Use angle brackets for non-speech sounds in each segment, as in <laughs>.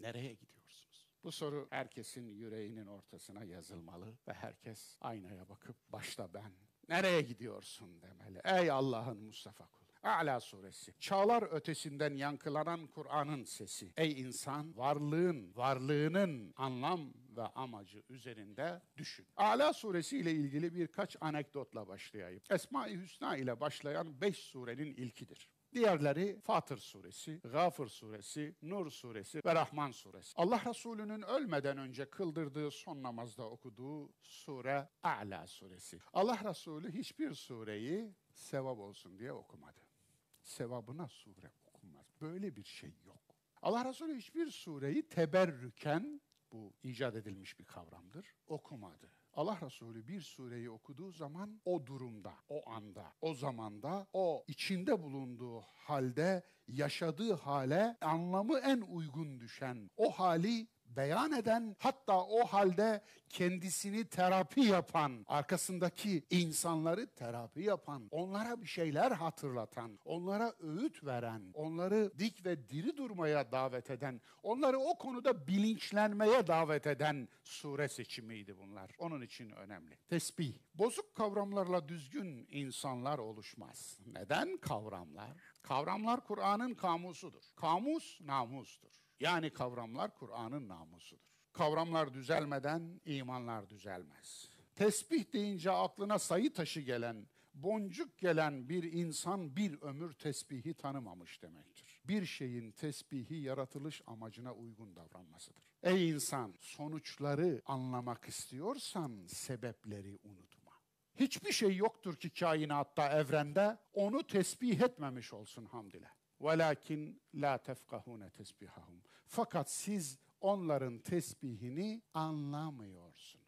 Nereye gidiyorsunuz? Bu soru herkesin yüreğinin ortasına yazılmalı ve herkes aynaya bakıp başta ben nereye gidiyorsun demeli. Ey Allah'ın Mustafa kulu. A'la suresi. Çağlar ötesinden yankılanan Kur'an'ın sesi. Ey insan varlığın, varlığının anlam ve amacı üzerinde düşün. A'la suresi ile ilgili birkaç anekdotla başlayayım. Esma-i Hüsna ile başlayan beş surenin ilkidir. Diğerleri Fatır suresi, Gafır suresi, Nur suresi ve Rahman suresi. Allah Resulü'nün ölmeden önce kıldırdığı son namazda okuduğu sure A'la suresi. Allah Resulü hiçbir sureyi sevap olsun diye okumadı. Sevabına sure okunmaz. Böyle bir şey yok. Allah Resulü hiçbir sureyi teberrüken, bu icat edilmiş bir kavramdır, okumadı. Allah Resulü bir sureyi okuduğu zaman o durumda, o anda, o zamanda, o içinde bulunduğu halde, yaşadığı hale anlamı en uygun düşen, o hali beyan eden hatta o halde kendisini terapi yapan, arkasındaki insanları terapi yapan, onlara bir şeyler hatırlatan, onlara öğüt veren, onları dik ve diri durmaya davet eden, onları o konuda bilinçlenmeye davet eden sure seçimiydi bunlar. Onun için önemli. Tesbih. Bozuk kavramlarla düzgün insanlar oluşmaz. Neden kavramlar? Kavramlar Kur'an'ın kamusudur. Kamus namustur. Yani kavramlar Kur'an'ın namusudur. Kavramlar düzelmeden imanlar düzelmez. Tesbih deyince aklına sayı taşı gelen, boncuk gelen bir insan bir ömür tesbihi tanımamış demektir. Bir şeyin tesbihi yaratılış amacına uygun davranmasıdır. Ey insan, sonuçları anlamak istiyorsan sebepleri unutma. Hiçbir şey yoktur ki kainatta, evrende onu tesbih etmemiş olsun hamdile. Velakin la tefkahune tesbihahum. Fakat siz onların tesbihini anlamıyorsunuz.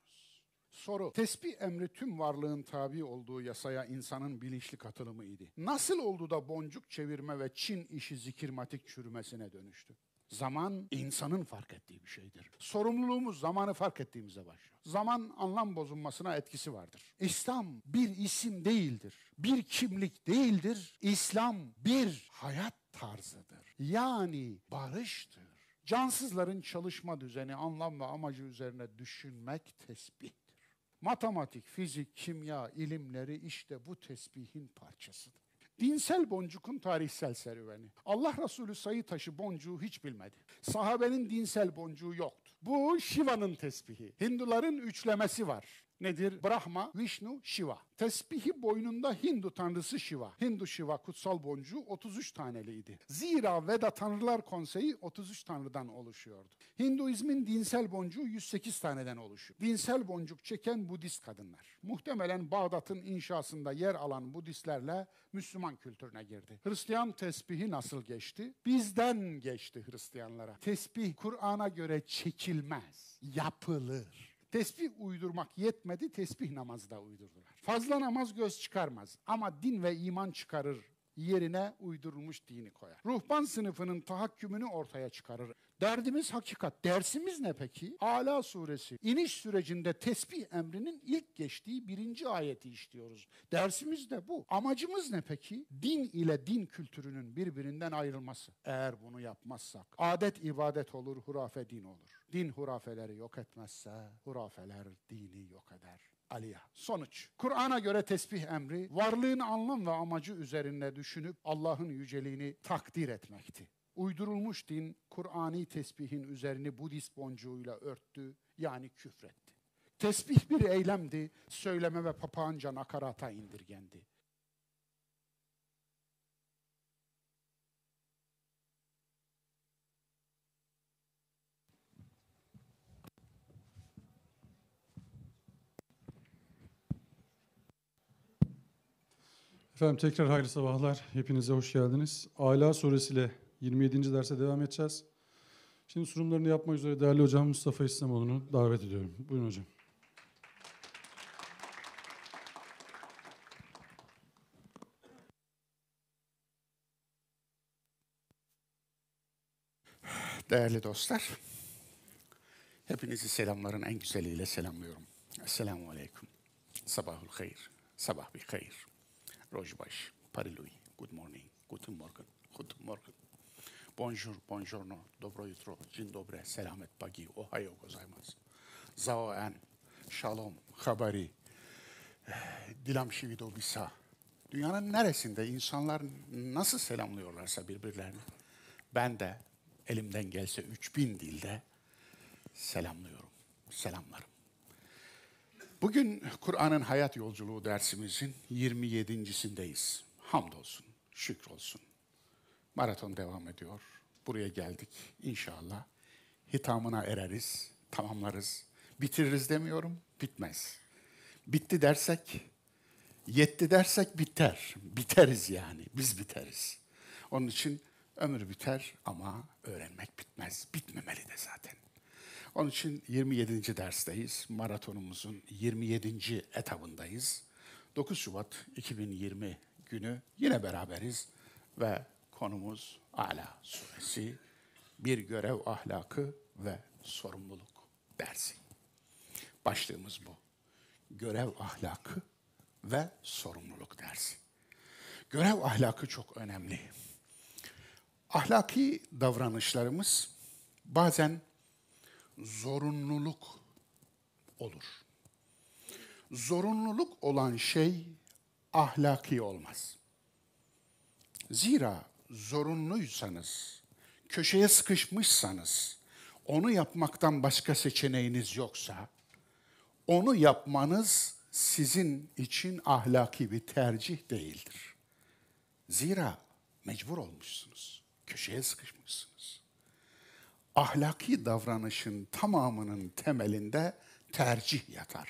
Soru, tesbih emri tüm varlığın tabi olduğu yasaya insanın bilinçli katılımı idi. Nasıl oldu da boncuk çevirme ve Çin işi zikirmatik çürümesine dönüştü? Zaman insanın fark ettiği bir şeydir. Sorumluluğumuz zamanı fark ettiğimizde başlıyor. Zaman anlam bozulmasına etkisi vardır. İslam bir isim değildir. Bir kimlik değildir. İslam bir hayat tarzıdır. Yani barıştır. Cansızların çalışma düzeni, anlam ve amacı üzerine düşünmek tesbihtir. Matematik, fizik, kimya ilimleri işte bu tesbihin parçasıdır. Dinsel boncukun tarihsel serüveni. Allah Resulü sayı taşı boncuğu hiç bilmedi. Sahabenin dinsel boncuğu yoktu. Bu Shiva'nın tesbihi. Hinduların üçlemesi var. Nedir? Brahma, Vishnu, Shiva. Tesbihi boynunda Hindu tanrısı Shiva. Hindu Shiva kutsal boncuğu 33 taneliydi. Zira Veda Tanrılar Konseyi 33 tanrıdan oluşuyordu. Hinduizmin dinsel boncuğu 108 taneden oluşuyor. Dinsel boncuk çeken Budist kadınlar. Muhtemelen Bağdat'ın inşasında yer alan Budistlerle Müslüman kültürüne girdi. Hristiyan tesbihi nasıl geçti? Bizden geçti Hristiyanlara. Tesbih Kur'an'a göre çekilmez, yapılır. Tesbih uydurmak yetmedi, tesbih namazı da uydurdular. Fazla namaz göz çıkarmaz ama din ve iman çıkarır yerine uydurulmuş dini koyar. Ruhban sınıfının tahakkümünü ortaya çıkarır. Derdimiz hakikat. Dersimiz ne peki? Ala suresi. İniş sürecinde tesbih emrinin ilk geçtiği birinci ayeti işliyoruz. Dersimiz de bu. Amacımız ne peki? Din ile din kültürünün birbirinden ayrılması. Eğer bunu yapmazsak adet ibadet olur, hurafe din olur. Din hurafeleri yok etmezse hurafeler dini yok eder. Aliya. Sonuç. Kur'an'a göre tesbih emri varlığın anlam ve amacı üzerinde düşünüp Allah'ın yüceliğini takdir etmekti. Uydurulmuş din Kur'ani tesbihin üzerini Budist boncuğuyla örttü yani küfretti. Tesbih bir eylemdi, söyleme ve papağanca nakarata indirgendi. Efendim tekrar hayırlı sabahlar. Hepinize hoş geldiniz. Ala suresiyle 27. derse devam edeceğiz. Şimdi sunumlarını yapmak üzere değerli hocam Mustafa İslamoğlu'nu davet ediyorum. Buyurun hocam. Değerli dostlar, hepinizi selamların en güzeliyle selamlıyorum. Esselamu Aleyküm. Sabahul hayır. Sabah bir hayır. Rojbaş, Pariluy, good morning, guten morgen, guten morgen. Bonjour, buongiorno, dobro jutro, dzień dobry, selamet bagi, ohayo gozaimasu. Zao en, shalom, habari, dilam shivido bisa. Dünyanın neresinde insanlar nasıl selamlıyorlarsa birbirlerini, ben de elimden gelse 3000 dilde selamlıyorum, selamlarım. Bugün Kur'an'ın hayat yolculuğu dersimizin 27.sindeyiz. Hamdolsun, şükrolsun. Maraton devam ediyor. Buraya geldik inşallah. Hitamına ereriz, tamamlarız. Bitiririz demiyorum, bitmez. Bitti dersek, yetti dersek biter. Biteriz yani, biz biteriz. Onun için ömür biter ama öğrenmek bitmez. Bitmemeli de zaten. Onun için 27. dersteyiz. Maratonumuzun 27. etabındayız. 9 Şubat 2020 günü yine beraberiz ve konumuz Ala suresi bir görev ahlakı ve sorumluluk dersi. Başlığımız bu. Görev ahlakı ve sorumluluk dersi. Görev ahlakı çok önemli. Ahlaki davranışlarımız bazen zorunluluk olur. Zorunluluk olan şey ahlaki olmaz. Zira zorunluysanız, köşeye sıkışmışsanız, onu yapmaktan başka seçeneğiniz yoksa, onu yapmanız sizin için ahlaki bir tercih değildir. Zira mecbur olmuşsunuz, köşeye sıkışmışsınız. Ahlaki davranışın tamamının temelinde tercih yatar.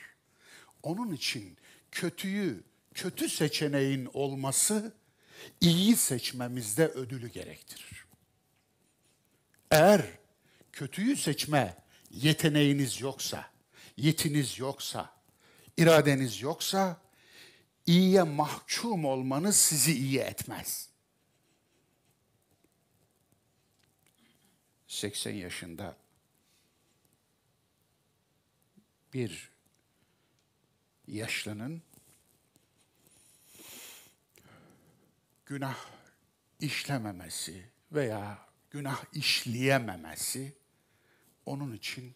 Onun için kötüyü, kötü seçeneğin olması iyi seçmemizde ödülü gerektirir. Eğer kötüyü seçme yeteneğiniz yoksa, yetiniz yoksa, iradeniz yoksa, iyiye mahkum olmanız sizi iyi etmez. 80 yaşında bir yaşlının günah işlememesi veya günah işleyememesi onun için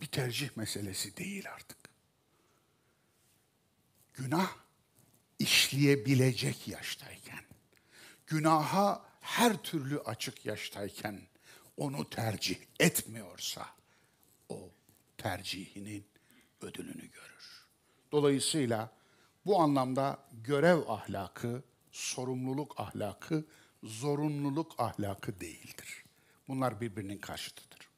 bir tercih meselesi değil artık. Günah işleyebilecek yaştayken, günaha her türlü açık yaştayken onu tercih etmiyorsa o tercihinin ödülünü görür. Dolayısıyla bu anlamda görev ahlakı sorumluluk ahlakı, zorunluluk ahlakı değildir. Bunlar birbirinin karşıtıdır.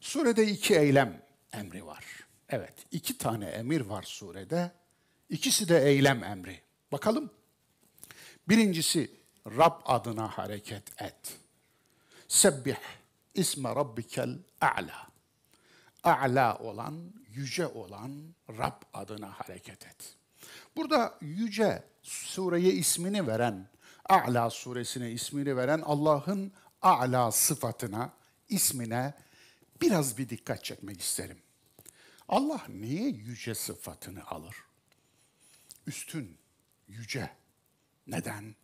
Surede iki eylem emri var. Evet, iki tane emir var surede. İkisi de eylem emri. Bakalım. Birincisi Rab adına hareket et. Sebbih isme rabbikel a'la. A'la olan, yüce olan Rab adına hareket et. Burada yüce sureye ismini veren, A'la suresine ismini veren Allah'ın A'la sıfatına, ismine biraz bir dikkat çekmek isterim. Allah niye yüce sıfatını alır? Üstün, yüce. Neden?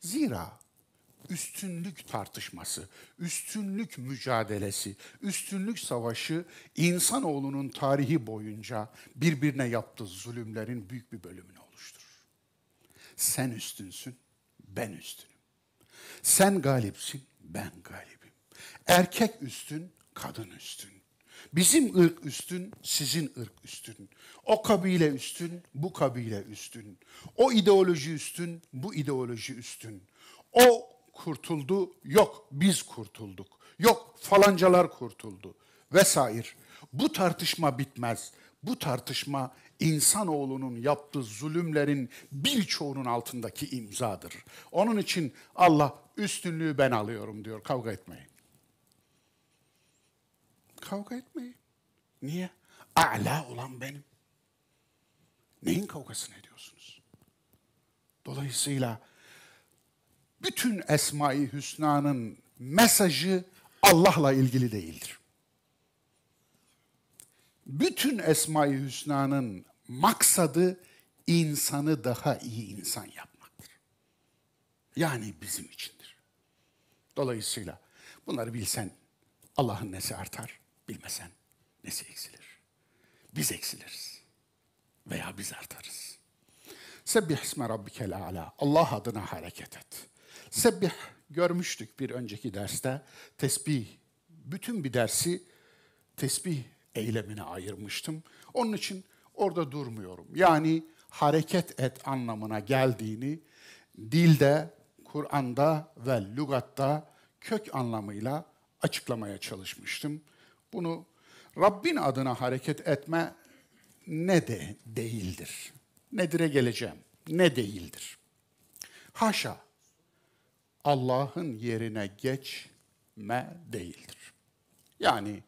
Zira üstünlük tartışması, üstünlük mücadelesi, üstünlük savaşı insanoğlunun tarihi boyunca birbirine yaptığı zulümlerin büyük bir bölümünü oluşturur. Sen üstünsün, ben üstünüm. Sen galipsin, ben galibim. Erkek üstün, kadın üstün. Bizim ırk üstün, sizin ırk üstün. O kabile üstün, bu kabile üstün. O ideoloji üstün, bu ideoloji üstün. O kurtuldu, yok biz kurtulduk. Yok falancalar kurtuldu vesaire. Bu tartışma bitmez. Bu tartışma insanoğlunun yaptığı zulümlerin birçoğunun altındaki imzadır. Onun için Allah üstünlüğü ben alıyorum diyor. Kavga etmeyin. Kavga etmeyin. Niye? A'la olan benim. Neyin kavgasını ediyorsunuz? Dolayısıyla bütün Esma-i Hüsna'nın mesajı Allah'la ilgili değildir. Bütün Esma-i Hüsna'nın maksadı insanı daha iyi insan yapmaktır. Yani bizim içindir. Dolayısıyla bunları bilsen Allah'ın nesi artar, bilmesen nesi eksilir. Biz eksiliriz veya biz artarız. Sebbih isme rabbikel a'la. Allah adına hareket et. Sebbih görmüştük bir önceki derste. Tesbih, bütün bir dersi tesbih eylemine ayırmıştım. Onun için orada durmuyorum. Yani hareket et anlamına geldiğini dilde, Kur'an'da ve lügatta kök anlamıyla açıklamaya çalışmıştım. Bunu Rabbin adına hareket etme ne de değildir. Nedir'e geleceğim. Ne değildir. Haşa Allah'ın yerine geçme değildir. Yani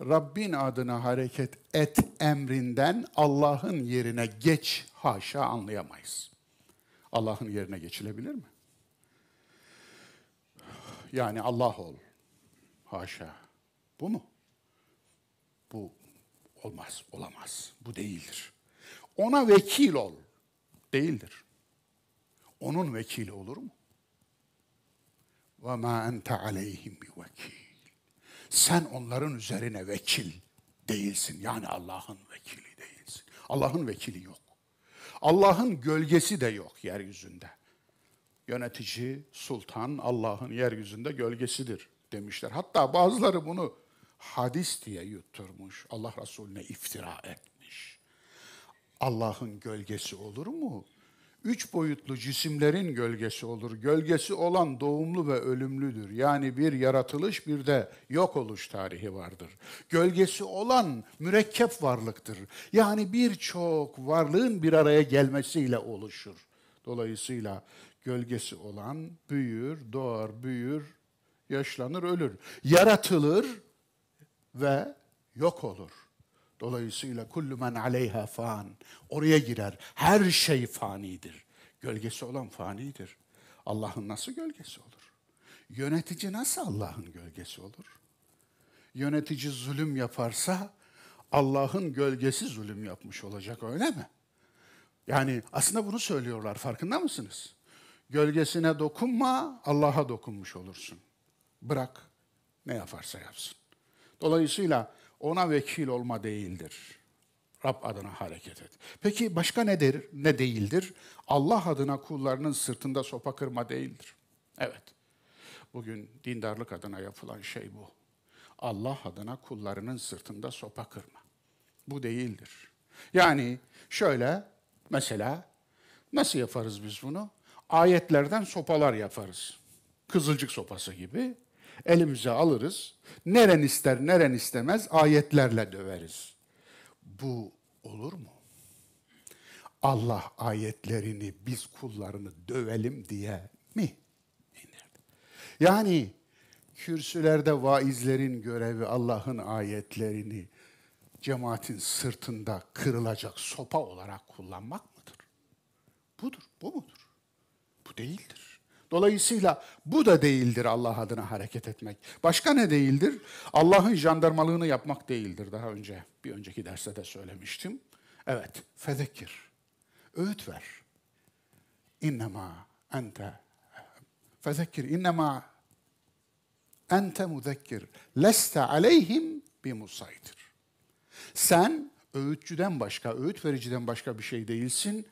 Rabbin adına hareket et emrinden Allah'ın yerine geç haşa anlayamayız. Allah'ın yerine geçilebilir mi? Yani Allah ol. Haşa. Bu mu? Bu olmaz, olamaz. Bu değildir. Ona vekil ol. Değildir. Onun vekili olur mu? Ve ma ente aleyhim bi vekil. Sen onların üzerine vekil değilsin. Yani Allah'ın vekili değilsin. Allah'ın vekili yok. Allah'ın gölgesi de yok yeryüzünde. Yönetici, sultan Allah'ın yeryüzünde gölgesidir demişler. Hatta bazıları bunu hadis diye yutturmuş. Allah Resulüne iftira etmiş. Allah'ın gölgesi olur mu? Üç boyutlu cisimlerin gölgesi olur. Gölgesi olan doğumlu ve ölümlüdür. Yani bir yaratılış bir de yok oluş tarihi vardır. Gölgesi olan mürekkep varlıktır. Yani birçok varlığın bir araya gelmesiyle oluşur. Dolayısıyla gölgesi olan büyür, doğar, büyür, yaşlanır, ölür. Yaratılır ve yok olur. Dolayısıyla kullu men aleyha fan. Oraya girer. Her şey fanidir. Gölgesi olan fanidir. Allah'ın nasıl gölgesi olur? Yönetici nasıl Allah'ın gölgesi olur? Yönetici zulüm yaparsa Allah'ın gölgesi zulüm yapmış olacak öyle mi? Yani aslında bunu söylüyorlar farkında mısınız? Gölgesine dokunma Allah'a dokunmuş olursun. Bırak ne yaparsa yapsın. Dolayısıyla ona vekil olma değildir. Rab adına hareket et. Peki başka nedir? Ne değildir? Allah adına kullarının sırtında sopa kırma değildir. Evet. Bugün dindarlık adına yapılan şey bu. Allah adına kullarının sırtında sopa kırma. Bu değildir. Yani şöyle mesela nasıl yaparız biz bunu? Ayetlerden sopalar yaparız. Kızılcık sopası gibi elimize alırız. Neren ister, neren istemez ayetlerle döveriz. Bu olur mu? Allah ayetlerini biz kullarını dövelim diye mi indirdi? Yani kürsülerde vaizlerin görevi Allah'ın ayetlerini cemaatin sırtında kırılacak sopa olarak kullanmak mıdır? Budur, bu mudur? Bu değildir. Dolayısıyla bu da değildir Allah adına hareket etmek. Başka ne değildir? Allah'ın jandarmalığını yapmak değildir. Daha önce bir önceki derste de söylemiştim. Evet, fezekir. Öğüt ver. İnnemâ ente fezekir innema ente muzekkir leste aleyhim bi musaytir. Sen öğütçüden başka, öğüt vericiden başka bir şey değilsin.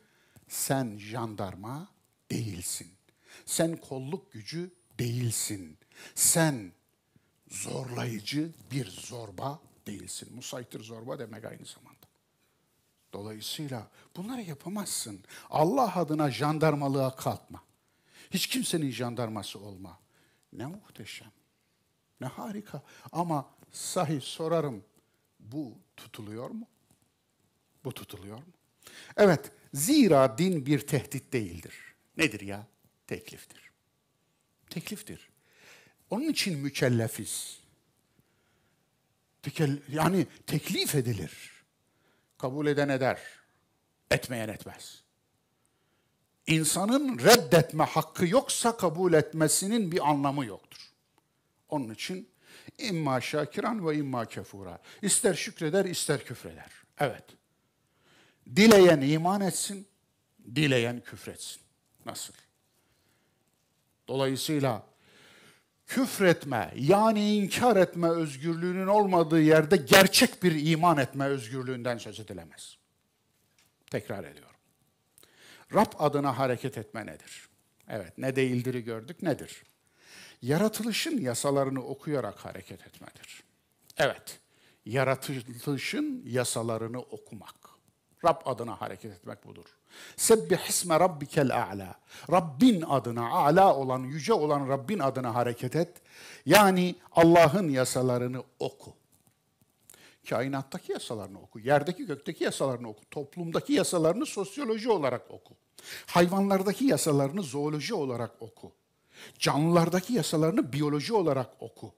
Sen jandarma değilsin. Sen kolluk gücü değilsin. Sen zorlayıcı bir zorba değilsin. Musaytir zorba demek aynı zamanda. Dolayısıyla bunları yapamazsın. Allah adına jandarmalığa kalkma. Hiç kimsenin jandarması olma. Ne muhteşem. Ne harika. Ama sahi sorarım. Bu tutuluyor mu? Bu tutuluyor mu? Evet, zira din bir tehdit değildir. Nedir ya? Tekliftir. Tekliftir. Onun için mükellefiz. Yani teklif edilir. Kabul eden eder, etmeyen etmez. İnsanın reddetme hakkı yoksa kabul etmesinin bir anlamı yoktur. Onun için imma şakiran ve imma kefura. İster şükreder, ister küfreder. Evet. Dileyen iman etsin, dileyen küfretsin. Nasıl? Dolayısıyla küfretme yani inkar etme özgürlüğünün olmadığı yerde gerçek bir iman etme özgürlüğünden söz edilemez. Tekrar ediyorum. Rab adına hareket etme nedir? Evet, ne değildir'i gördük, nedir? Yaratılışın yasalarını okuyarak hareket etmedir. Evet, yaratılışın yasalarını okumak. Rab adına hareket etmek budur. Sebbih isme rabbikel a'la. Rabbin adına, a'la olan, yüce olan Rabbin adına hareket et. Yani Allah'ın yasalarını oku. Kainattaki yasalarını oku, yerdeki gökteki yasalarını oku, toplumdaki yasalarını sosyoloji olarak oku. Hayvanlardaki yasalarını zooloji olarak oku. Canlılardaki yasalarını biyoloji olarak oku.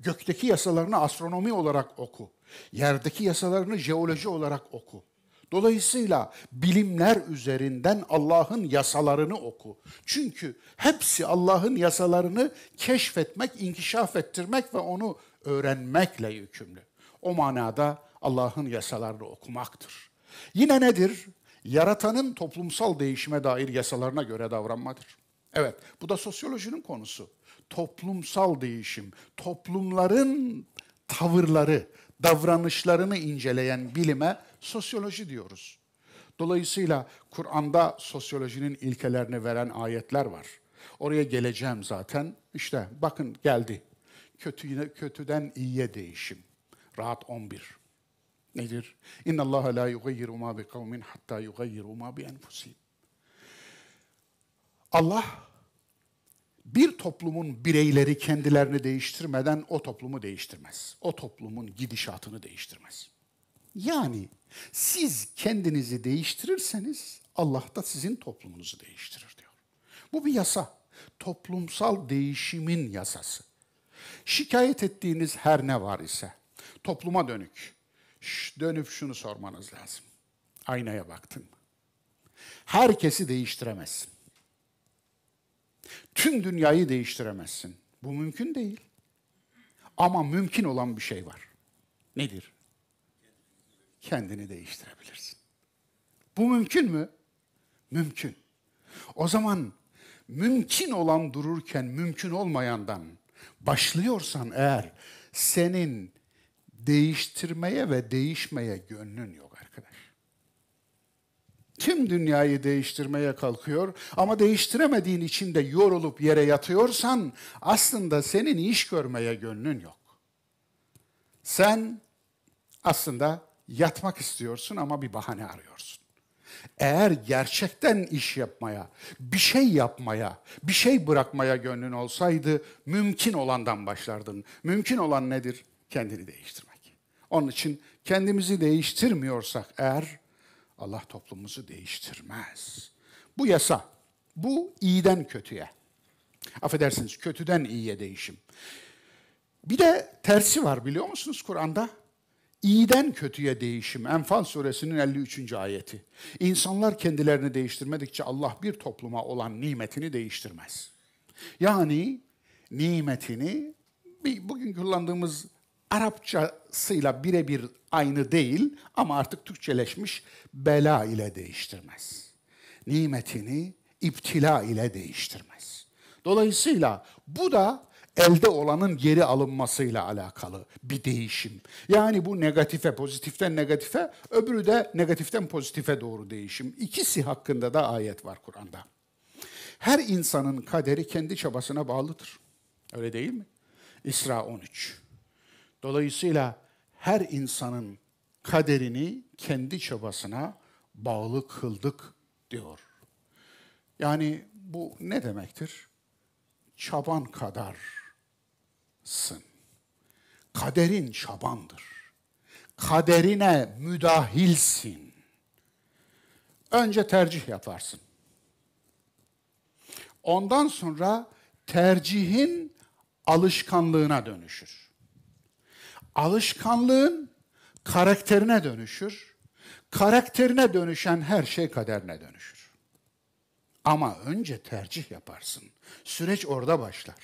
Gökteki yasalarını astronomi olarak oku. Yerdeki yasalarını jeoloji olarak oku. Dolayısıyla bilimler üzerinden Allah'ın yasalarını oku. Çünkü hepsi Allah'ın yasalarını keşfetmek, inkişaf ettirmek ve onu öğrenmekle yükümlü. O manada Allah'ın yasalarını okumaktır. Yine nedir? Yaratanın toplumsal değişime dair yasalarına göre davranmadır. Evet, bu da sosyolojinin konusu. Toplumsal değişim, toplumların tavırları, davranışlarını inceleyen bilime sosyoloji diyoruz. Dolayısıyla Kur'an'da sosyolojinin ilkelerini veren ayetler var. Oraya geleceğim zaten. İşte bakın geldi. Kötü, kötüden iyiye değişim. Rahat 11. Nedir? İnna Allah la yugayyiru ma bi kavmin hatta yugayyiru ma bi enfusihim. Allah bir toplumun bireyleri kendilerini değiştirmeden o toplumu değiştirmez. O toplumun gidişatını değiştirmez. Yani siz kendinizi değiştirirseniz Allah da sizin toplumunuzu değiştirir diyor. Bu bir yasa. Toplumsal değişimin yasası. Şikayet ettiğiniz her ne var ise topluma dönük. dönüp şunu sormanız lazım. Aynaya baktın mı? Herkesi değiştiremezsin. Tüm dünyayı değiştiremezsin. Bu mümkün değil. Ama mümkün olan bir şey var. Nedir? Kendini değiştirebilirsin. Bu mümkün mü? Mümkün. O zaman mümkün olan dururken mümkün olmayandan başlıyorsan eğer senin değiştirmeye ve değişmeye gönlün yok. Tüm dünyayı değiştirmeye kalkıyor ama değiştiremediğin için de yorulup yere yatıyorsan aslında senin iş görmeye gönlün yok. Sen aslında yatmak istiyorsun ama bir bahane arıyorsun. Eğer gerçekten iş yapmaya, bir şey yapmaya, bir şey bırakmaya gönlün olsaydı mümkün olandan başlardın. Mümkün olan nedir? Kendini değiştirmek. Onun için kendimizi değiştirmiyorsak eğer Allah toplumumuzu değiştirmez. Bu yasa. Bu iyiden kötüye. Affedersiniz kötüden iyiye değişim. Bir de tersi var biliyor musunuz Kur'an'da? İyiden kötüye değişim. Enfal suresinin 53. ayeti. İnsanlar kendilerini değiştirmedikçe Allah bir topluma olan nimetini değiştirmez. Yani nimetini bugün kullandığımız Arapçasıyla birebir aynı değil ama artık Türkçeleşmiş bela ile değiştirmez. Nimetini iptila ile değiştirmez. Dolayısıyla bu da elde olanın geri alınmasıyla alakalı bir değişim. Yani bu negatife, pozitiften negatife, öbürü de negatiften pozitife doğru değişim. İkisi hakkında da ayet var Kur'an'da. Her insanın kaderi kendi çabasına bağlıdır. Öyle değil mi? İsra 13. Dolayısıyla her insanın kaderini kendi çabasına bağlı kıldık diyor. Yani bu ne demektir? Çaban kadarsın. Kaderin çabandır. Kaderine müdahilsin. Önce tercih yaparsın. Ondan sonra tercihin alışkanlığına dönüşür alışkanlığın karakterine dönüşür. Karakterine dönüşen her şey kaderine dönüşür. Ama önce tercih yaparsın. Süreç orada başlar.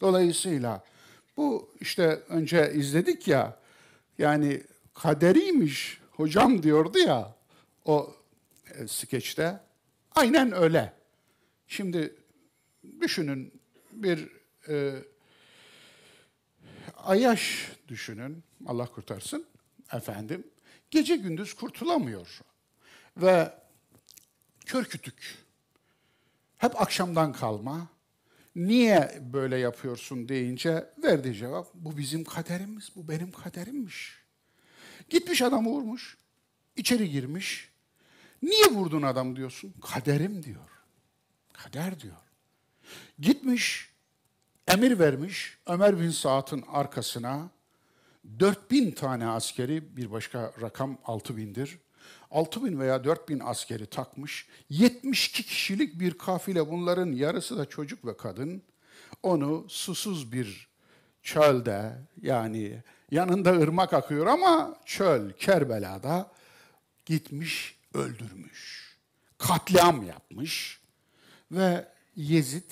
Dolayısıyla bu işte önce izledik ya yani kaderiymiş hocam diyordu ya o e, skeçte. Aynen öyle. Şimdi düşünün bir e, Ayaş düşünün, Allah kurtarsın efendim. Gece gündüz kurtulamıyor. Ve kör kütük. Hep akşamdan kalma. Niye böyle yapıyorsun deyince verdiği cevap bu bizim kaderimiz, bu benim kaderimmiş. Gitmiş adamı vurmuş, içeri girmiş. Niye vurdun adam diyorsun? Kaderim diyor. Kader diyor. Gitmiş, emir vermiş Ömer bin Saad'ın arkasına 4000 tane askeri, bir başka rakam 6000'dir. 6000 veya 4000 askeri takmış. 72 kişilik bir kafile bunların yarısı da çocuk ve kadın. Onu susuz bir çölde yani yanında ırmak akıyor ama çöl Kerbela'da gitmiş öldürmüş. Katliam yapmış ve Yezid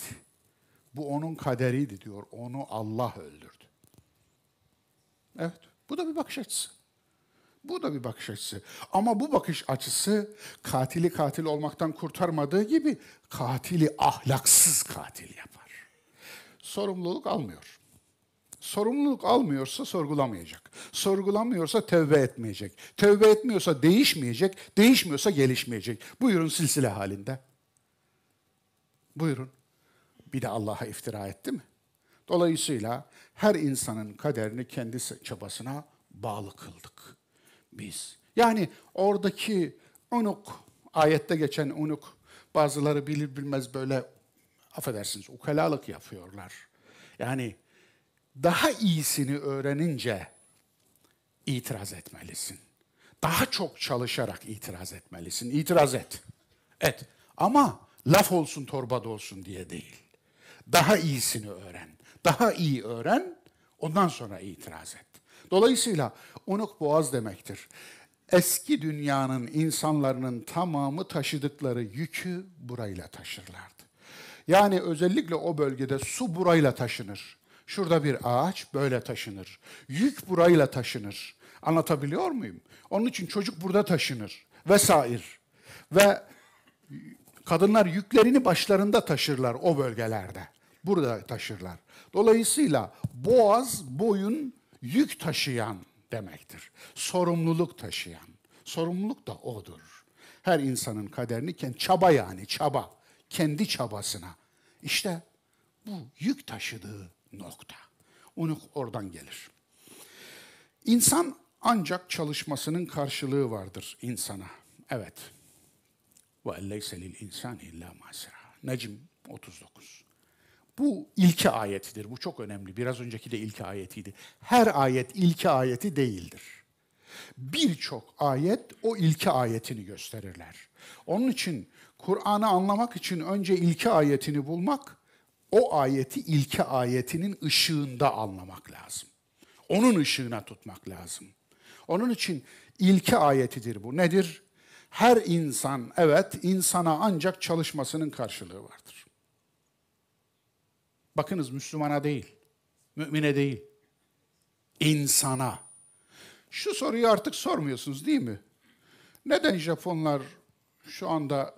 bu onun kaderiydi diyor. Onu Allah öldürdü. Evet, bu da bir bakış açısı. Bu da bir bakış açısı. Ama bu bakış açısı katili katil olmaktan kurtarmadığı gibi katili ahlaksız katil yapar. Sorumluluk almıyor. Sorumluluk almıyorsa sorgulamayacak. Sorgulamıyorsa tevbe etmeyecek. Tevbe etmiyorsa değişmeyecek. Değişmiyorsa gelişmeyecek. Buyurun silsile halinde. Buyurun. Bir de Allah'a iftira etti mi? Dolayısıyla her insanın kaderini kendi çabasına bağlı kıldık biz. Yani oradaki unuk, ayette geçen unuk, bazıları bilir bilmez böyle, affedersiniz, ukalalık yapıyorlar. Yani daha iyisini öğrenince itiraz etmelisin. Daha çok çalışarak itiraz etmelisin. İtiraz et. Et. Ama laf olsun torbada olsun diye değil. Daha iyisini öğren. Daha iyi öğren, ondan sonra itiraz et. Dolayısıyla unuk boğaz demektir. Eski dünyanın insanların tamamı taşıdıkları yükü burayla taşırlardı. Yani özellikle o bölgede su burayla taşınır. Şurada bir ağaç böyle taşınır. Yük burayla taşınır. Anlatabiliyor muyum? Onun için çocuk burada taşınır vesaire. Ve kadınlar yüklerini başlarında taşırlar o bölgelerde. Burada taşırlar. Dolayısıyla boğaz, boyun yük taşıyan demektir. Sorumluluk taşıyan. Sorumluluk da odur. Her insanın kaderini kendi çaba yani çaba. Kendi çabasına. İşte bu yük taşıdığı nokta. Onu oradan gelir. İnsan ancak çalışmasının karşılığı vardır insana. Evet. Ve elleyse lil insani illa masira. Necm 39. Bu ilki ayetidir. Bu çok önemli. Biraz önceki de ilki ayetiydi. Her ayet ilki ayeti değildir. Birçok ayet o ilki ayetini gösterirler. Onun için Kur'an'ı anlamak için önce ilki ayetini bulmak, o ayeti ilki ayetinin ışığında anlamak lazım. Onun ışığına tutmak lazım. Onun için ilki ayetidir bu. Nedir? Her insan, evet insana ancak çalışmasının karşılığı vardır. Bakınız Müslümana değil, mümine değil, insana. Şu soruyu artık sormuyorsunuz değil mi? Neden Japonlar şu anda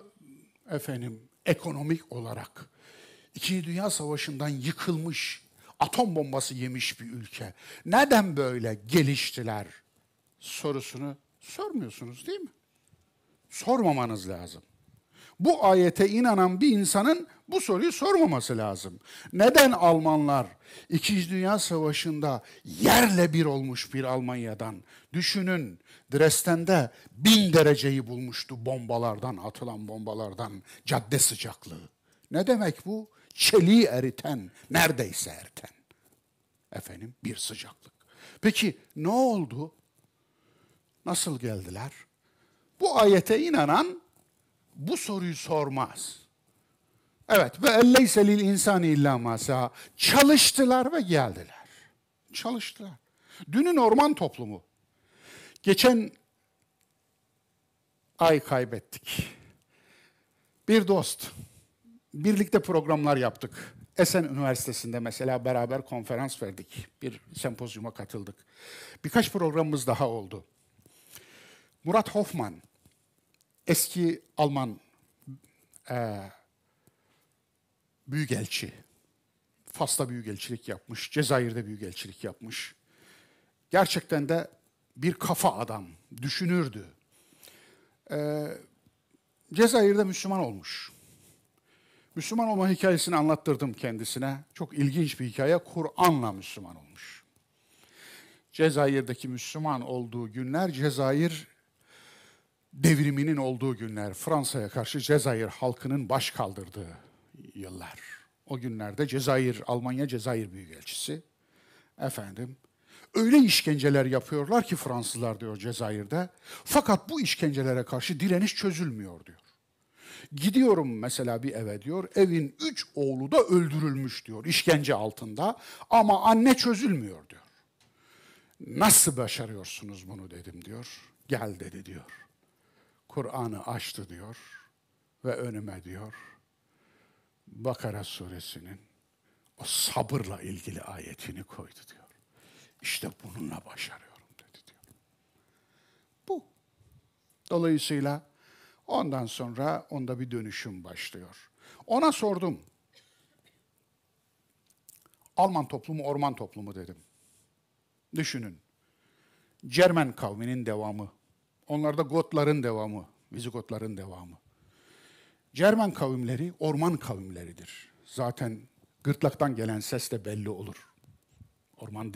efendim ekonomik olarak İkinci Dünya Savaşı'ndan yıkılmış, atom bombası yemiş bir ülke. Neden böyle geliştiler sorusunu sormuyorsunuz değil mi? Sormamanız lazım. Bu ayete inanan bir insanın bu soruyu sormaması lazım. Neden Almanlar İkinci Dünya Savaşı'nda yerle bir olmuş bir Almanya'dan, düşünün Dresden'de bin dereceyi bulmuştu bombalardan, atılan bombalardan, cadde sıcaklığı. Ne demek bu? Çeliği eriten, neredeyse eriten. Efendim bir sıcaklık. Peki ne oldu? Nasıl geldiler? Bu ayete inanan bu soruyu sormaz. Evet ve elleyse lil insani illa masa. Çalıştılar ve geldiler. Çalıştılar. Dünün orman toplumu. Geçen ay kaybettik. Bir dost. Birlikte programlar yaptık. Esen Üniversitesi'nde mesela beraber konferans verdik. Bir sempozyuma katıldık. Birkaç programımız daha oldu. Murat Hoffman, eski Alman e, büyükelçi, Fas'ta büyükelçilik yapmış, Cezayir'de büyükelçilik yapmış. Gerçekten de bir kafa adam, düşünürdü. Ee, Cezayir'de Müslüman olmuş. Müslüman olma hikayesini anlattırdım kendisine. Çok ilginç bir hikaye. Kur'an'la Müslüman olmuş. Cezayir'deki Müslüman olduğu günler, Cezayir devriminin olduğu günler, Fransa'ya karşı Cezayir halkının baş kaldırdığı yıllar. O günlerde Cezayir, Almanya Cezayir Büyükelçisi, efendim, öyle işkenceler yapıyorlar ki Fransızlar diyor Cezayir'de. Fakat bu işkencelere karşı direniş çözülmüyor diyor. Gidiyorum mesela bir eve diyor, evin üç oğlu da öldürülmüş diyor, işkence altında ama anne çözülmüyor diyor. Nasıl başarıyorsunuz bunu dedim diyor. Gel dedi diyor. Kur'an'ı açtı diyor ve önüme diyor. Bakara suresinin o sabırla ilgili ayetini koydu diyor. İşte bununla başarıyorum dedi diyor. Bu. Dolayısıyla ondan sonra onda bir dönüşüm başlıyor. Ona sordum. Alman toplumu, orman toplumu dedim. Düşünün. Cermen kavminin devamı. Onlar da Gotların devamı. Vizigotların devamı. Cermen kavimleri orman kavimleridir. Zaten gırtlaktan gelen ses de belli olur. Orman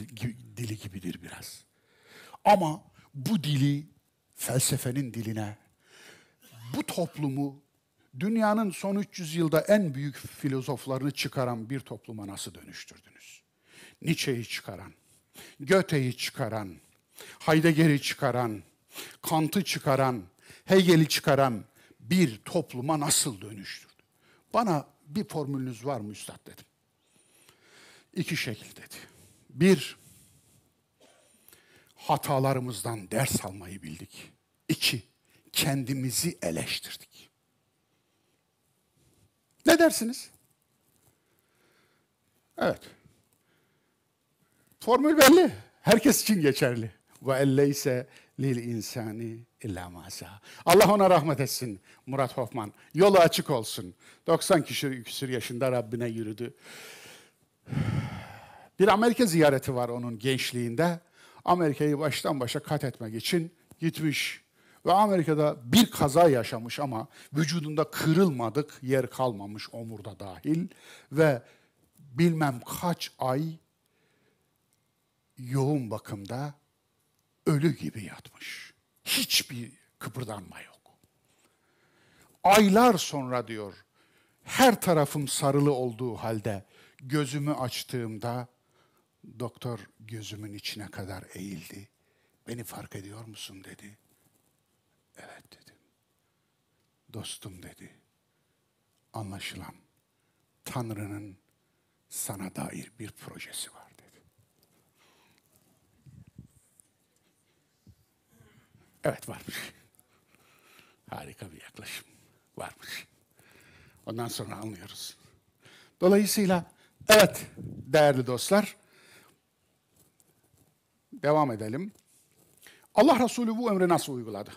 dili gibidir biraz. Ama bu dili felsefenin diline, bu toplumu dünyanın son 300 yılda en büyük filozoflarını çıkaran bir topluma nasıl dönüştürdünüz? Nietzsche'yi çıkaran, Goethe'yi çıkaran, Heidegger'i çıkaran, Kant'ı çıkaran, Hegel'i çıkaran bir topluma nasıl dönüştürdü? Bana bir formülünüz var mı üstad dedim. İki şekil dedi. Bir, hatalarımızdan ders almayı bildik. İki, kendimizi eleştirdik. Ne dersiniz? Evet. Formül belli. Herkes için geçerli. Ve elleyse lil insani illa. Allah ona rahmet etsin Murat Hoffman. Yolu açık olsun. 90 küsür, küsür yaşında Rabbine yürüdü. Bir Amerika ziyareti var onun gençliğinde. Amerika'yı baştan başa kat etmek için gitmiş. Ve Amerika'da bir kaza yaşamış ama vücudunda kırılmadık yer kalmamış omurda dahil. Ve bilmem kaç ay yoğun bakımda ölü gibi yatmış. Hiçbir kıpırdanma yok. Aylar sonra diyor, her tarafım sarılı olduğu halde gözümü açtığımda doktor gözümün içine kadar eğildi. Beni fark ediyor musun dedi. Evet dedim. Dostum dedi. Anlaşılan Tanrı'nın sana dair bir projesi var. Evet varmış. <laughs> Harika bir yaklaşım. Varmış. Ondan sonra anlıyoruz. Dolayısıyla evet değerli dostlar devam edelim. Allah Resulü bu emri nasıl uyguladı?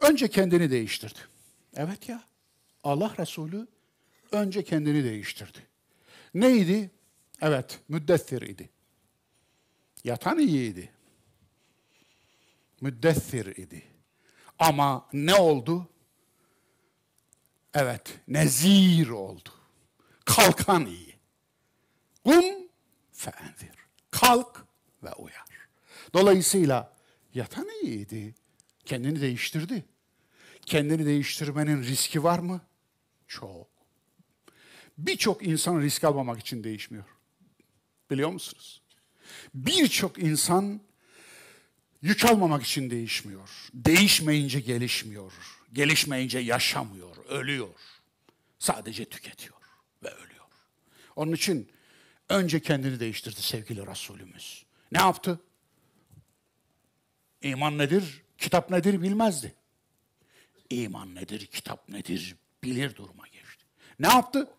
Önce kendini değiştirdi. Evet ya. Allah Resulü önce kendini değiştirdi. Neydi? Evet, müddessir idi. Yatan iyiydi müddessir idi. Ama ne oldu? Evet, nezir oldu. Kalkan iyi. Kum feendir. Kalk ve uyar. Dolayısıyla yatan iyiydi. Kendini değiştirdi. Kendini değiştirmenin riski var mı? Çok. Birçok insan risk almamak için değişmiyor. Biliyor musunuz? Birçok insan Yük almamak için değişmiyor. Değişmeyince gelişmiyor. Gelişmeyince yaşamıyor, ölüyor. Sadece tüketiyor ve ölüyor. Onun için önce kendini değiştirdi sevgili Resulümüz. Ne yaptı? İman nedir, kitap nedir bilmezdi. İman nedir, kitap nedir bilir duruma geçti. Ne yaptı?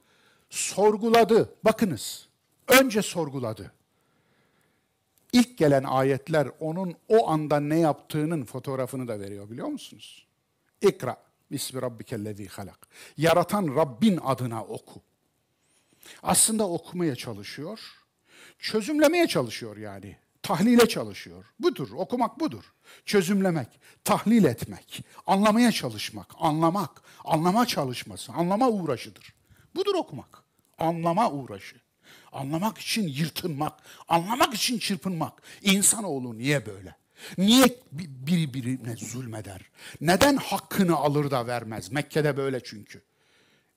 Sorguladı. Bakınız. Önce sorguladı ilk gelen ayetler onun o anda ne yaptığının fotoğrafını da veriyor biliyor musunuz? İkra. Bismi rabbikellezi halak. Yaratan Rabbin adına oku. Aslında okumaya çalışıyor, çözümlemeye çalışıyor yani. Tahlile çalışıyor. Budur, okumak budur. Çözümlemek, tahlil etmek, anlamaya çalışmak, anlamak, anlama çalışması, anlama uğraşıdır. Budur okumak. Anlama uğraşı. Anlamak için yırtınmak, anlamak için çırpınmak. İnsanoğlu niye böyle? Niye biri birine zulmeder? Neden hakkını alır da vermez? Mekke'de böyle çünkü.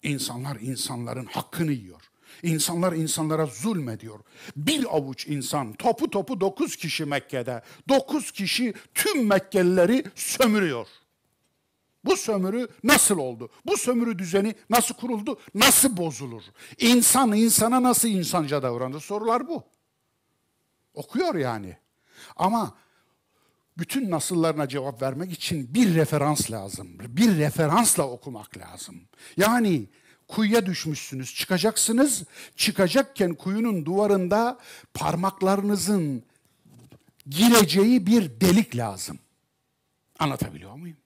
İnsanlar insanların hakkını yiyor. İnsanlar insanlara zulmediyor. Bir avuç insan, topu topu dokuz kişi Mekke'de. Dokuz kişi tüm Mekkelileri sömürüyor. Bu sömürü nasıl oldu? Bu sömürü düzeni nasıl kuruldu? Nasıl bozulur? İnsan insana nasıl insanca davranır? Sorular bu. Okuyor yani. Ama bütün nasıllarına cevap vermek için bir referans lazım. Bir referansla okumak lazım. Yani kuyuya düşmüşsünüz, çıkacaksınız. Çıkacakken kuyunun duvarında parmaklarınızın gireceği bir delik lazım. Anlatabiliyor muyum?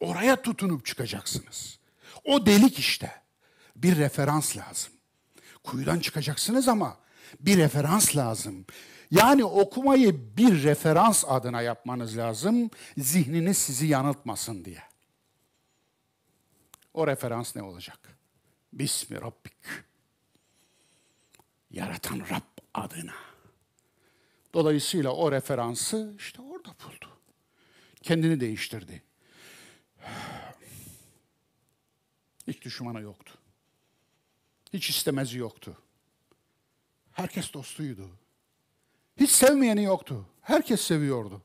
Oraya tutunup çıkacaksınız. O delik işte. Bir referans lazım. Kuyudan çıkacaksınız ama bir referans lazım. Yani okumayı bir referans adına yapmanız lazım. Zihniniz sizi yanıltmasın diye. O referans ne olacak? Bismi Rabbik. Yaratan Rab adına. Dolayısıyla o referansı işte orada buldu. Kendini değiştirdi. Hiç düşmanı yoktu. Hiç istemezi yoktu. Herkes dostuydu. Hiç sevmeyeni yoktu. Herkes seviyordu.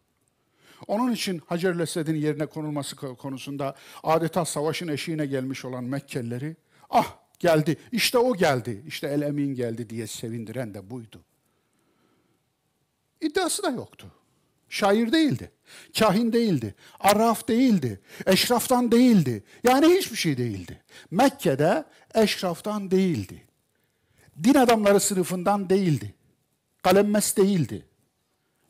Onun için Hacer Esed'in yerine konulması konusunda adeta savaşın eşiğine gelmiş olan Mekkelileri, ah geldi, işte o geldi, işte El Emin geldi diye sevindiren de buydu. İddiası da yoktu. Şair değildi, kahin değildi, arraf değildi, eşraftan değildi. Yani hiçbir şey değildi. Mekke'de eşraftan değildi. Din adamları sınıfından değildi. Kalemmes değildi.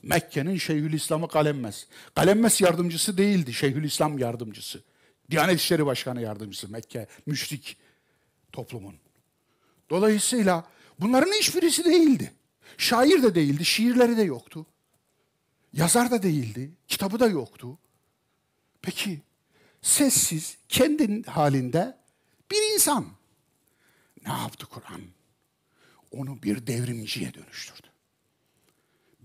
Mekke'nin Şeyhülislam'ı Kalemmes. Kalemmes yardımcısı değildi, Şeyhülislam yardımcısı. Diyanet İşleri Başkanı yardımcısı Mekke, müşrik toplumun. Dolayısıyla bunların hiçbirisi değildi. Şair de değildi, şiirleri de yoktu. Yazar da değildi, kitabı da yoktu. Peki sessiz, kendi halinde bir insan. Ne yaptı Kur'an? Onu bir devrimciye dönüştürdü.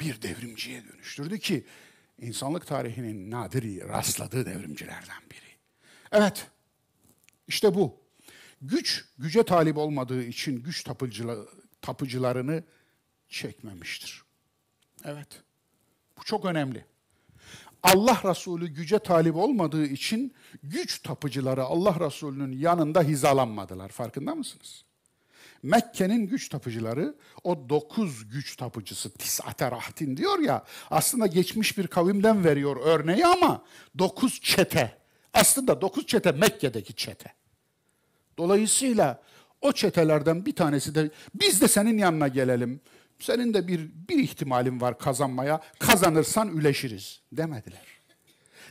Bir devrimciye dönüştürdü ki insanlık tarihinin nadir rastladığı devrimcilerden biri. Evet, işte bu. Güç, güce talip olmadığı için güç tapıcılarını çekmemiştir. Evet. Bu çok önemli. Allah Resulü güce talip olmadığı için güç tapıcıları Allah Resulü'nün yanında hizalanmadılar. Farkında mısınız? Mekke'nin güç tapıcıları o dokuz güç tapıcısı tis'ate rahtin diyor ya aslında geçmiş bir kavimden veriyor örneği ama dokuz çete. Aslında dokuz çete Mekke'deki çete. Dolayısıyla o çetelerden bir tanesi de biz de senin yanına gelelim. Senin de bir, bir ihtimalin var kazanmaya. Kazanırsan üleşiriz demediler.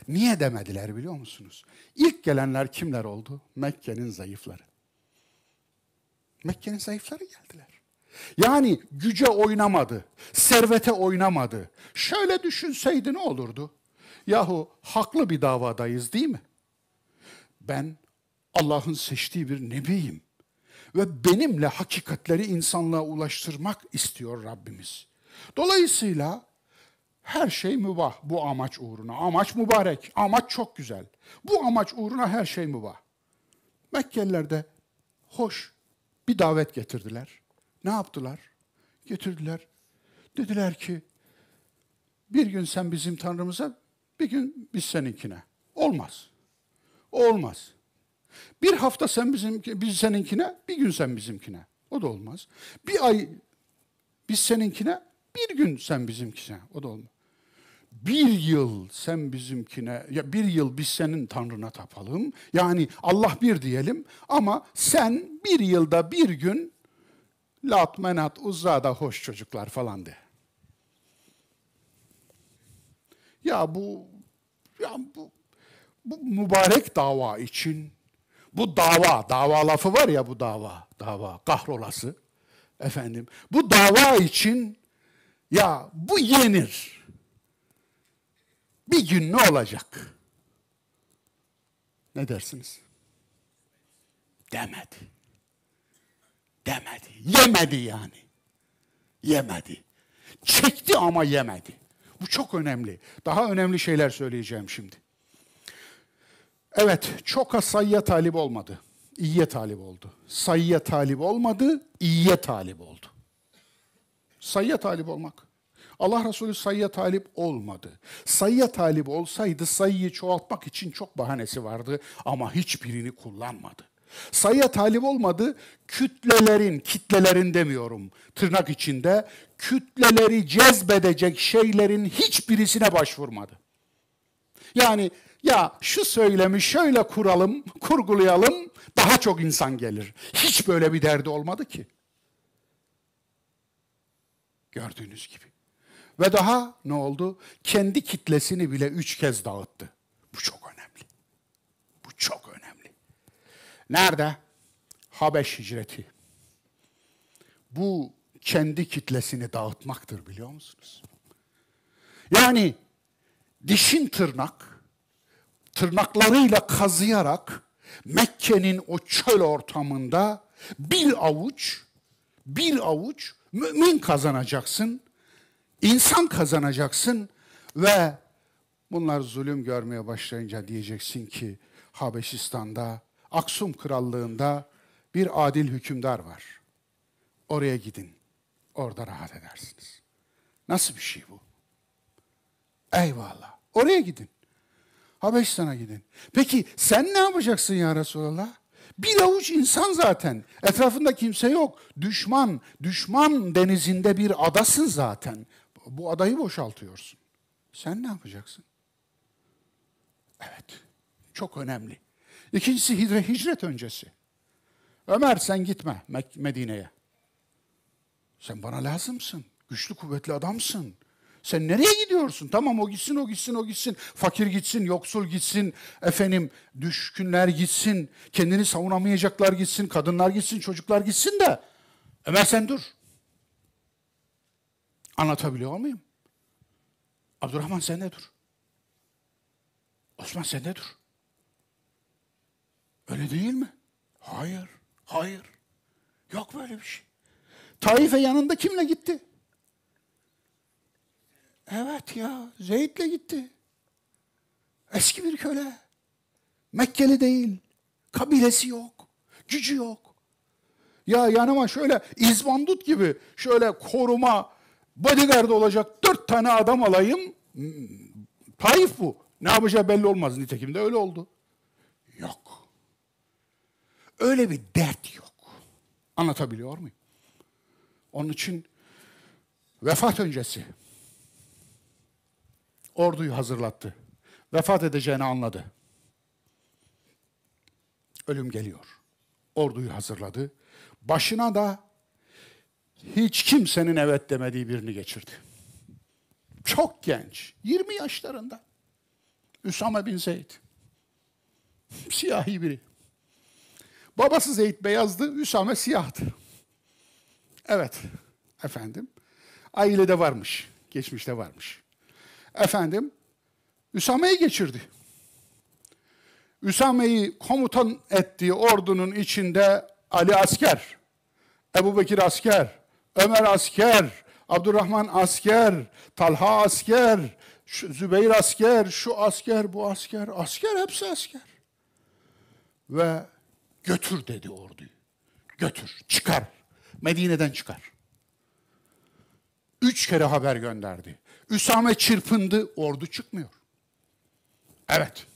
Niye demediler biliyor musunuz? İlk gelenler kimler oldu? Mekke'nin zayıfları. Mekke'nin zayıfları geldiler. Yani güce oynamadı, servete oynamadı. Şöyle düşünseydi ne olurdu? Yahu haklı bir davadayız değil mi? Ben Allah'ın seçtiği bir nebiyim ve benimle hakikatleri insanlığa ulaştırmak istiyor Rabbimiz. Dolayısıyla her şey mübah bu amaç uğruna. Amaç mübarek, amaç çok güzel. Bu amaç uğruna her şey mübah. Mekkeliler de hoş bir davet getirdiler. Ne yaptılar? Getirdiler. Dediler ki bir gün sen bizim Tanrımıza, bir gün biz seninkine. Olmaz. Olmaz. Bir hafta sen bizim, biz seninkine, bir gün sen bizimkine. O da olmaz. Bir ay biz seninkine, bir gün sen bizimkine. O da olmaz. Bir yıl sen bizimkine, ya bir yıl biz senin Tanrına tapalım. Yani Allah bir diyelim ama sen bir yılda bir gün Lat, Menat, Uzza da hoş çocuklar falan de. Ya bu ya bu bu mübarek dava için bu dava, dava lafı var ya bu dava, dava, kahrolası. Efendim bu dava için ya bu yenir. Bir gün ne olacak? Ne dersiniz? Demedi. Demedi. Yemedi yani. Yemedi. Çekti ama yemedi. Bu çok önemli. Daha önemli şeyler söyleyeceğim şimdi. Evet, çok az sayıya talip olmadı. İyiye talip oldu. Sayıya talip olmadı, iyiye talip oldu. Sayıya talip olmak. Allah Resulü sayıya talip olmadı. Sayıya talip olsaydı sayıyı çoğaltmak için çok bahanesi vardı ama hiçbirini kullanmadı. Sayıya talip olmadı, kütlelerin, kitlelerin demiyorum tırnak içinde, kütleleri cezbedecek şeylerin hiçbirisine başvurmadı. Yani ya şu söylemi şöyle kuralım, kurgulayalım, daha çok insan gelir. Hiç böyle bir derdi olmadı ki. Gördüğünüz gibi. Ve daha ne oldu? Kendi kitlesini bile üç kez dağıttı. Bu çok önemli. Bu çok önemli. Nerede? Habeş hicreti. Bu kendi kitlesini dağıtmaktır biliyor musunuz? Yani dişin tırnak, tırnaklarıyla kazıyarak Mekke'nin o çöl ortamında bir avuç, bir avuç mümin kazanacaksın, insan kazanacaksın ve bunlar zulüm görmeye başlayınca diyeceksin ki Habeşistan'da, Aksum Krallığı'nda bir adil hükümdar var. Oraya gidin. Orada rahat edersiniz. Nasıl bir şey bu? Eyvallah. Oraya gidin. Habeşistan'a gidin. Peki sen ne yapacaksın ya Resulallah? Bir avuç insan zaten. Etrafında kimse yok. Düşman, düşman denizinde bir adasın zaten. Bu adayı boşaltıyorsun. Sen ne yapacaksın? Evet. Çok önemli. İkincisi hicret, hicret öncesi. Ömer sen gitme Medine'ye. Sen bana lazımsın. Güçlü kuvvetli adamsın. Sen nereye gidiyorsun? Tamam o gitsin, o gitsin, o gitsin. Fakir gitsin, yoksul gitsin. Efendim düşkünler gitsin. Kendini savunamayacaklar gitsin. Kadınlar gitsin, çocuklar gitsin de. Ömer sen dur. Anlatabiliyor muyum? Abdurrahman sen de dur. Osman sen de dur. Öyle değil mi? Hayır, hayır. Yok böyle bir şey. Taif'e yanında kimle gitti? Evet ya, Zeyd'le gitti. Eski bir köle. Mekkeli değil. Kabilesi yok. Gücü yok. Ya yanıma şöyle izbandut gibi şöyle koruma, bodyguard olacak dört tane adam alayım. Hmm, Taif bu. Ne yapacağı belli olmaz nitekim de öyle oldu. Yok. Öyle bir dert yok. Anlatabiliyor muyum? Onun için vefat öncesi orduyu hazırlattı. Vefat edeceğini anladı. Ölüm geliyor. Orduyu hazırladı. Başına da hiç kimsenin evet demediği birini geçirdi. Çok genç, 20 yaşlarında. Üsame bin Zeyd. Siyahi biri. Babası Zeyd beyazdı, Üsame siyahtı. Evet, efendim. Ailede varmış, geçmişte varmış. Efendim, Üsame'yi geçirdi. Üsame'yi komutan ettiği ordunun içinde Ali asker, Ebu Bekir asker, Ömer asker, Abdurrahman asker, Talha asker, Zübeyir asker, şu asker, bu asker, asker hepsi asker. Ve götür dedi orduyu. Götür, çıkar. Medine'den çıkar. Üç kere haber gönderdi. Üsame çırpındı, ordu çıkmıyor. Evet.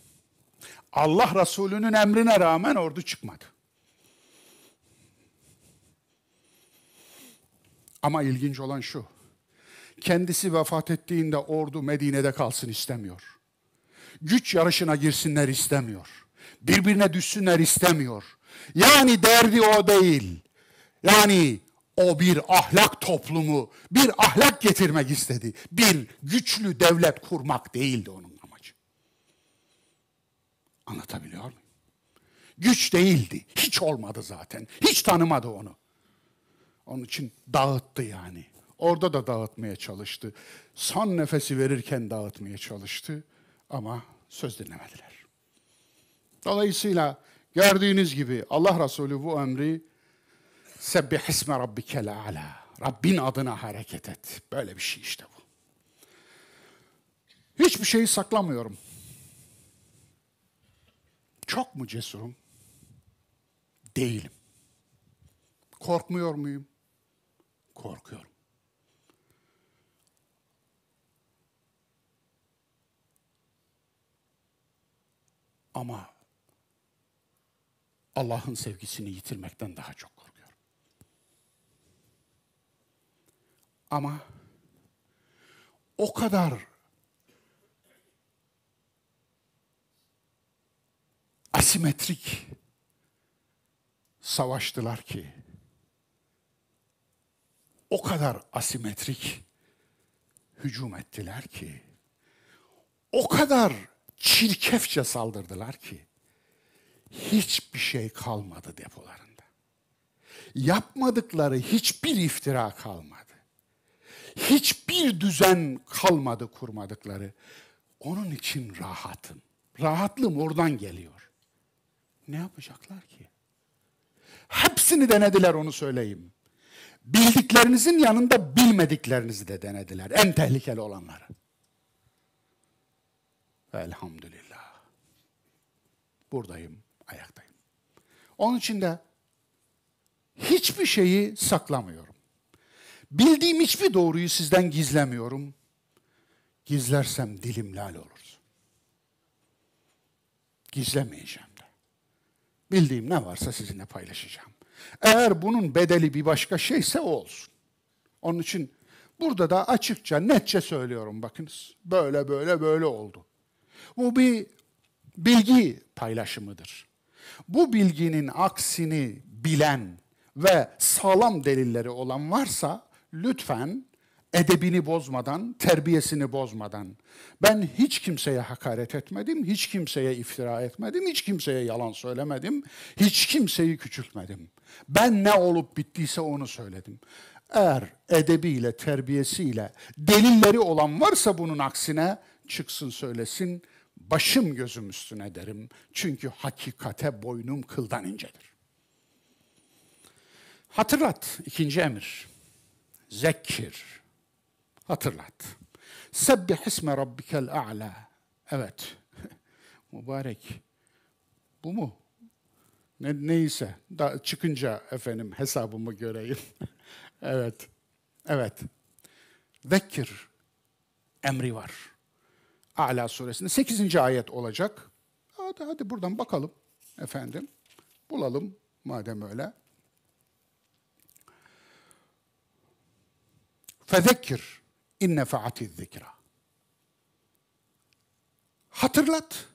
Allah Resulü'nün emrine rağmen ordu çıkmadı. Ama ilginç olan şu. Kendisi vefat ettiğinde ordu Medine'de kalsın istemiyor. Güç yarışına girsinler istemiyor. Birbirine düşsünler istemiyor. Yani derdi o değil. Yani o bir ahlak toplumu, bir ahlak getirmek istedi. Bir güçlü devlet kurmak değildi onun amacı. Anlatabiliyor muyum? Güç değildi. Hiç olmadı zaten. Hiç tanımadı onu. Onun için dağıttı yani. Orada da dağıtmaya çalıştı. Son nefesi verirken dağıtmaya çalıştı ama söz dinlemediler. Dolayısıyla gördüğünüz gibi Allah Resulü bu emri Sebbih isme rabbikel a'la. Rabbin adına hareket et. Böyle bir şey işte bu. Hiçbir şeyi saklamıyorum. Çok mu cesurum? Değilim. Korkmuyor muyum? Korkuyorum. Ama Allah'ın sevgisini yitirmekten daha çok korkuyorum. Ama o kadar asimetrik savaştılar ki o kadar asimetrik hücum ettiler ki o kadar çirkefçe saldırdılar ki hiçbir şey kalmadı depolarında. Yapmadıkları hiçbir iftira kalmadı. Hiçbir düzen kalmadı kurmadıkları. Onun için rahatım. Rahatlığım oradan geliyor. Ne yapacaklar ki? Hepsini denediler onu söyleyeyim. Bildiklerinizin yanında bilmediklerinizi de denediler. En tehlikeli olanları. Elhamdülillah. Buradayım, ayaktayım. Onun için de hiçbir şeyi saklamıyorum. Bildiğim hiçbir doğruyu sizden gizlemiyorum. Gizlersem dilim lal olur. Gizlemeyeceğim de. Bildiğim ne varsa sizinle paylaşacağım. Eğer bunun bedeli bir başka şeyse o olsun. Onun için burada da açıkça, netçe söylüyorum bakınız. Böyle böyle böyle oldu. Bu bir bilgi paylaşımıdır. Bu bilginin aksini bilen ve sağlam delilleri olan varsa lütfen edebini bozmadan, terbiyesini bozmadan. Ben hiç kimseye hakaret etmedim, hiç kimseye iftira etmedim, hiç kimseye yalan söylemedim, hiç kimseyi küçültmedim. Ben ne olup bittiyse onu söyledim. Eğer edebiyle, terbiyesiyle delilleri olan varsa bunun aksine çıksın söylesin, başım gözüm üstüne derim. Çünkü hakikate boynum kıldan incedir. Hatırlat, ikinci emir. Zekkir. Hatırlat. Sebbih isme rabbikel a'la. Evet. <laughs> Mübarek. Bu mu? Ne, neyse. Da çıkınca efendim hesabımı göreyim. <laughs> evet. Evet. Zekkir emri var. A'la suresinde 8. ayet olacak. Hadi hadi buradan bakalım efendim. Bulalım madem öyle. Fezekkir inne faati zikra. Hatırlat.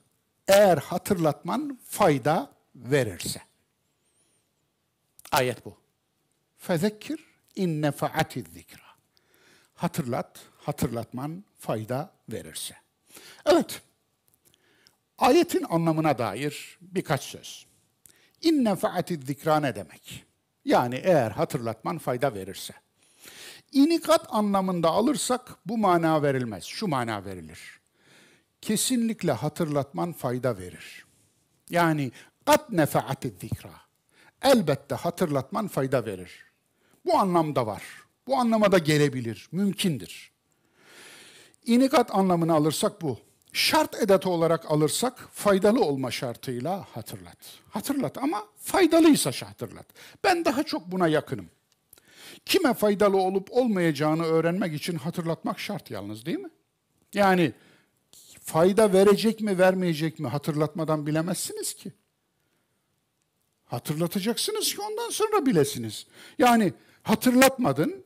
Eğer hatırlatman fayda verirse. Ayet bu. Fezekkir inne faati zikra. Hatırlat, hatırlatman fayda verirse. Evet. Ayetin anlamına dair birkaç söz. İnne faati zikra ne demek? Yani eğer hatırlatman fayda verirse. İnikat anlamında alırsak bu mana verilmez. Şu mana verilir. Kesinlikle hatırlatman fayda verir. Yani kat nefaati zikra. Elbette hatırlatman fayda verir. Bu anlamda var. Bu anlamada gelebilir, mümkündür. İnikat anlamını alırsak bu. Şart edatı olarak alırsak faydalı olma şartıyla hatırlat. Hatırlat ama faydalıysa hatırlat. Ben daha çok buna yakınım. Kime faydalı olup olmayacağını öğrenmek için hatırlatmak şart yalnız değil mi? Yani fayda verecek mi vermeyecek mi hatırlatmadan bilemezsiniz ki. Hatırlatacaksınız ki ondan sonra bilesiniz. Yani hatırlatmadın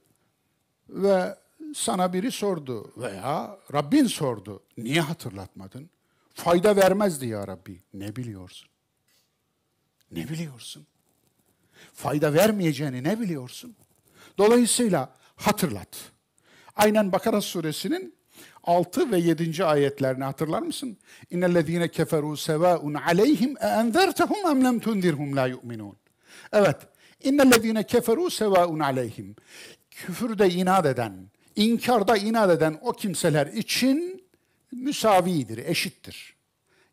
ve sana biri sordu veya Rabbin sordu. Niye hatırlatmadın? Fayda vermezdi ya Rabbi. Ne biliyorsun? Ne biliyorsun? Fayda vermeyeceğini ne biliyorsun? Dolayısıyla hatırlat. Aynen Bakara suresinin 6 ve 7. ayetlerini hatırlar mısın? İnnellezîne keferû sevâun aleyhim e enzertehum em lem tunzirhum la yu'minûn. Evet, İnnellezine keferu sevaun aleyhim. Küfürde inat eden, inkarda inat eden o kimseler için müsavidir, eşittir.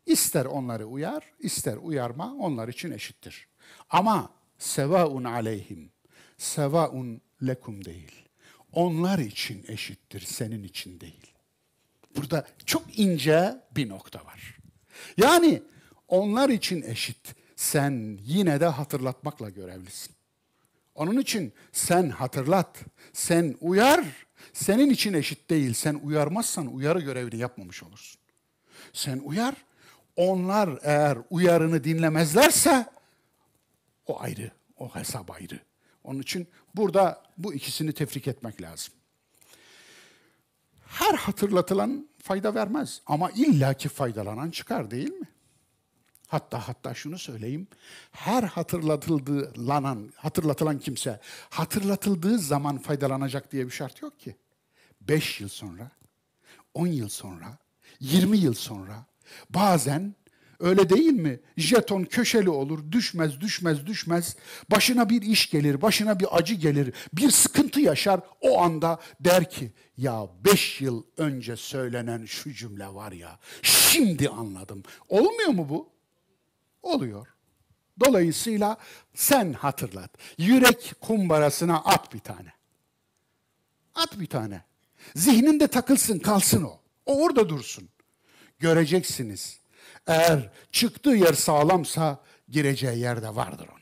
İster onları uyar, ister uyarma onlar için eşittir. Ama sevaun aleyhim, sevaun lekum değil. Onlar için eşittir, senin için değil. Burada çok ince bir nokta var. Yani onlar için eşit. Sen yine de hatırlatmakla görevlisin. Onun için sen hatırlat, sen uyar. Senin için eşit değil. Sen uyarmazsan uyarı görevini yapmamış olursun. Sen uyar. Onlar eğer uyarını dinlemezlerse o ayrı, o hesap ayrı. Onun için burada bu ikisini tefrik etmek lazım. Her hatırlatılan fayda vermez ama illaki faydalanan çıkar değil mi? Hatta hatta şunu söyleyeyim. Her hatırlatıldığı lanan, hatırlatılan kimse hatırlatıldığı zaman faydalanacak diye bir şart yok ki. Beş yıl sonra, on yıl sonra, yirmi yıl sonra bazen Öyle değil mi? Jeton köşeli olur, düşmez, düşmez, düşmez. Başına bir iş gelir, başına bir acı gelir, bir sıkıntı yaşar. O anda der ki, ya beş yıl önce söylenen şu cümle var ya, şimdi anladım. Olmuyor mu bu? Oluyor. Dolayısıyla sen hatırlat. Yürek kumbarasına at bir tane. At bir tane. Zihninde takılsın, kalsın o. O orada dursun. Göreceksiniz eğer çıktığı yer sağlamsa gireceği yerde vardır onun.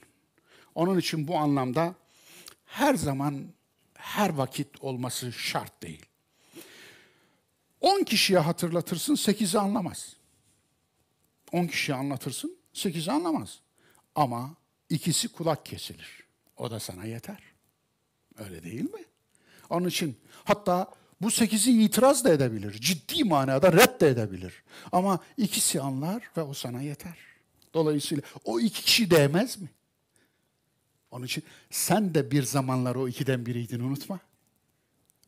Onun için bu anlamda her zaman her vakit olması şart değil. On kişiye hatırlatırsın, sekizi anlamaz. On kişiye anlatırsın, sekizi anlamaz. Ama ikisi kulak kesilir. O da sana yeter. Öyle değil mi? Onun için hatta bu sekizi itiraz da edebilir. Ciddi manada red de edebilir. Ama ikisi anlar ve o sana yeter. Dolayısıyla o iki kişi değmez mi? Onun için sen de bir zamanlar o ikiden biriydin unutma.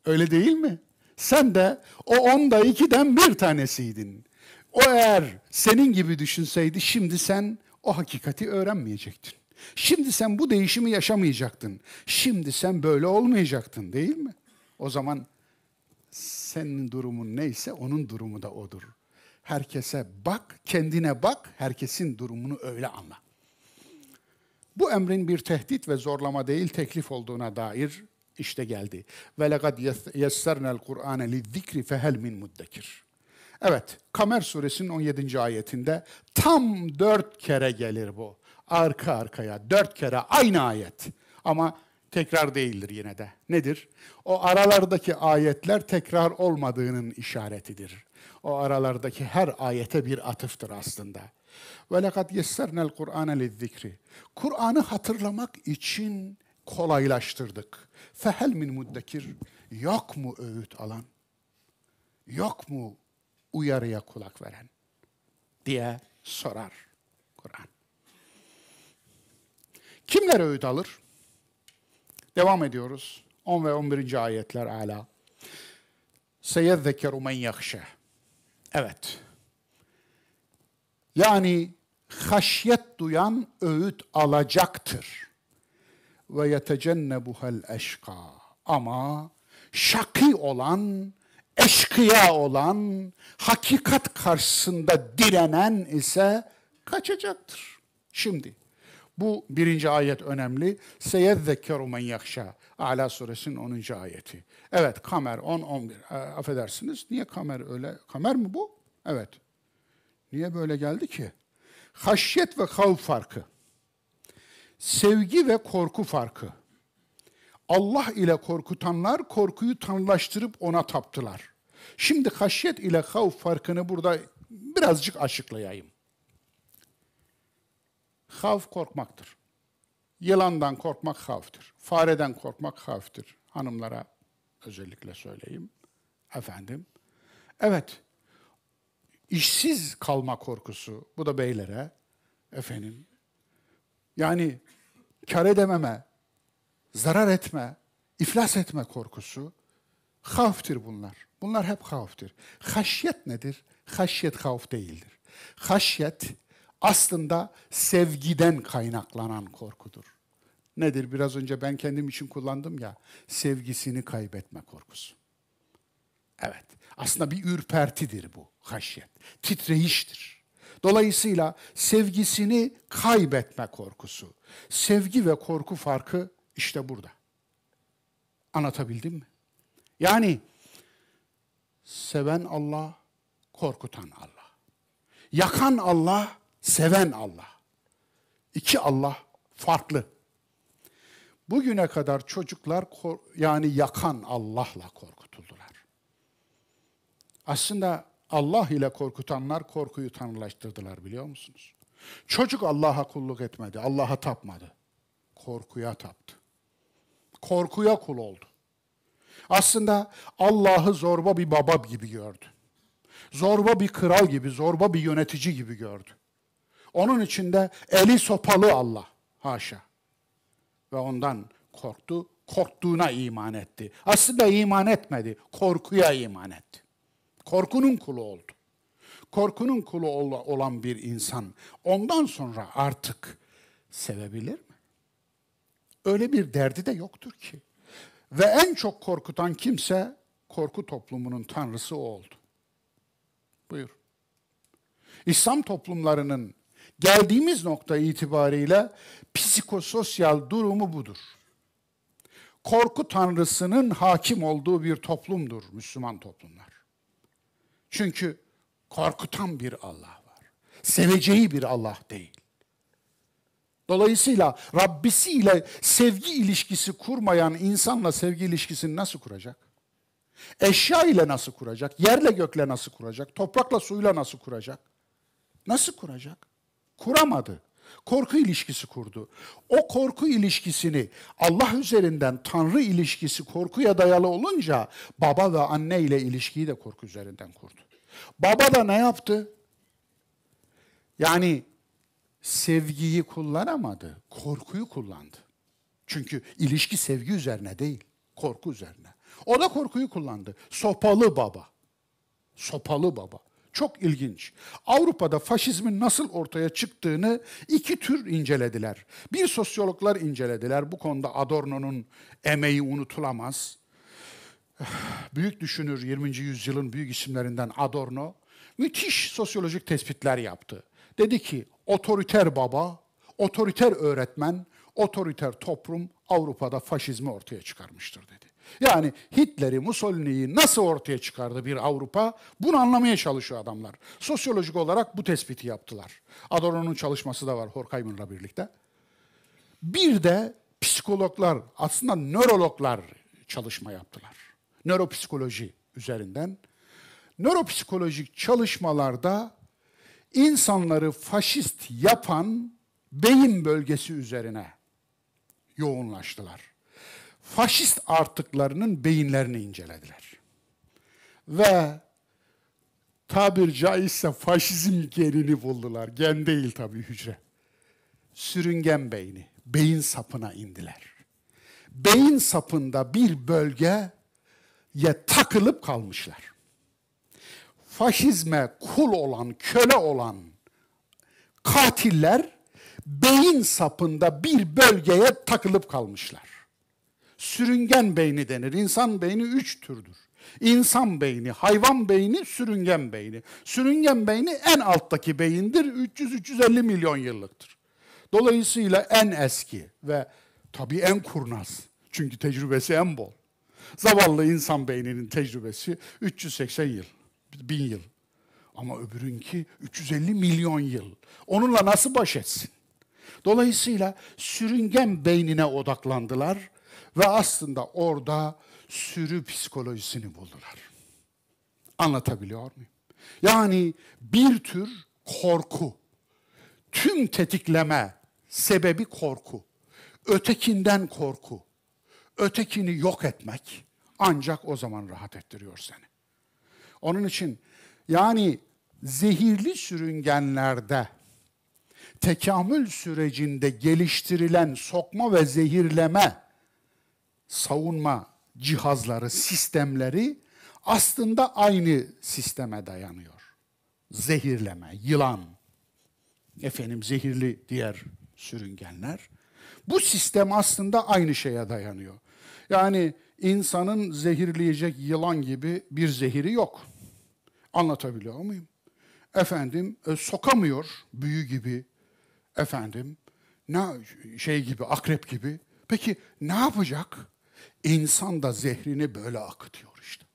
Öyle değil mi? Sen de o onda ikiden bir tanesiydin. O eğer senin gibi düşünseydi şimdi sen o hakikati öğrenmeyecektin. Şimdi sen bu değişimi yaşamayacaktın. Şimdi sen böyle olmayacaktın değil mi? O zaman senin durumun neyse onun durumu da odur. Herkese bak, kendine bak, herkesin durumunu öyle anla. Bu emrin bir tehdit ve zorlama değil, teklif olduğuna dair işte geldi. Ve lekad yessernel Kur'ane lizzikri fehel min muddekir. Evet, Kamer suresinin 17. ayetinde tam dört kere gelir bu. Arka arkaya dört kere aynı ayet. Ama tekrar değildir yine de. Nedir? O aralardaki ayetler tekrar olmadığının işaretidir. O aralardaki her ayete bir atıftır aslında. Ve lekad yessernel Kur'ane lizzikri. Kur'an'ı hatırlamak için kolaylaştırdık. Fehel min muddekir. Yok mu öğüt alan? Yok mu uyarıya kulak veren? diye sorar Kur'an. Kimler öğüt alır? Devam ediyoruz. 10 ve 11. ayetler ala. Seyezzekeru men yakşe. Evet. Yani haşyet duyan öğüt alacaktır. Ve yetecennebuhel eşka. Ama şaki olan, eşkıya olan, hakikat karşısında direnen ise kaçacaktır. Şimdi bu birinci ayet önemli. Seyezzekkeru men yakşa. Ala suresinin 10. ayeti. Evet kamer 10-11. E, affedersiniz. Niye kamer öyle? Kamer mi bu? Evet. Niye böyle geldi ki? Haşyet ve havf farkı. Sevgi ve korku farkı. Allah ile korkutanlar korkuyu tanrılaştırıp ona taptılar. Şimdi haşyet ile havf farkını burada birazcık açıklayayım. Havf korkmaktır. Yılandan korkmak havftır. Fareden korkmak havftır. Hanımlara özellikle söyleyeyim. Efendim. Evet. İşsiz kalma korkusu. Bu da beylere. Efendim. Yani kar edememe, zarar etme, iflas etme korkusu. Havftir bunlar. Bunlar hep havftir. Haşyet nedir? Haşyet havf değildir. Haşyet aslında sevgiden kaynaklanan korkudur. nedir? Biraz önce ben kendim için kullandım ya. Sevgisini kaybetme korkusu. Evet. Aslında bir ürpertidir bu haşyet. Titreyiştir. Dolayısıyla sevgisini kaybetme korkusu. Sevgi ve korku farkı işte burada. Anlatabildim mi? Yani seven Allah, korkutan Allah. Yakan Allah, seven Allah. İki Allah farklı. Bugüne kadar çocuklar yani yakan Allah'la korkutuldular. Aslında Allah ile korkutanlar korkuyu tanrılaştırdılar biliyor musunuz? Çocuk Allah'a kulluk etmedi, Allah'a tapmadı. Korkuya taptı. Korkuya kul oldu. Aslında Allah'ı zorba bir baba gibi gördü. Zorba bir kral gibi, zorba bir yönetici gibi gördü. Onun içinde eli sopalı Allah. Haşa. Ve ondan korktu, korktuğuna iman etti. Aslında iman etmedi, korkuya iman etti. Korkunun kulu oldu. Korkunun kulu olan bir insan ondan sonra artık sevebilir mi? Öyle bir derdi de yoktur ki. Ve en çok korkutan kimse korku toplumunun tanrısı o oldu. Buyur. İslam toplumlarının geldiğimiz nokta itibariyle psikososyal durumu budur. Korku tanrısının hakim olduğu bir toplumdur Müslüman toplumlar. Çünkü korkutan bir Allah var. Seveceği bir Allah değil. Dolayısıyla Rabbisi ile sevgi ilişkisi kurmayan insanla sevgi ilişkisini nasıl kuracak? Eşya ile nasıl kuracak? Yerle gökle nasıl kuracak? Toprakla suyla nasıl kuracak? Nasıl kuracak? Kuramadı. Korku ilişkisi kurdu. O korku ilişkisini Allah üzerinden Tanrı ilişkisi korkuya dayalı olunca baba ve anne ile ilişkiyi de korku üzerinden kurdu. Baba da ne yaptı? Yani sevgiyi kullanamadı, korkuyu kullandı. Çünkü ilişki sevgi üzerine değil, korku üzerine. O da korkuyu kullandı. Sopalı baba. Sopalı baba. Çok ilginç. Avrupa'da faşizmin nasıl ortaya çıktığını iki tür incelediler. Bir sosyologlar incelediler. Bu konuda Adorno'nun emeği unutulamaz. <sighs> Büyük düşünür 20. yüzyılın büyük isimlerinden Adorno müthiş sosyolojik tespitler yaptı. Dedi ki otoriter baba, otoriter öğretmen, otoriter toplum Avrupa'da faşizmi ortaya çıkarmıştır dedi. Yani Hitler'i, Mussolini'yi nasıl ortaya çıkardı bir Avrupa? Bunu anlamaya çalışıyor adamlar. Sosyolojik olarak bu tespiti yaptılar. Adorno'nun çalışması da var Horkheimer'la birlikte. Bir de psikologlar, aslında nörologlar çalışma yaptılar. Nöropsikoloji üzerinden. Nöropsikolojik çalışmalarda insanları faşist yapan beyin bölgesi üzerine yoğunlaştılar. Faşist artıklarının beyinlerini incelediler. Ve tabir caizse faşizm genini buldular. Gen değil tabii hücre. Sürüngen beyni, beyin sapına indiler. Beyin sapında bir bölgeye takılıp kalmışlar faşizme kul olan, köle olan katiller beyin sapında bir bölgeye takılıp kalmışlar. Sürüngen beyni denir. İnsan beyni üç türdür. İnsan beyni, hayvan beyni, sürüngen beyni. Sürüngen beyni en alttaki beyindir. 300-350 milyon yıllıktır. Dolayısıyla en eski ve tabii en kurnaz. Çünkü tecrübesi en bol. Zavallı insan beyninin tecrübesi 380 yıl bin yıl. Ama öbürünki 350 milyon yıl. Onunla nasıl baş etsin? Dolayısıyla sürüngen beynine odaklandılar ve aslında orada sürü psikolojisini buldular. Anlatabiliyor muyum? Yani bir tür korku. Tüm tetikleme sebebi korku. Ötekinden korku. Ötekini yok etmek ancak o zaman rahat ettiriyor seni. Onun için yani zehirli sürüngenlerde tekamül sürecinde geliştirilen sokma ve zehirleme savunma cihazları, sistemleri aslında aynı sisteme dayanıyor. Zehirleme, yılan, efendim zehirli diğer sürüngenler Bu sistem aslında aynı şeye dayanıyor. Yani insanın zehirleyecek yılan gibi bir zehiri yok. Anlatabiliyor muyum? Efendim e, sokamıyor büyü gibi. Efendim ne şey gibi akrep gibi. Peki ne yapacak? İnsan da zehrini böyle akıtıyor işte.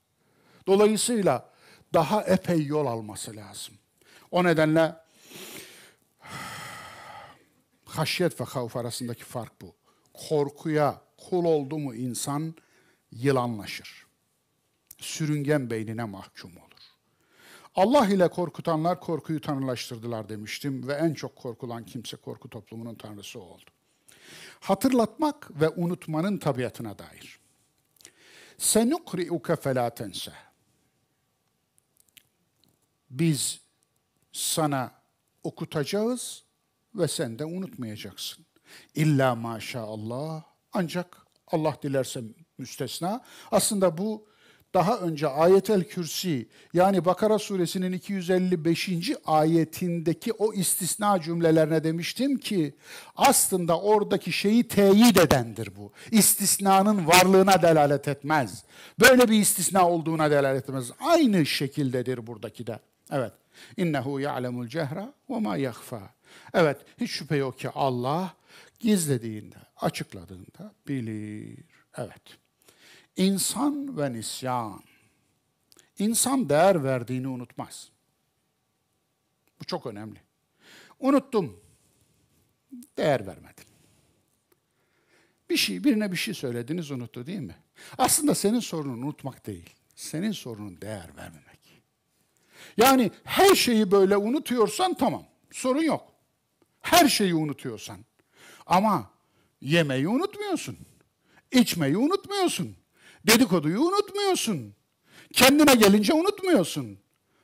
Dolayısıyla daha epey yol alması lazım. O nedenle haşyet ve havf arasındaki fark bu. Korkuya kul oldu mu insan yılanlaşır. Sürüngen beynine mahkum olur. Allah ile korkutanlar korkuyu tanrılaştırdılar demiştim ve en çok korkulan kimse korku toplumunun tanrısı oldu. Hatırlatmak ve unutmanın tabiatına dair. Senukri'uke felâ tense. Biz sana okutacağız ve sen de unutmayacaksın. İlla maşallah ancak Allah dilerse müstesna. Aslında bu daha önce ayetel kürsi yani Bakara suresinin 255. ayetindeki o istisna cümlelerine demiştim ki aslında oradaki şeyi teyit edendir bu. İstisnanın varlığına delalet etmez. Böyle bir istisna olduğuna delalet etmez. Aynı şekildedir buradaki de. Evet. İnnehu ya'lemul cehra ve ma yahfa. Evet, hiç şüphe yok ki Allah gizlediğinde, açıkladığında bilir. Evet. İnsan ve nisyan. İnsan değer verdiğini unutmaz. Bu çok önemli. Unuttum. Değer vermedin. Bir şey, birine bir şey söylediniz unuttu değil mi? Aslında senin sorunun unutmak değil. Senin sorunun değer vermemek. Yani her şeyi böyle unutuyorsan tamam. Sorun yok. Her şeyi unutuyorsan. Ama yemeği unutmuyorsun. İçmeyi unutmuyorsun. Dedikoduyu unutmuyorsun. Kendine gelince unutmuyorsun.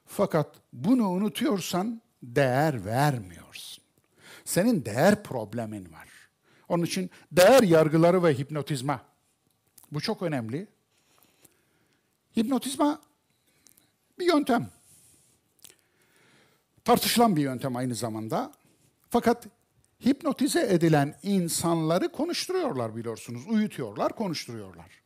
Fakat bunu unutuyorsan değer vermiyorsun. Senin değer problemin var. Onun için değer yargıları ve hipnotizma. Bu çok önemli. Hipnotizma bir yöntem. Tartışılan bir yöntem aynı zamanda. Fakat hipnotize edilen insanları konuşturuyorlar biliyorsunuz. Uyutuyorlar, konuşturuyorlar.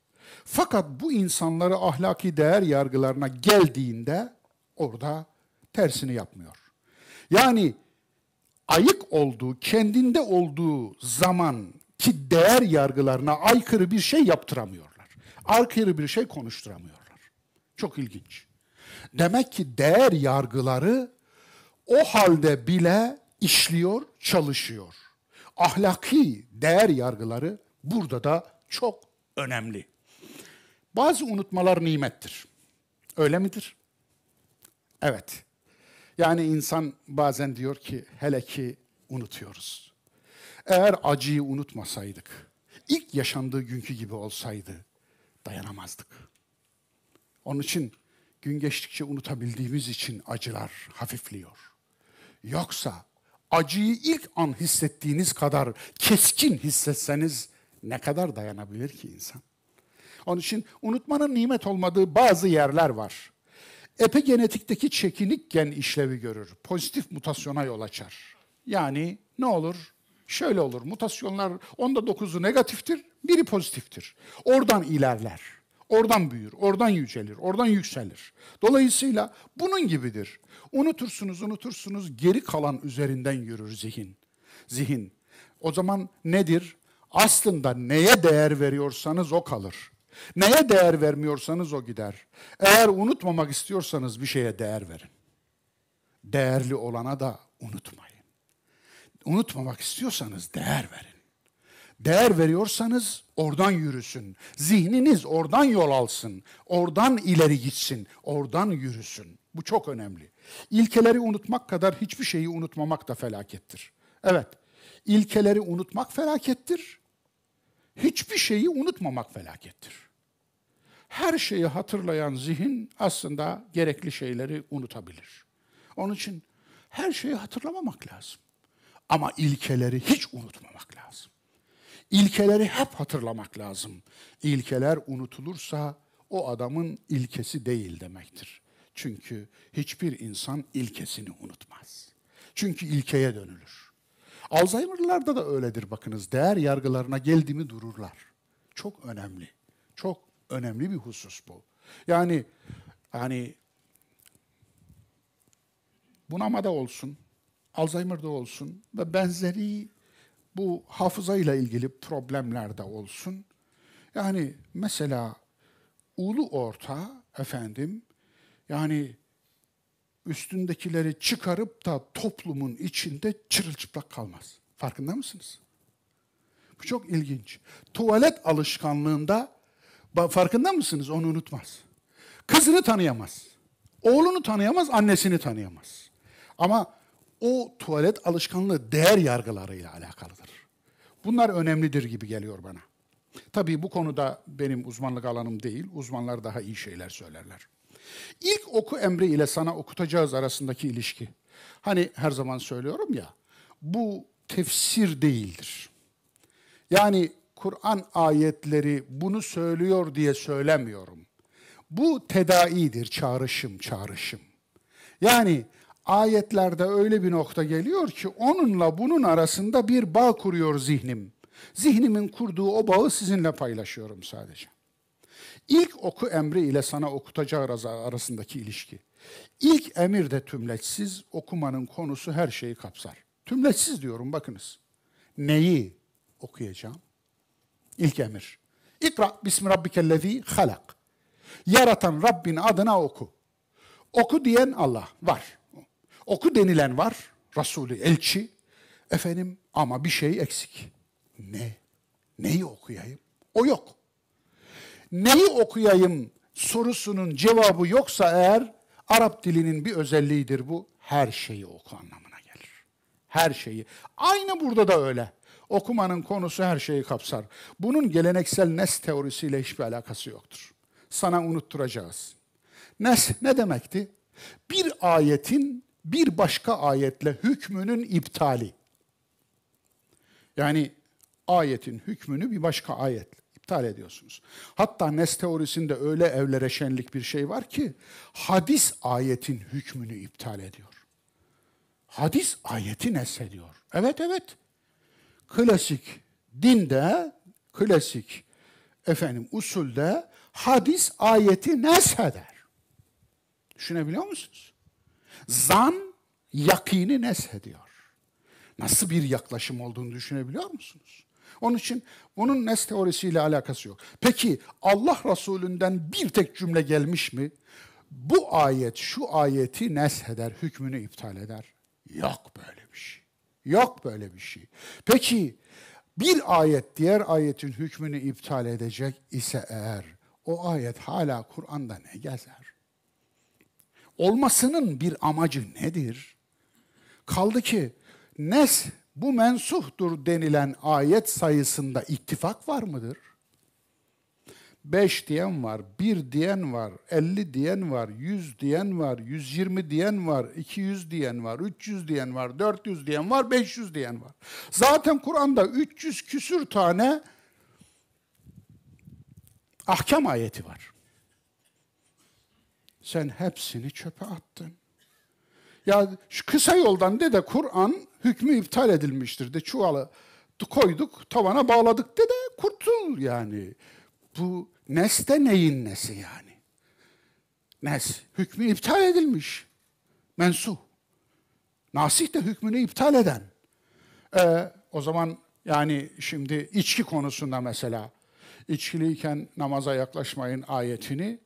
Fakat bu insanları ahlaki değer yargılarına geldiğinde orada tersini yapmıyor. Yani ayık olduğu, kendinde olduğu zaman ki değer yargılarına aykırı bir şey yaptıramıyorlar. Aykırı bir şey konuşturamıyorlar. Çok ilginç. Demek ki değer yargıları o halde bile işliyor, çalışıyor. Ahlaki değer yargıları burada da çok önemli. Bazı unutmalar nimettir. Öyle midir? Evet. Yani insan bazen diyor ki hele ki unutuyoruz. Eğer acıyı unutmasaydık, ilk yaşandığı günkü gibi olsaydı dayanamazdık. Onun için gün geçtikçe unutabildiğimiz için acılar hafifliyor. Yoksa acıyı ilk an hissettiğiniz kadar keskin hissetseniz ne kadar dayanabilir ki insan? Onun için unutmanın nimet olmadığı bazı yerler var. Epigenetikteki çekinik gen işlevi görür. Pozitif mutasyona yol açar. Yani ne olur? Şöyle olur. Mutasyonlar onda dokuzu negatiftir, biri pozitiftir. Oradan ilerler. Oradan büyür, oradan yücelir, oradan yükselir. Dolayısıyla bunun gibidir. Unutursunuz, unutursunuz, geri kalan üzerinden yürür zihin. Zihin. O zaman nedir? Aslında neye değer veriyorsanız o kalır. Neye değer vermiyorsanız o gider. Eğer unutmamak istiyorsanız bir şeye değer verin. Değerli olana da unutmayın. Unutmamak istiyorsanız değer verin. Değer veriyorsanız oradan yürüsün. Zihniniz oradan yol alsın. Oradan ileri gitsin. Oradan yürüsün. Bu çok önemli. İlkeleri unutmak kadar hiçbir şeyi unutmamak da felakettir. Evet, ilkeleri unutmak felakettir. Hiçbir şeyi unutmamak felakettir her şeyi hatırlayan zihin aslında gerekli şeyleri unutabilir. Onun için her şeyi hatırlamamak lazım. Ama ilkeleri hiç unutmamak lazım. İlkeleri hep hatırlamak lazım. İlkeler unutulursa o adamın ilkesi değil demektir. Çünkü hiçbir insan ilkesini unutmaz. Çünkü ilkeye dönülür. Alzheimer'lılarda da öyledir bakınız. Değer yargılarına geldi mi dururlar. Çok önemli. Çok önemli bir husus bu. Yani hani bunamada olsun, Alzheimer'da olsun ve benzeri bu hafızayla ilgili problemlerde olsun. Yani mesela ulu orta efendim yani üstündekileri çıkarıp da toplumun içinde çırılçıplak kalmaz. Farkında mısınız? Bu çok ilginç. Tuvalet alışkanlığında farkında mısınız? Onu unutmaz. Kızını tanıyamaz. Oğlunu tanıyamaz, annesini tanıyamaz. Ama o tuvalet alışkanlığı değer yargılarıyla alakalıdır. Bunlar önemlidir gibi geliyor bana. Tabii bu konuda benim uzmanlık alanım değil. Uzmanlar daha iyi şeyler söylerler. İlk oku emri ile sana okutacağız arasındaki ilişki. Hani her zaman söylüyorum ya, bu tefsir değildir. Yani Kur'an ayetleri bunu söylüyor diye söylemiyorum. Bu tedaidir, çağrışım, çağrışım. Yani ayetlerde öyle bir nokta geliyor ki onunla bunun arasında bir bağ kuruyor zihnim. Zihnimin kurduğu o bağı sizinle paylaşıyorum sadece. İlk oku emri ile sana okutacağı arasındaki ilişki. İlk emir de tümletsiz, okumanın konusu her şeyi kapsar. Tümletsiz diyorum bakınız. Neyi okuyacağım? İlk emir. İkra bismi rabbikellezi halak. Yaratan Rabbin adına oku. Oku diyen Allah var. Oku denilen var. Resulü, elçi. Efendim ama bir şey eksik. Ne? Neyi okuyayım? O yok. Neyi okuyayım sorusunun cevabı yoksa eğer Arap dilinin bir özelliğidir bu. Her şeyi oku anlamına gelir. Her şeyi. Aynı burada da öyle. Okumanın konusu her şeyi kapsar. Bunun geleneksel nes teorisiyle hiçbir alakası yoktur. Sana unutturacağız. Nes ne demekti? Bir ayetin bir başka ayetle hükmünün iptali. Yani ayetin hükmünü bir başka ayet iptal ediyorsunuz. Hatta Nes teorisinde öyle evlere şenlik bir şey var ki hadis ayetin hükmünü iptal ediyor. Hadis ayeti neshediyor. Evet evet. Klasik dinde, klasik efendim usulde hadis ayeti nesheder. Düşünebiliyor musunuz? Zan yakini neshediyor. Nasıl bir yaklaşım olduğunu düşünebiliyor musunuz? Onun için bunun nes teorisiyle alakası yok. Peki Allah Resulü'nden bir tek cümle gelmiş mi? Bu ayet şu ayeti nesheder, hükmünü iptal eder. Yok böyle. Yok böyle bir şey. Peki bir ayet diğer ayetin hükmünü iptal edecek ise eğer o ayet hala Kur'an'da ne gezer? Olmasının bir amacı nedir? Kaldı ki nes bu mensuhtur denilen ayet sayısında ittifak var mıdır? Beş diyen var, bir diyen var, elli diyen var, yüz diyen var, yüz yirmi diyen var, iki yüz diyen var, üç yüz diyen var, dört yüz diyen var, beş yüz diyen var. Zaten Kur'an'da üç yüz küsür tane ahkam ayeti var. Sen hepsini çöpe attın. Ya şu kısa yoldan de de Kur'an hükmü iptal edilmiştir de çuvalı koyduk tavana bağladık de de kurtul yani. Bu neste neyin nesi yani? Nes, hükmü iptal edilmiş. Mensuh. Nasih de hükmünü iptal eden. Ee, o zaman yani şimdi içki konusunda mesela içkiliyken namaza yaklaşmayın ayetini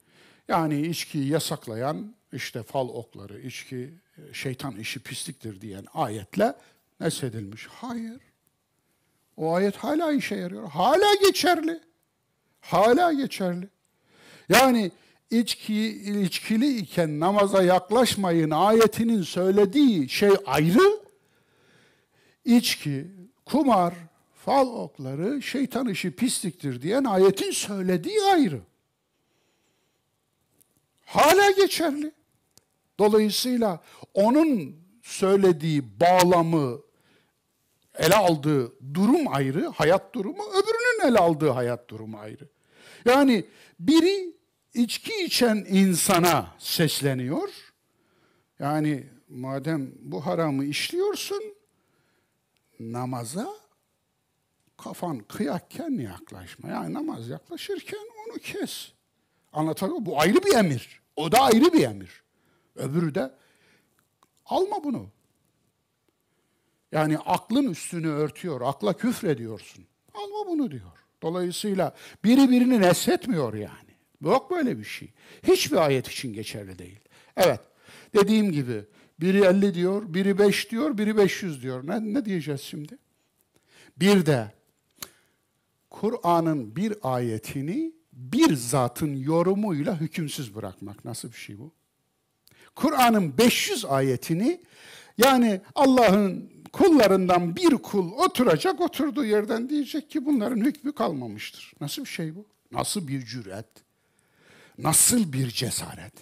yani içkiyi yasaklayan işte fal okları, içki şeytan işi pisliktir diyen ayetle nesedilmiş. Hayır. O ayet hala işe yarıyor. Hala geçerli. Hala geçerli. Yani içki, içkili iken namaza yaklaşmayın ayetinin söylediği şey ayrı. İçki, kumar, fal okları şeytan işi pisliktir diyen ayetin söylediği ayrı. Hala geçerli. Dolayısıyla onun söylediği bağlamı, ele aldığı durum ayrı, hayat durumu, öbürünün ele aldığı hayat durumu ayrı. Yani biri içki içen insana sesleniyor. Yani madem bu haramı işliyorsun, namaza kafan kıyakken yaklaşma. Yani namaz yaklaşırken onu kes. Anlatabiliyor? Bu ayrı bir emir. O da ayrı bir emir. Öbürü de alma bunu. Yani aklın üstünü örtüyor, akla küfrediyorsun. Alma bunu diyor. Dolayısıyla biri birini nesletmiyor yani. Yok böyle bir şey. Hiçbir ayet için geçerli değil. Evet, dediğim gibi biri 50 diyor, biri 5 diyor, biri 500 diyor. Ne, ne diyeceğiz şimdi? Bir de Kur'an'ın bir ayetini bir zatın yorumuyla hükümsüz bırakmak. Nasıl bir şey bu? Kur'an'ın 500 ayetini yani Allah'ın kullarından bir kul oturacak oturduğu yerden diyecek ki bunların hükmü kalmamıştır. Nasıl bir şey bu? Nasıl bir cüret? Nasıl bir cesaret?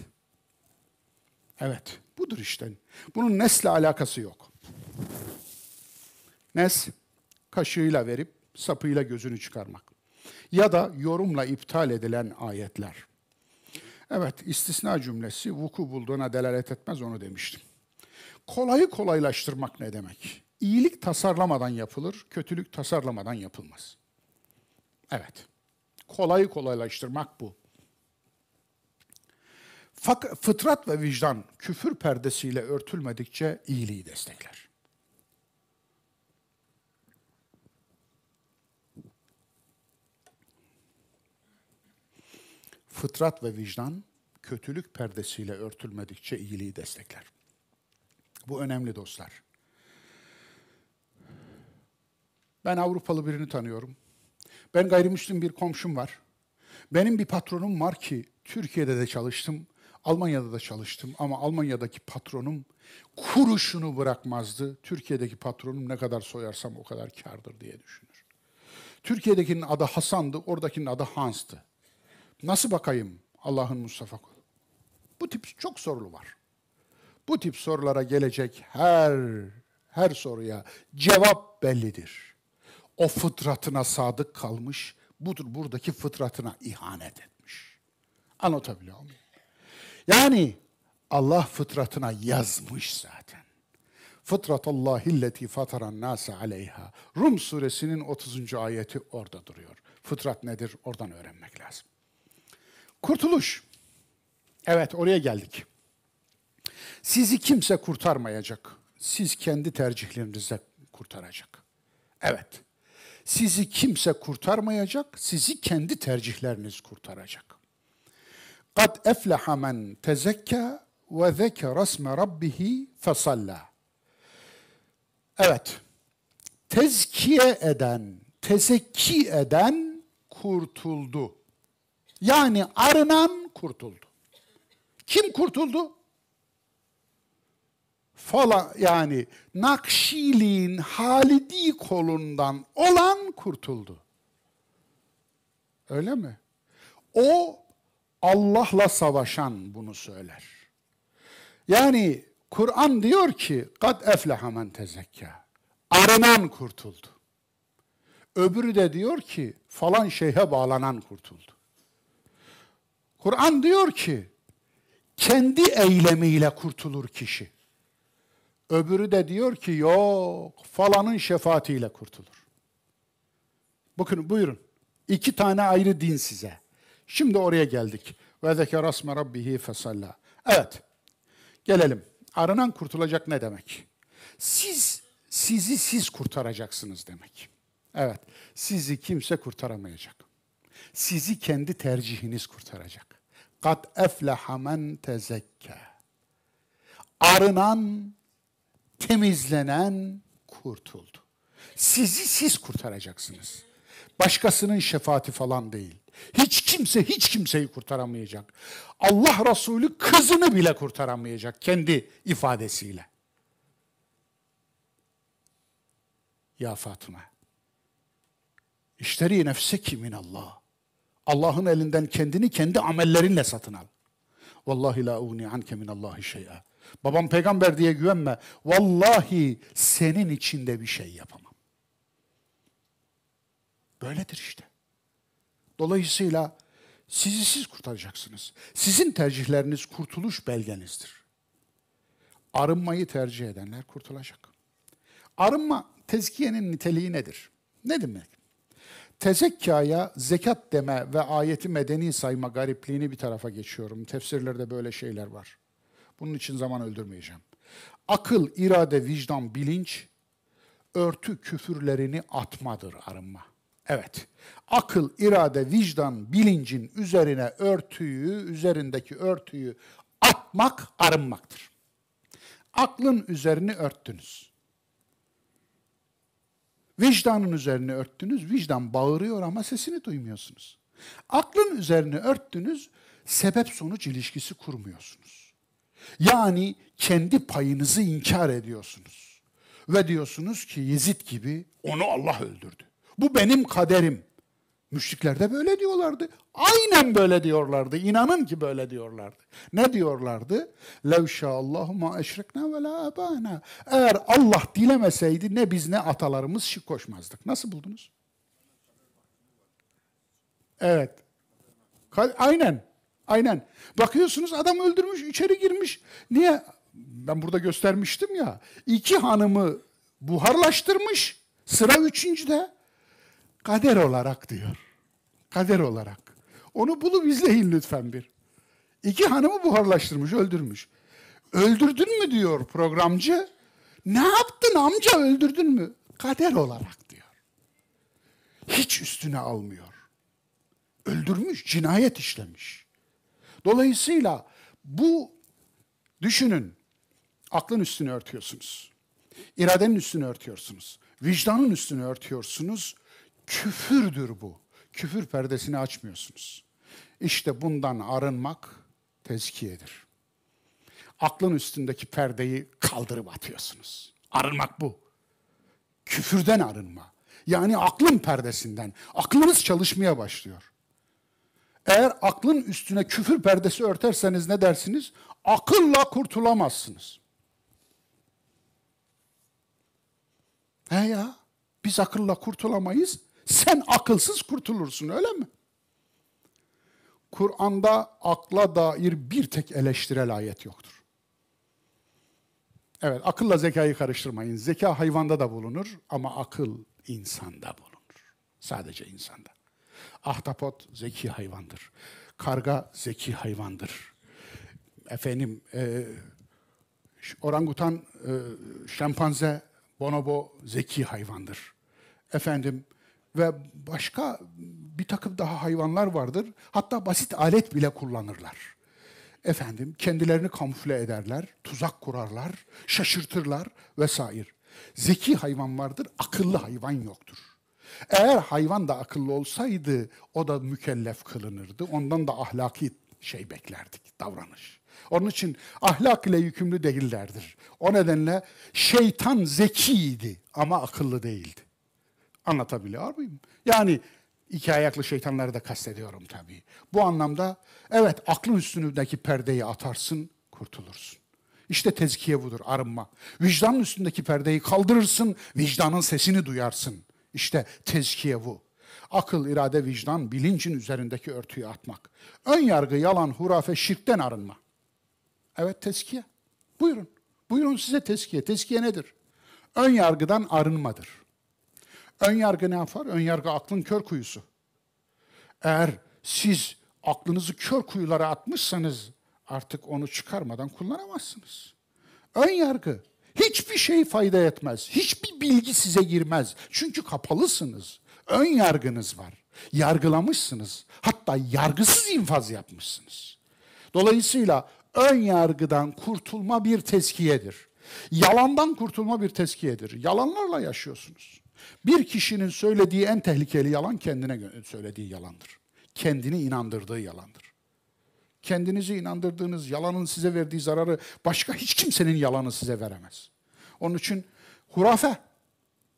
Evet, budur işte. Bunun nesle alakası yok. Nes, kaşığıyla verip sapıyla gözünü çıkarmak. Ya da yorumla iptal edilen ayetler. Evet, istisna cümlesi vuku bulduğuna delalet etmez onu demiştim. Kolayı kolaylaştırmak ne demek? İyilik tasarlamadan yapılır, kötülük tasarlamadan yapılmaz. Evet, kolayı kolaylaştırmak bu. Fak fıtrat ve vicdan küfür perdesiyle örtülmedikçe iyiliği destekler. Fıtrat ve vicdan kötülük perdesiyle örtülmedikçe iyiliği destekler. Bu önemli dostlar. Ben Avrupalı birini tanıyorum. Ben gayrimüslim bir komşum var. Benim bir patronum var ki Türkiye'de de çalıştım, Almanya'da da çalıştım ama Almanya'daki patronum kuruşunu bırakmazdı. Türkiye'deki patronum ne kadar soyarsam o kadar kardır diye düşünür. Türkiye'dekinin adı Hasan'dı, oradakinin adı Hans'tı. Nasıl bakayım Allah'ın Mustafa? Bu tip çok sorulu var. Bu tip sorulara gelecek her her soruya cevap bellidir. O fıtratına sadık kalmış, budur buradaki fıtratına ihanet etmiş. Anlatabiliyor muyum? Yani Allah fıtratına yazmış zaten. Fıtratallahi lleti fataran nase aleyha. Rum suresinin 30. ayeti orada duruyor. Fıtrat nedir? Oradan öğrenmek lazım. Kurtuluş. Evet oraya geldik. Sizi kimse kurtarmayacak. Siz kendi tercihlerinize kurtaracak. Evet. Sizi kimse kurtarmayacak, sizi kendi tercihleriniz kurtaracak. Kad efleha men tezekka ve zekere isme rabbihi fesalla. Evet. Tezkiye eden, tezekki eden kurtuldu. Yani arınan kurtuldu. Kim kurtuldu? Fala yani Nakşiliğin Halidi kolundan olan kurtuldu. Öyle mi? O Allah'la savaşan bunu söyler. Yani Kur'an diyor ki kad efleha men tezekka. Arınan kurtuldu. Öbürü de diyor ki falan şeyhe bağlanan kurtuldu. Kur'an diyor ki kendi eylemiyle kurtulur kişi. Öbürü de diyor ki yok falanın şefaatiyle kurtulur. Bakın buyurun. İki tane ayrı din size. Şimdi oraya geldik. Ve zekere asme rabbihi fesalla. Evet. Gelelim. Arınan kurtulacak ne demek? Siz, sizi siz kurtaracaksınız demek. Evet. Sizi kimse kurtaramayacak. Sizi kendi tercihiniz kurtaracak. Kat efleha men tezekka. Arınan, temizlenen kurtuldu. Sizi siz kurtaracaksınız. Başkasının şefaati falan değil. Hiç kimse hiç kimseyi kurtaramayacak. Allah Resulü kızını bile kurtaramayacak kendi ifadesiyle. Ya Fatıma. İşteri nefseki min Allah. Allah'ın elinden kendini kendi amellerinle satın al. Vallahi la ugni anke min Allahi şey'a. Babam peygamber diye güvenme. Vallahi senin içinde bir şey yapamam. Böyledir işte. Dolayısıyla sizi siz kurtaracaksınız. Sizin tercihleriniz kurtuluş belgenizdir. Arınmayı tercih edenler kurtulacak. Arınma, tezkiyenin niteliği nedir? Ne demek? Tezekkaya zekat deme ve ayeti medeni sayma garipliğini bir tarafa geçiyorum. Tefsirlerde böyle şeyler var. Bunun için zaman öldürmeyeceğim. Akıl, irade, vicdan, bilinç, örtü küfürlerini atmadır arınma. Evet, akıl, irade, vicdan, bilincin üzerine örtüyü, üzerindeki örtüyü atmak arınmaktır. Aklın üzerini örttünüz. Vicdanın üzerini örttünüz, vicdan bağırıyor ama sesini duymuyorsunuz. Aklın üzerini örttünüz, sebep sonuç ilişkisi kurmuyorsunuz. Yani kendi payınızı inkar ediyorsunuz. Ve diyorsunuz ki Yezid gibi onu Allah öldürdü. Bu benim kaderim. Müşrikler de böyle diyorlardı. Aynen böyle diyorlardı. İnanın ki böyle diyorlardı. Ne diyorlardı? Lev şaallahu ma eşrekna ve la abana. Eğer Allah dilemeseydi ne biz ne atalarımız şirk koşmazdık. Nasıl buldunuz? Evet. Aynen. Aynen. Bakıyorsunuz adam öldürmüş, içeri girmiş. Niye? Ben burada göstermiştim ya. İki hanımı buharlaştırmış. Sıra üçüncüde. Kader olarak diyor. Kader olarak. Onu bulup izleyin lütfen bir. İki hanımı buharlaştırmış, öldürmüş. Öldürdün mü diyor programcı. Ne yaptın amca öldürdün mü? Kader olarak diyor. Hiç üstüne almıyor. Öldürmüş, cinayet işlemiş. Dolayısıyla bu düşünün. Aklın üstünü örtüyorsunuz. İradenin üstünü örtüyorsunuz. Vicdanın üstünü örtüyorsunuz. Küfürdür bu. Küfür perdesini açmıyorsunuz. İşte bundan arınmak tezkiyedir. Aklın üstündeki perdeyi kaldırıp atıyorsunuz. Arınmak bu. Küfürden arınma. Yani aklın perdesinden. Aklınız çalışmaya başlıyor. Eğer aklın üstüne küfür perdesi örterseniz ne dersiniz? Akılla kurtulamazsınız. He ya, biz akılla kurtulamayız. Sen akılsız kurtulursun öyle mi? Kur'an'da akla dair bir tek eleştirel ayet yoktur. Evet, akılla zekayı karıştırmayın. Zeka hayvanda da bulunur ama akıl insanda bulunur. Sadece insanda. Ahtapot zeki hayvandır. Karga zeki hayvandır. Efendim, e, orangutan, e, şempanze, bonobo zeki hayvandır. Efendim, ve başka bir takım daha hayvanlar vardır. Hatta basit alet bile kullanırlar. Efendim kendilerini kamufle ederler, tuzak kurarlar, şaşırtırlar vesaire. Zeki hayvan vardır, akıllı hayvan yoktur. Eğer hayvan da akıllı olsaydı o da mükellef kılınırdı. Ondan da ahlaki şey beklerdik, davranış. Onun için ahlak ile yükümlü değillerdir. O nedenle şeytan zekiydi ama akıllı değildi. Anlatabiliyor muyum? Yani iki ayaklı şeytanları da kastediyorum tabii. Bu anlamda evet aklın üstündeki perdeyi atarsın, kurtulursun. İşte tezkiye budur, arınma. Vicdanın üstündeki perdeyi kaldırırsın, vicdanın sesini duyarsın. İşte tezkiye bu. Akıl, irade, vicdan, bilincin üzerindeki örtüyü atmak. Ön yargı, yalan, hurafe, şirkten arınma. Evet tezkiye. Buyurun. Buyurun size tezkiye. Tezkiye nedir? Ön yargıdan arınmadır. Ön yargı ne yapar? Ön yargı aklın kör kuyusu. Eğer siz aklınızı kör kuyulara atmışsanız artık onu çıkarmadan kullanamazsınız. Ön yargı hiçbir şey fayda etmez. Hiçbir bilgi size girmez. Çünkü kapalısınız. Ön yargınız var. Yargılamışsınız. Hatta yargısız infaz yapmışsınız. Dolayısıyla ön yargıdan kurtulma bir teskiyedir. Yalandan kurtulma bir teskiyedir. Yalanlarla yaşıyorsunuz. Bir kişinin söylediği en tehlikeli yalan kendine söylediği yalandır. Kendini inandırdığı yalandır. Kendinizi inandırdığınız yalanın size verdiği zararı başka hiç kimsenin yalanı size veremez. Onun için hurafe,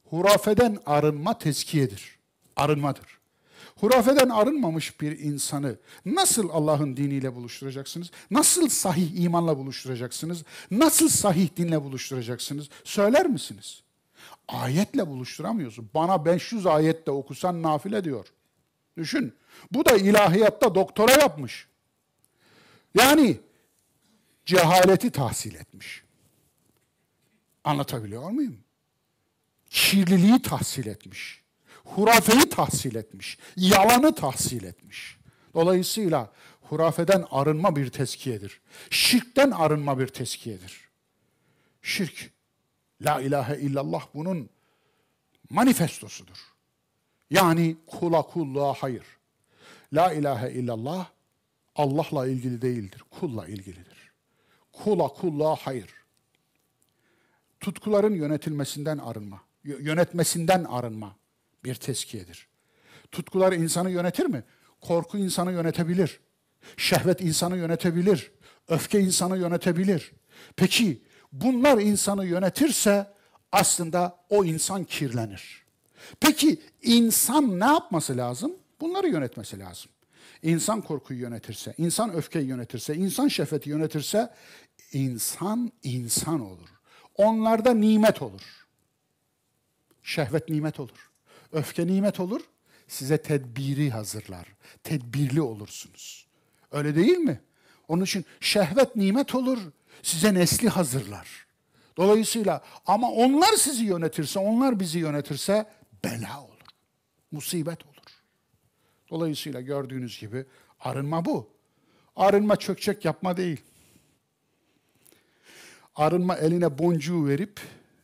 hurafeden arınma tezkiyedir, arınmadır. Hurafeden arınmamış bir insanı nasıl Allah'ın diniyle buluşturacaksınız? Nasıl sahih imanla buluşturacaksınız? Nasıl sahih dinle buluşturacaksınız? Söyler misiniz? Ayetle buluşturamıyorsun. Bana 500 ayette okusan nafile diyor. Düşün. Bu da ilahiyatta doktora yapmış. Yani cehaleti tahsil etmiş. Anlatabiliyor muyum? kirliliği tahsil etmiş. Hurafeyi tahsil etmiş. Yalanı tahsil etmiş. Dolayısıyla hurafeden arınma bir teskiyedir. Şirkten arınma bir teskiyedir. Şirk, la ilahe illallah bunun manifestosudur. Yani kula kulluğa hayır. La ilahe illallah Allah'la ilgili değildir, kulla ilgilidir. Kula kulluğa hayır. Tutkuların yönetilmesinden arınma, yönetmesinden arınma bir teskiyedir. Tutkular insanı yönetir mi? Korku insanı yönetebilir. Şehvet insanı yönetebilir. Öfke insanı yönetebilir. Peki bunlar insanı yönetirse aslında o insan kirlenir. Peki insan ne yapması lazım? Bunları yönetmesi lazım. İnsan korkuyu yönetirse, insan öfkeyi yönetirse, insan şehveti yönetirse insan insan olur. Onlarda nimet olur. Şehvet nimet olur. Öfke nimet olur. Size tedbiri hazırlar. Tedbirli olursunuz. Öyle değil mi? Onun için şehvet nimet olur. Size nesli hazırlar. Dolayısıyla ama onlar sizi yönetirse, onlar bizi yönetirse bela olur. Musibet olur. Dolayısıyla gördüğünüz gibi arınma bu. Arınma çökçek yapma değil. Arınma eline boncuğu verip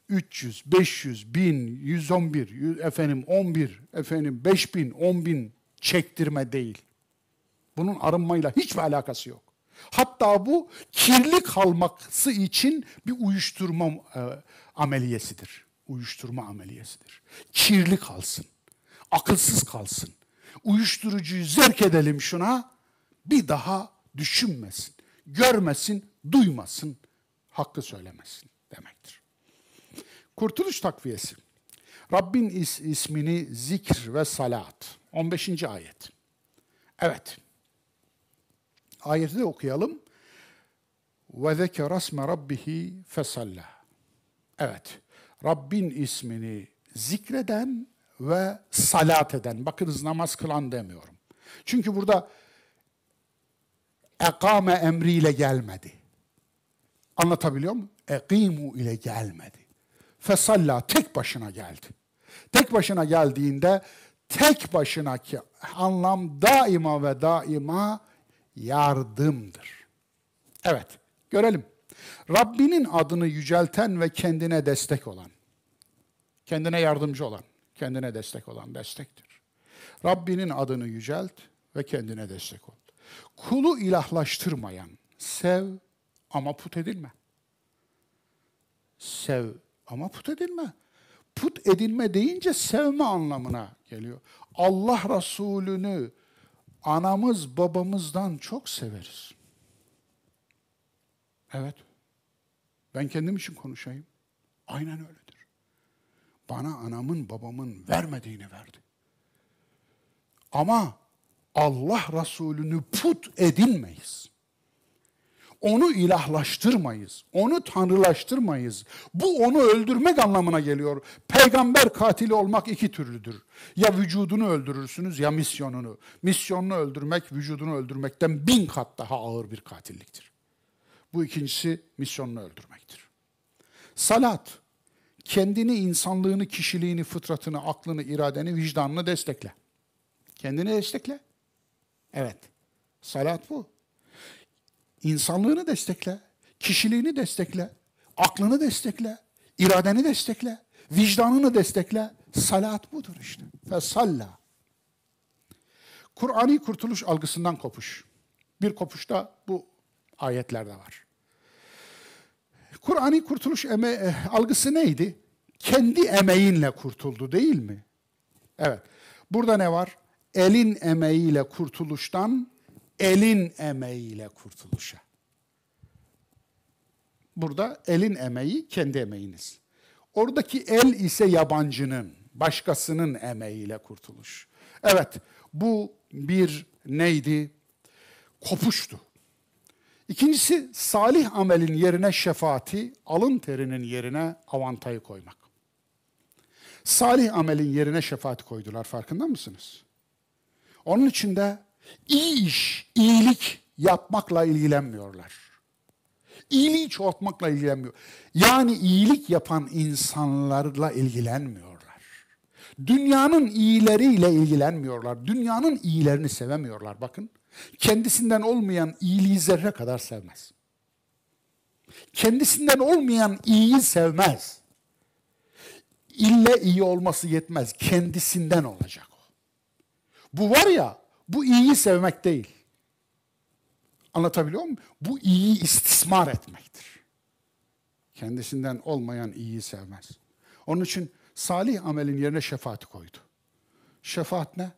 300, 500, 1000, 111, efendim 11, efendim 5000, 10000 çektirme değil. Bunun arınmayla hiçbir alakası yok. Hatta bu kirli kalması için bir uyuşturma e, ameliyesidir. Uyuşturma ameliyesidir. Kirli kalsın. Akılsız kalsın. Uyuşturucuyu zerk edelim şuna. Bir daha düşünmesin. Görmesin, duymasın. Hakkı söylemesin demektir. Kurtuluş takviyesi. Rabbin is ismini zikr ve salat. 15. ayet. Evet. Ayeti de okuyalım. Ve zekere asme rabbihi fesalla. Evet. Rabbin ismini zikreden ve salat eden. Bakınız namaz kılan demiyorum. Çünkü burada ekame emriyle gelmedi. Anlatabiliyor muyum? Ekimu ile gelmedi. Fesalla tek başına geldi. Tek başına geldiğinde tek başınaki anlam daima ve daima yardımdır. Evet, görelim. Rabbinin adını yücelten ve kendine destek olan, kendine yardımcı olan, kendine destek olan destektir. Rabbinin adını yücelt ve kendine destek ol. Kulu ilahlaştırmayan, sev ama put edilme. Sev ama put edilme. Put edilme deyince sevme anlamına geliyor. Allah Resulü'nü anamız babamızdan çok severiz. Evet. Ben kendim için konuşayım. Aynen öyledir. Bana anamın babamın vermediğini verdi. Ama Allah Resulü'nü put edinmeyiz. Onu ilahlaştırmayız. Onu tanrılaştırmayız. Bu onu öldürmek anlamına geliyor. Peygamber katili olmak iki türlüdür. Ya vücudunu öldürürsünüz ya misyonunu. Misyonunu öldürmek vücudunu öldürmekten bin kat daha ağır bir katilliktir. Bu ikincisi misyonunu öldürmektir. Salat, kendini, insanlığını, kişiliğini, fıtratını, aklını, iradeni, vicdanını destekle. Kendini destekle. Evet. Salat bu. İnsanlığını destekle, kişiliğini destekle, aklını destekle, iradeni destekle, vicdanını destekle. Salat budur işte. Fesalla. Kur'ani kurtuluş algısından kopuş. Bir kopuş da bu ayetlerde var. Kur'ani kurtuluş eme, e, algısı neydi? Kendi emeğinle kurtuldu değil mi? Evet. Burada ne var? Elin emeğiyle kurtuluştan elin emeğiyle kurtuluşa. Burada elin emeği kendi emeğiniz. Oradaki el ise yabancının, başkasının emeğiyle kurtuluş. Evet, bu bir neydi? Kopuştu. İkincisi salih amelin yerine şefaati, alın terinin yerine avantayı koymak. Salih amelin yerine şefaati koydular farkında mısınız? Onun için de iyi iş, iyilik yapmakla ilgilenmiyorlar. İyiliği çoğaltmakla ilgilenmiyor. Yani iyilik yapan insanlarla ilgilenmiyorlar. Dünyanın iyileriyle ilgilenmiyorlar. Dünyanın iyilerini sevemiyorlar bakın. Kendisinden olmayan iyiliği zerre kadar sevmez. Kendisinden olmayan iyiyi sevmez. İlle iyi olması yetmez. Kendisinden olacak o. Bu var ya, bu iyiyi sevmek değil. Anlatabiliyor muyum? Bu iyiyi istismar etmektir. Kendisinden olmayan iyiyi sevmez. Onun için salih amelin yerine şefaati koydu. Şefaat ne?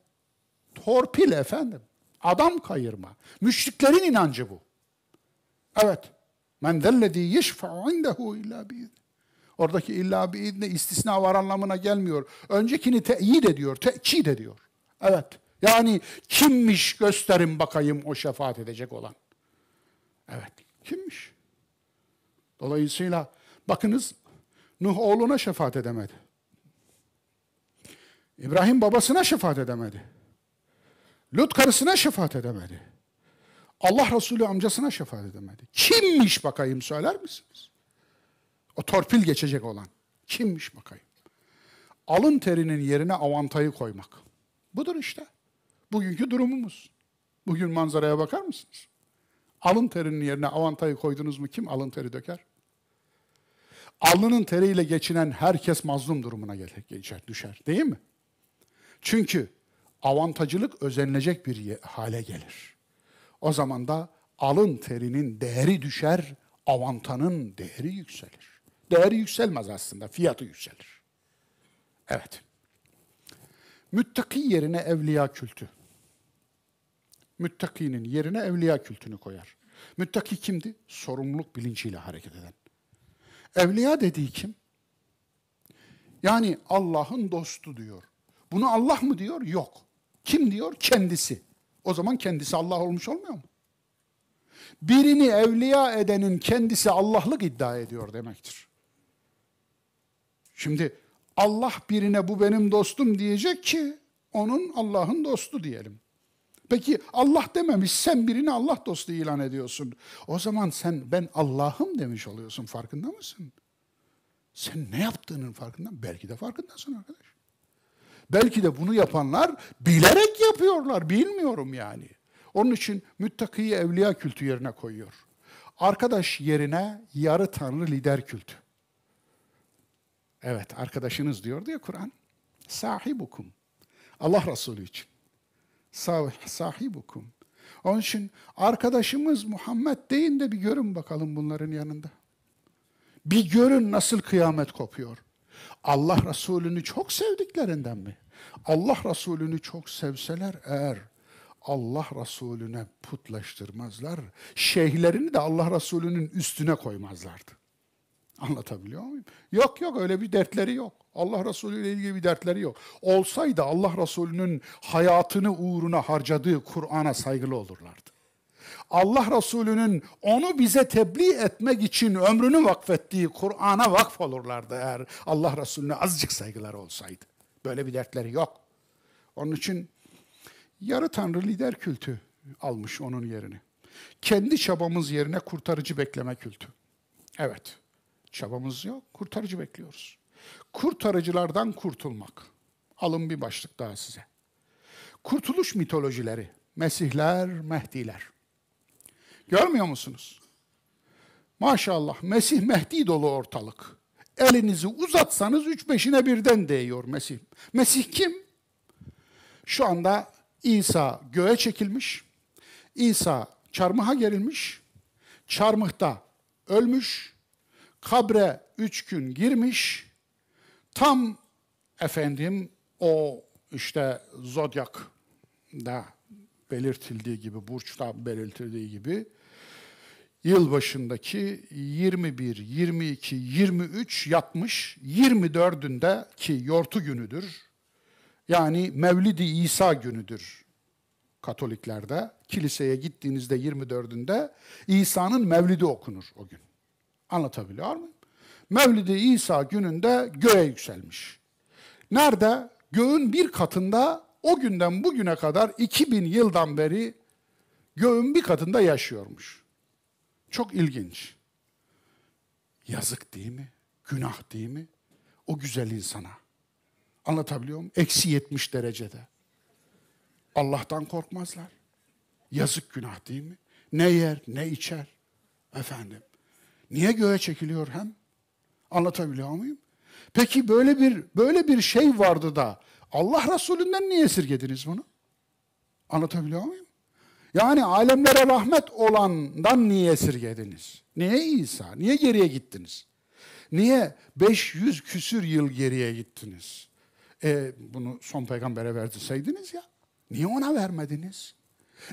Torpil efendim. Adam kayırma. Müşriklerin inancı bu. Evet. Men zellezî yeşfe'u indehu illa bi'izni. Oradaki illa bi'izni istisna var anlamına gelmiyor. Öncekini teyit ediyor, tekit ediyor. Evet. Yani kimmiş gösterin bakayım o şefaat edecek olan. Evet. Kimmiş? Dolayısıyla bakınız Nuh oğluna şefaat edemedi. İbrahim babasına şefaat edemedi. Lut karısına şefaat edemedi. Allah Resulü amcasına şefaat edemedi. Kimmiş bakayım söyler misiniz? O torpil geçecek olan. Kimmiş bakayım? Alın terinin yerine avantayı koymak. Budur işte. Bugünkü durumumuz. Bugün manzaraya bakar mısınız? Alın terinin yerine avantayı koydunuz mu kim alın teri döker? Alnının teriyle geçinen herkes mazlum durumuna geçer, düşer değil mi? Çünkü avantacılık özenilecek bir hale gelir. O zaman da alın terinin değeri düşer, avantanın değeri yükselir. Değeri yükselmez aslında, fiyatı yükselir. Evet. Müttaki yerine evliya kültü. Müttakinin yerine evliya kültünü koyar. Müttaki kimdi? Sorumluluk bilinciyle hareket eden. Evliya dediği kim? Yani Allah'ın dostu diyor. Bunu Allah mı diyor? Yok. Kim diyor? Kendisi. O zaman kendisi Allah olmuş olmuyor mu? Birini evliya edenin kendisi Allah'lık iddia ediyor demektir. Şimdi Allah birine bu benim dostum diyecek ki onun Allah'ın dostu diyelim. Peki Allah dememiş sen birini Allah dostu ilan ediyorsun. O zaman sen ben Allah'ım demiş oluyorsun farkında mısın? Sen ne yaptığının farkında Belki de farkındasın arkadaş. Belki de bunu yapanlar bilerek yapıyorlar. Bilmiyorum yani. Onun için müttakiyi evliya kültü yerine koyuyor. Arkadaş yerine yarı tanrı lider kültü. Evet arkadaşınız diyor diye Kur'an. Sahibukum. Allah Resulü için. Sahibukum. Onun için arkadaşımız Muhammed deyin de bir görün bakalım bunların yanında. Bir görün nasıl kıyamet kopuyor. Allah Resulü'nü çok sevdiklerinden mi? Allah Resulü'nü çok sevseler eğer Allah Resulüne putlaştırmazlar, şeyhlerini de Allah Resulü'nün üstüne koymazlardı. Anlatabiliyor muyum? Yok yok öyle bir dertleri yok. Allah Resulü ile ilgili bir dertleri yok. Olsaydı Allah Resulü'nün hayatını uğruna harcadığı Kur'an'a saygılı olurlardı. Allah Resulü'nün onu bize tebliğ etmek için ömrünü vakfettiği Kur'an'a vakf olurlardı eğer Allah Resulüne azıcık saygıları olsaydı. Böyle bir dertleri yok. Onun için yarı tanrı lider kültü almış onun yerini. Kendi çabamız yerine kurtarıcı bekleme kültü. Evet, çabamız yok, kurtarıcı bekliyoruz. Kurtarıcılardan kurtulmak. Alın bir başlık daha size. Kurtuluş mitolojileri, Mesihler, Mehdiler. Görmüyor musunuz? Maşallah Mesih Mehdi dolu ortalık. Elinizi uzatsanız üç beşine birden değiyor Mesih. Mesih kim? Şu anda İsa göğe çekilmiş. İsa çarmıha gerilmiş. Çarmıhta ölmüş. Kabre üç gün girmiş. Tam efendim o işte Zodyak'da belirtildiği gibi, burçta belirtildiği gibi yıl başındaki 21, 22, 23 yatmış, 24'ünde ki yortu günüdür. Yani Mevlidi İsa günüdür Katoliklerde. Kiliseye gittiğinizde 24'ünde İsa'nın Mevlidi okunur o gün. Anlatabiliyor muyum? Mevlidi İsa gününde göğe yükselmiş. Nerede? Göğün bir katında o günden bugüne kadar 2000 yıldan beri göğün bir katında yaşıyormuş. Çok ilginç. Yazık değil mi? Günah değil mi? O güzel insana. Anlatabiliyor muyum? Eksi 70 derecede. Allah'tan korkmazlar. Yazık günah değil mi? Ne yer, ne içer. Efendim. Niye göğe çekiliyor hem? Anlatabiliyor muyum? Peki böyle bir böyle bir şey vardı da Allah Resulü'nden niye esirgediniz bunu? Anlatabiliyor muyum? Yani alemlere rahmet olandan niye esirgediniz? Niye İsa? Niye geriye gittiniz? Niye 500 küsür yıl geriye gittiniz? E, bunu son peygambere verdirseydiniz ya. Niye ona vermediniz?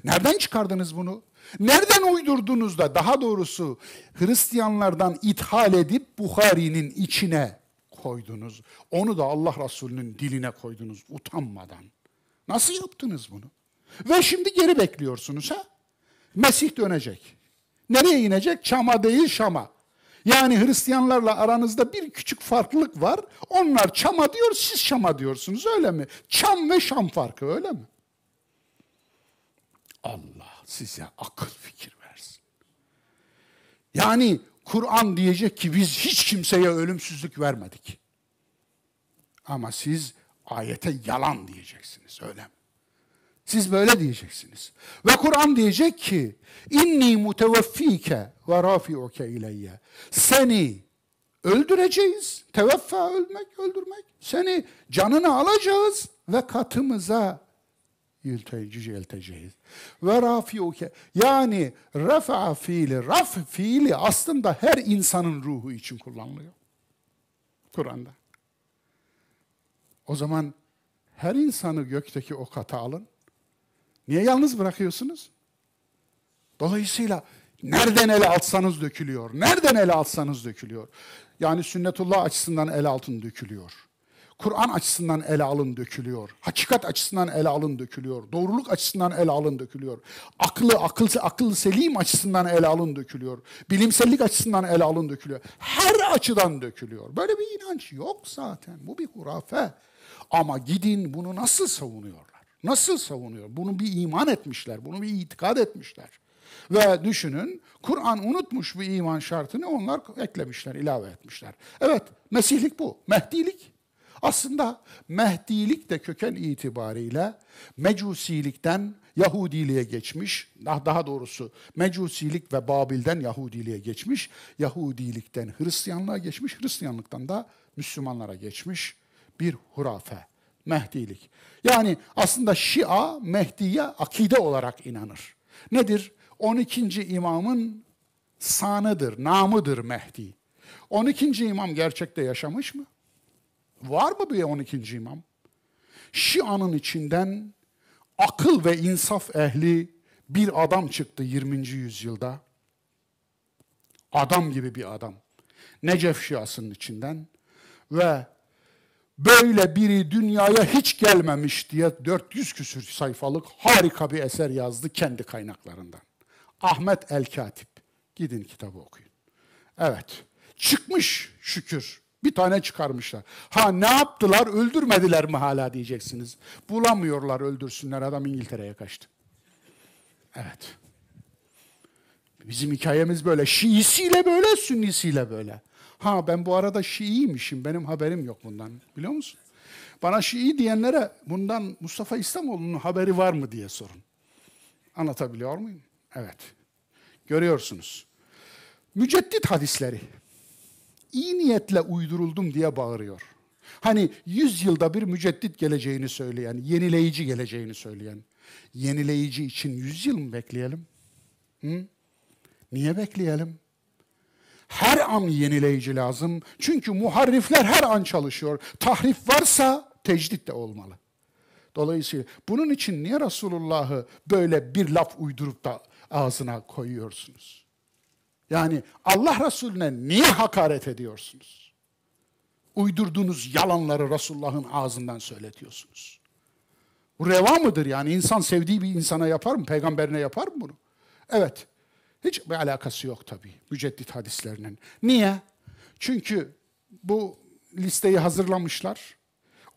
Nereden çıkardınız bunu? Nereden uydurdunuz da daha doğrusu Hristiyanlardan ithal edip Bukhari'nin içine koydunuz. Onu da Allah Resulü'nün diline koydunuz utanmadan. Nasıl yaptınız bunu? Ve şimdi geri bekliyorsunuz ha? Mesih dönecek. Nereye inecek? Çam'a değil Şam'a. Yani Hristiyanlarla aranızda bir küçük farklılık var. Onlar Çam'a diyor, siz Şam'a diyorsunuz öyle mi? Çam ve Şam farkı öyle mi? Allah size akıl fikir versin. Yani Kur'an diyecek ki biz hiç kimseye ölümsüzlük vermedik. Ama siz ayete yalan diyeceksiniz öyle mi? Siz böyle diyeceksiniz. Ve Kur'an diyecek ki inni muteveffike ve rafi'uke ileyye. Seni öldüreceğiz. Teveffa ölmek, öldürmek. Seni canını alacağız ve katımıza yülteceğiz. Ve rafi'uke. Yani rafa fiili, raf fiili aslında her insanın ruhu için kullanılıyor. Kur'an'da. O zaman her insanı gökteki o kata alın. Niye yalnız bırakıyorsunuz? Dolayısıyla nereden ele alsanız dökülüyor. Nereden ele alsanız dökülüyor. Yani sünnetullah açısından ele altın dökülüyor. Kur'an açısından ele alın dökülüyor. Hakikat açısından ele alın dökülüyor. Doğruluk açısından ele alın dökülüyor. Aklı, akıl, akıl selim açısından ele alın dökülüyor. Bilimsellik açısından ele alın dökülüyor. Her açıdan dökülüyor. Böyle bir inanç yok zaten. Bu bir hurafe. Ama gidin bunu nasıl savunuyorlar? Nasıl savunuyor? Bunu bir iman etmişler, bunu bir itikad etmişler. Ve düşünün, Kur'an unutmuş bu iman şartını onlar eklemişler, ilave etmişler. Evet, Mesihlik bu, Mehdilik. Aslında Mehdilik de köken itibariyle Mecusilikten Yahudiliğe geçmiş, daha doğrusu Mecusilik ve Babil'den Yahudiliğe geçmiş, Yahudilikten Hristiyanlığa geçmiş, Hristiyanlıktan da Müslümanlara geçmiş bir hurafe. Mehdilik. Yani aslında Şia Mehdi'ye akide olarak inanır. Nedir? 12. imamın sanıdır, namıdır Mehdi. 12. imam gerçekte yaşamış mı? Var mı bir 12. imam? Şia'nın içinden akıl ve insaf ehli bir adam çıktı 20. yüzyılda. Adam gibi bir adam. Necef Şiası'nın içinden ve böyle biri dünyaya hiç gelmemiş diye 400 küsür sayfalık harika bir eser yazdı kendi kaynaklarından. Ahmet El Katip. Gidin kitabı okuyun. Evet. Çıkmış şükür. Bir tane çıkarmışlar. Ha ne yaptılar? Öldürmediler mi hala diyeceksiniz. Bulamıyorlar öldürsünler. Adam İngiltere'ye kaçtı. Evet. Bizim hikayemiz böyle. Şiisiyle böyle, Sünnisiyle böyle. Ha ben bu arada Şiiymişim, benim haberim yok bundan. Biliyor musun? Bana Şii diyenlere bundan Mustafa İslamoğlu'nun haberi var mı diye sorun. Anlatabiliyor muyum? Evet. Görüyorsunuz. Müceddit hadisleri iyi niyetle uyduruldum diye bağırıyor. Hani yüz yılda bir müceddit geleceğini söyleyen, yenileyici geleceğini söyleyen. Yenileyici için yüz yıl mı bekleyelim? Hı? Niye bekleyelim? Her an yenileyici lazım. Çünkü muharrifler her an çalışıyor. Tahrif varsa tecdit de olmalı. Dolayısıyla bunun için niye Resulullah'ı böyle bir laf uydurup da ağzına koyuyorsunuz? Yani Allah Resulüne niye hakaret ediyorsunuz? Uydurduğunuz yalanları Resulullah'ın ağzından söyletiyorsunuz. Bu reva mıdır yani? İnsan sevdiği bir insana yapar mı? Peygamberine yapar mı bunu? Evet. Hiç bir alakası yok tabii müceddit hadislerinin. Niye? Çünkü bu listeyi hazırlamışlar.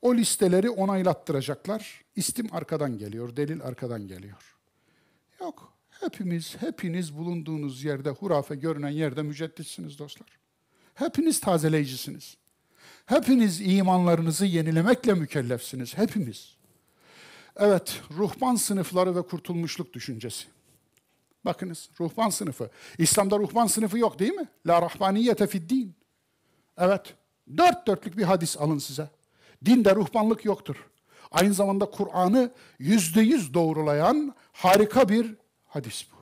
O listeleri onaylattıracaklar. İstim arkadan geliyor, delil arkadan geliyor. Yok. Hepimiz, hepiniz bulunduğunuz yerde, hurafe görünen yerde mücedditsiniz dostlar. Hepiniz tazeleycisiniz. Hepiniz imanlarınızı yenilemekle mükellefsiniz. Hepimiz. Evet, ruhban sınıfları ve kurtulmuşluk düşüncesi. Bakınız, ruhban sınıfı. İslam'da ruhban sınıfı yok değil mi? La rahbaniyete fid din. Evet, dört dörtlük bir hadis alın size. Dinde ruhbanlık yoktur. Aynı zamanda Kur'an'ı yüzde yüz doğrulayan harika bir hadis bu.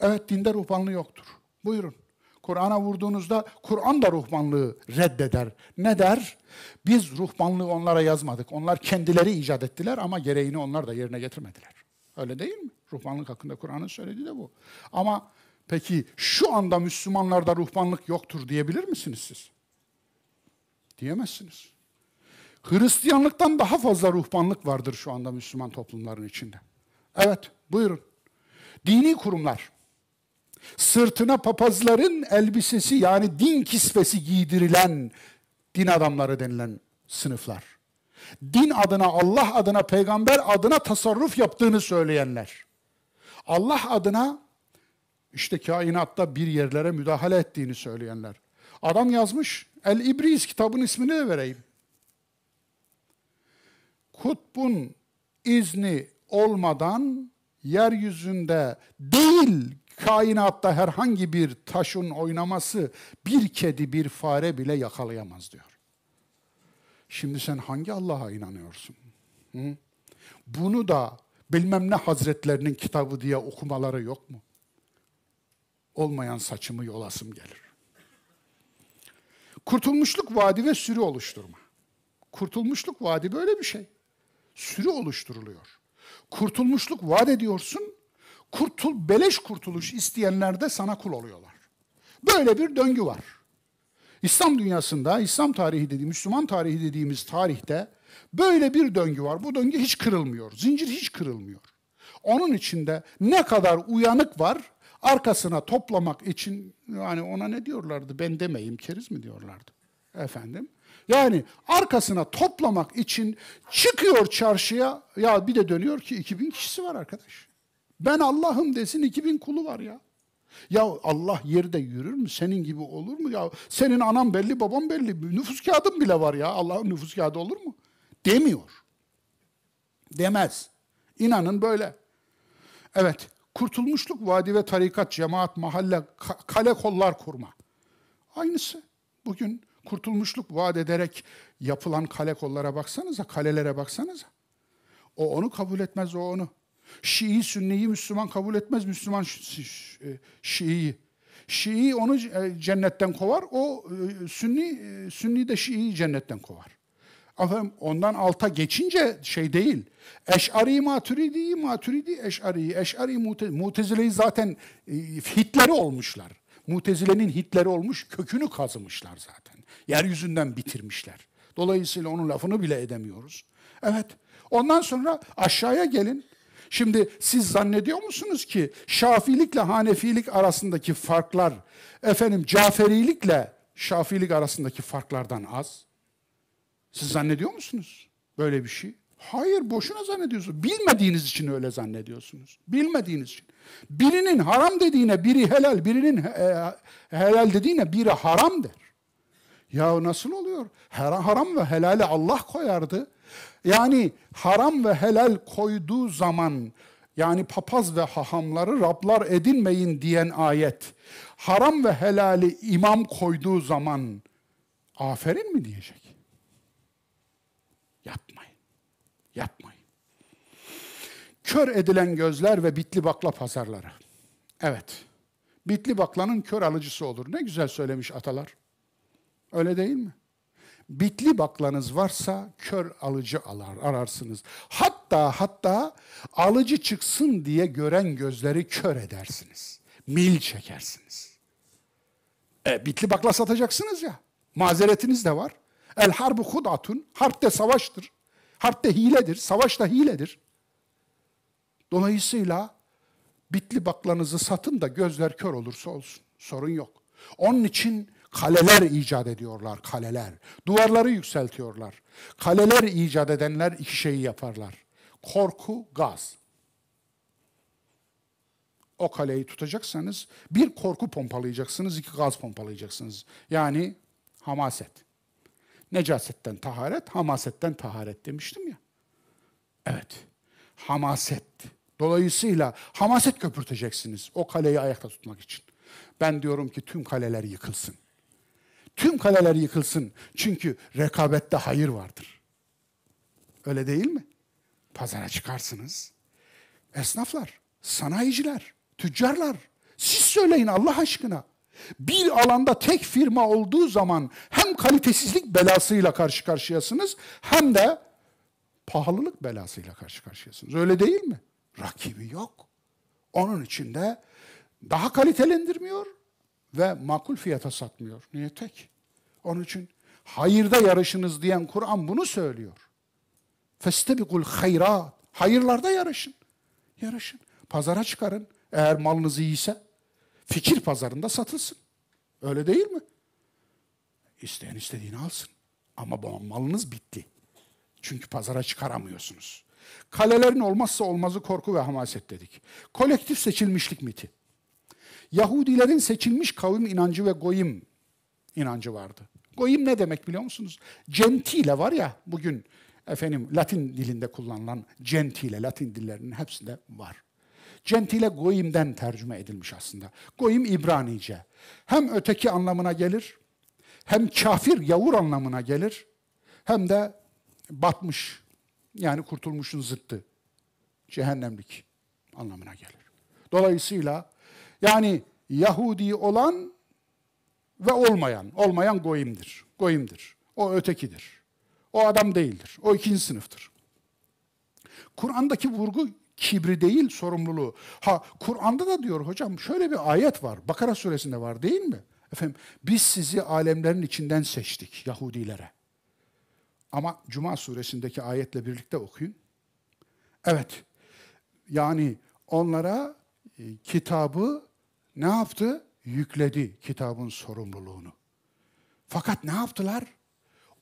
Evet, dinde ruhbanlığı yoktur. Buyurun. Kur'an'a vurduğunuzda Kur'an da ruhbanlığı reddeder. Ne der? Biz ruhbanlığı onlara yazmadık. Onlar kendileri icat ettiler ama gereğini onlar da yerine getirmediler. Öyle değil mi? Ruhbanlık hakkında Kur'an'ın söylediği de bu. Ama peki şu anda Müslümanlarda ruhbanlık yoktur diyebilir misiniz siz? Diyemezsiniz. Hristiyanlıktan daha fazla ruhbanlık vardır şu anda Müslüman toplumların içinde. Evet, buyurun. Dini kurumlar, sırtına papazların elbisesi yani din kisvesi giydirilen din adamları denilen sınıflar. Din adına, Allah adına, peygamber adına tasarruf yaptığını söyleyenler. Allah adına işte kainatta bir yerlere müdahale ettiğini söyleyenler. Adam yazmış, El İbriz kitabın ismini de vereyim. Kutbun izni olmadan yeryüzünde değil kainatta herhangi bir taşın oynaması bir kedi bir fare bile yakalayamaz diyor. Şimdi sen hangi Allah'a inanıyorsun? Hı? Bunu da bilmem ne hazretlerinin kitabı diye okumaları yok mu? Olmayan saçımı yolasım gelir. Kurtulmuşluk vaadi ve sürü oluşturma. Kurtulmuşluk vaadi böyle bir şey. Sürü oluşturuluyor. Kurtulmuşluk vaat ediyorsun, kurtul, beleş kurtuluş isteyenler de sana kul oluyorlar. Böyle bir döngü var. İslam dünyasında, İslam tarihi dediğimiz, Müslüman tarihi dediğimiz tarihte böyle bir döngü var. Bu döngü hiç kırılmıyor. Zincir hiç kırılmıyor. Onun içinde ne kadar uyanık var, arkasına toplamak için, yani ona ne diyorlardı, ben demeyeyim, keriz mi diyorlardı? Efendim? Yani arkasına toplamak için çıkıyor çarşıya, ya bir de dönüyor ki 2000 kişisi var arkadaş. Ben Allah'ım desin 2000 kulu var ya. Ya Allah yerde yürür mü? Senin gibi olur mu? Ya senin anan belli, baban belli. Nüfus kağıdın bile var ya. Allah'ın nüfus kağıdı olur mu? Demiyor. Demez. İnanın böyle. Evet, kurtulmuşluk vadi ve tarikat, cemaat, mahalle, kale kollar kurma. Aynısı. Bugün kurtulmuşluk vaat ederek yapılan kale kollara baksanıza, kalelere baksanıza. O onu kabul etmez, o onu. Şii, Sünni'yi Müslüman kabul etmez, Müslüman e, Şii'yi. Şii onu e, cennetten kovar, o e, Sünni, Sünni de Şii'yi cennetten kovar. Efendim, ondan alta geçince şey değil. Eş'ari maturidi, maturidi eş'ari, eş'ari mute, mutezileyi zaten Hitleri olmuşlar. Mutezilenin Hitleri olmuş, kökünü kazımışlar zaten. Yeryüzünden bitirmişler. Dolayısıyla onun lafını bile edemiyoruz. Evet, ondan sonra aşağıya gelin. Şimdi siz zannediyor musunuz ki Şafilikle Hanefilik arasındaki farklar efendim Caferilikle Şafilik arasındaki farklardan az? Siz zannediyor musunuz böyle bir şey? Hayır, boşuna zannediyorsunuz. Bilmediğiniz için öyle zannediyorsunuz. Bilmediğiniz için. Birinin haram dediğine biri helal, birinin helal dediğine biri haram der. Ya nasıl oluyor? Haram ve helali Allah koyardı. Yani haram ve helal koyduğu zaman yani papaz ve hahamları Rablar edinmeyin diyen ayet haram ve helali imam koyduğu zaman aferin mi diyecek? Yapmayın. Yapmayın. Kör edilen gözler ve bitli bakla pazarları. Evet. Bitli baklanın kör alıcısı olur. Ne güzel söylemiş atalar. Öyle değil mi? Bitli baklanız varsa kör alıcı alar, ararsınız. Hatta hatta alıcı çıksın diye gören gözleri kör edersiniz. Mil çekersiniz. E, bitli bakla satacaksınız ya. Mazeretiniz de var. El harbu hudatun. Harp de savaştır. Harp de hiledir. Savaş da hiledir. Dolayısıyla bitli baklanızı satın da gözler kör olursa olsun. Sorun yok. Onun için Kaleler icat ediyorlar, kaleler. Duvarları yükseltiyorlar. Kaleler icat edenler iki şeyi yaparlar. Korku, gaz. O kaleyi tutacaksanız bir korku pompalayacaksınız, iki gaz pompalayacaksınız. Yani hamaset. Necasetten taharet, hamasetten taharet demiştim ya. Evet. Hamaset. Dolayısıyla hamaset köpürteceksiniz o kaleyi ayakta tutmak için. Ben diyorum ki tüm kaleler yıkılsın. Tüm kaleler yıkılsın. Çünkü rekabette hayır vardır. Öyle değil mi? Pazara çıkarsınız. Esnaflar, sanayiciler, tüccarlar. Siz söyleyin Allah aşkına. Bir alanda tek firma olduğu zaman hem kalitesizlik belasıyla karşı karşıyasınız hem de pahalılık belasıyla karşı karşıyasınız. Öyle değil mi? Rakibi yok. Onun için de daha kalitelendirmiyor ve makul fiyata satmıyor. Niye tek? Onun için hayırda yarışınız diyen Kur'an bunu söylüyor. Festebikul hayrat. Hayırlarda yarışın. Yarışın. Pazara çıkarın. Eğer malınız iyiyse fikir pazarında satılsın. Öyle değil mi? İsteyen istediğini alsın. Ama bu malınız bitti. Çünkü pazara çıkaramıyorsunuz. Kalelerin olmazsa olmazı korku ve hamaset dedik. Kolektif seçilmişlik miti. Yahudilerin seçilmiş kavim inancı ve goyim inancı vardı. Goyim ne demek biliyor musunuz? Gentile var ya bugün efendim Latin dilinde kullanılan gentile, Latin dillerinin hepsinde var. Gentile goyimden tercüme edilmiş aslında. Goyim İbranice. Hem öteki anlamına gelir, hem kafir, yavur anlamına gelir, hem de batmış, yani kurtulmuşun zıttı, cehennemlik anlamına gelir. Dolayısıyla yani Yahudi olan ve olmayan, olmayan goyimdir. Goyimdir. O ötekidir. O adam değildir. O ikinci sınıftır. Kur'an'daki vurgu kibri değil, sorumluluğu. Ha Kur'an'da da diyor hocam şöyle bir ayet var. Bakara suresinde var değil mi? Efendim biz sizi alemlerin içinden seçtik Yahudilere. Ama Cuma suresindeki ayetle birlikte okuyun. Evet. Yani onlara e, kitabı ne yaptı? Yükledi kitabın sorumluluğunu. Fakat ne yaptılar?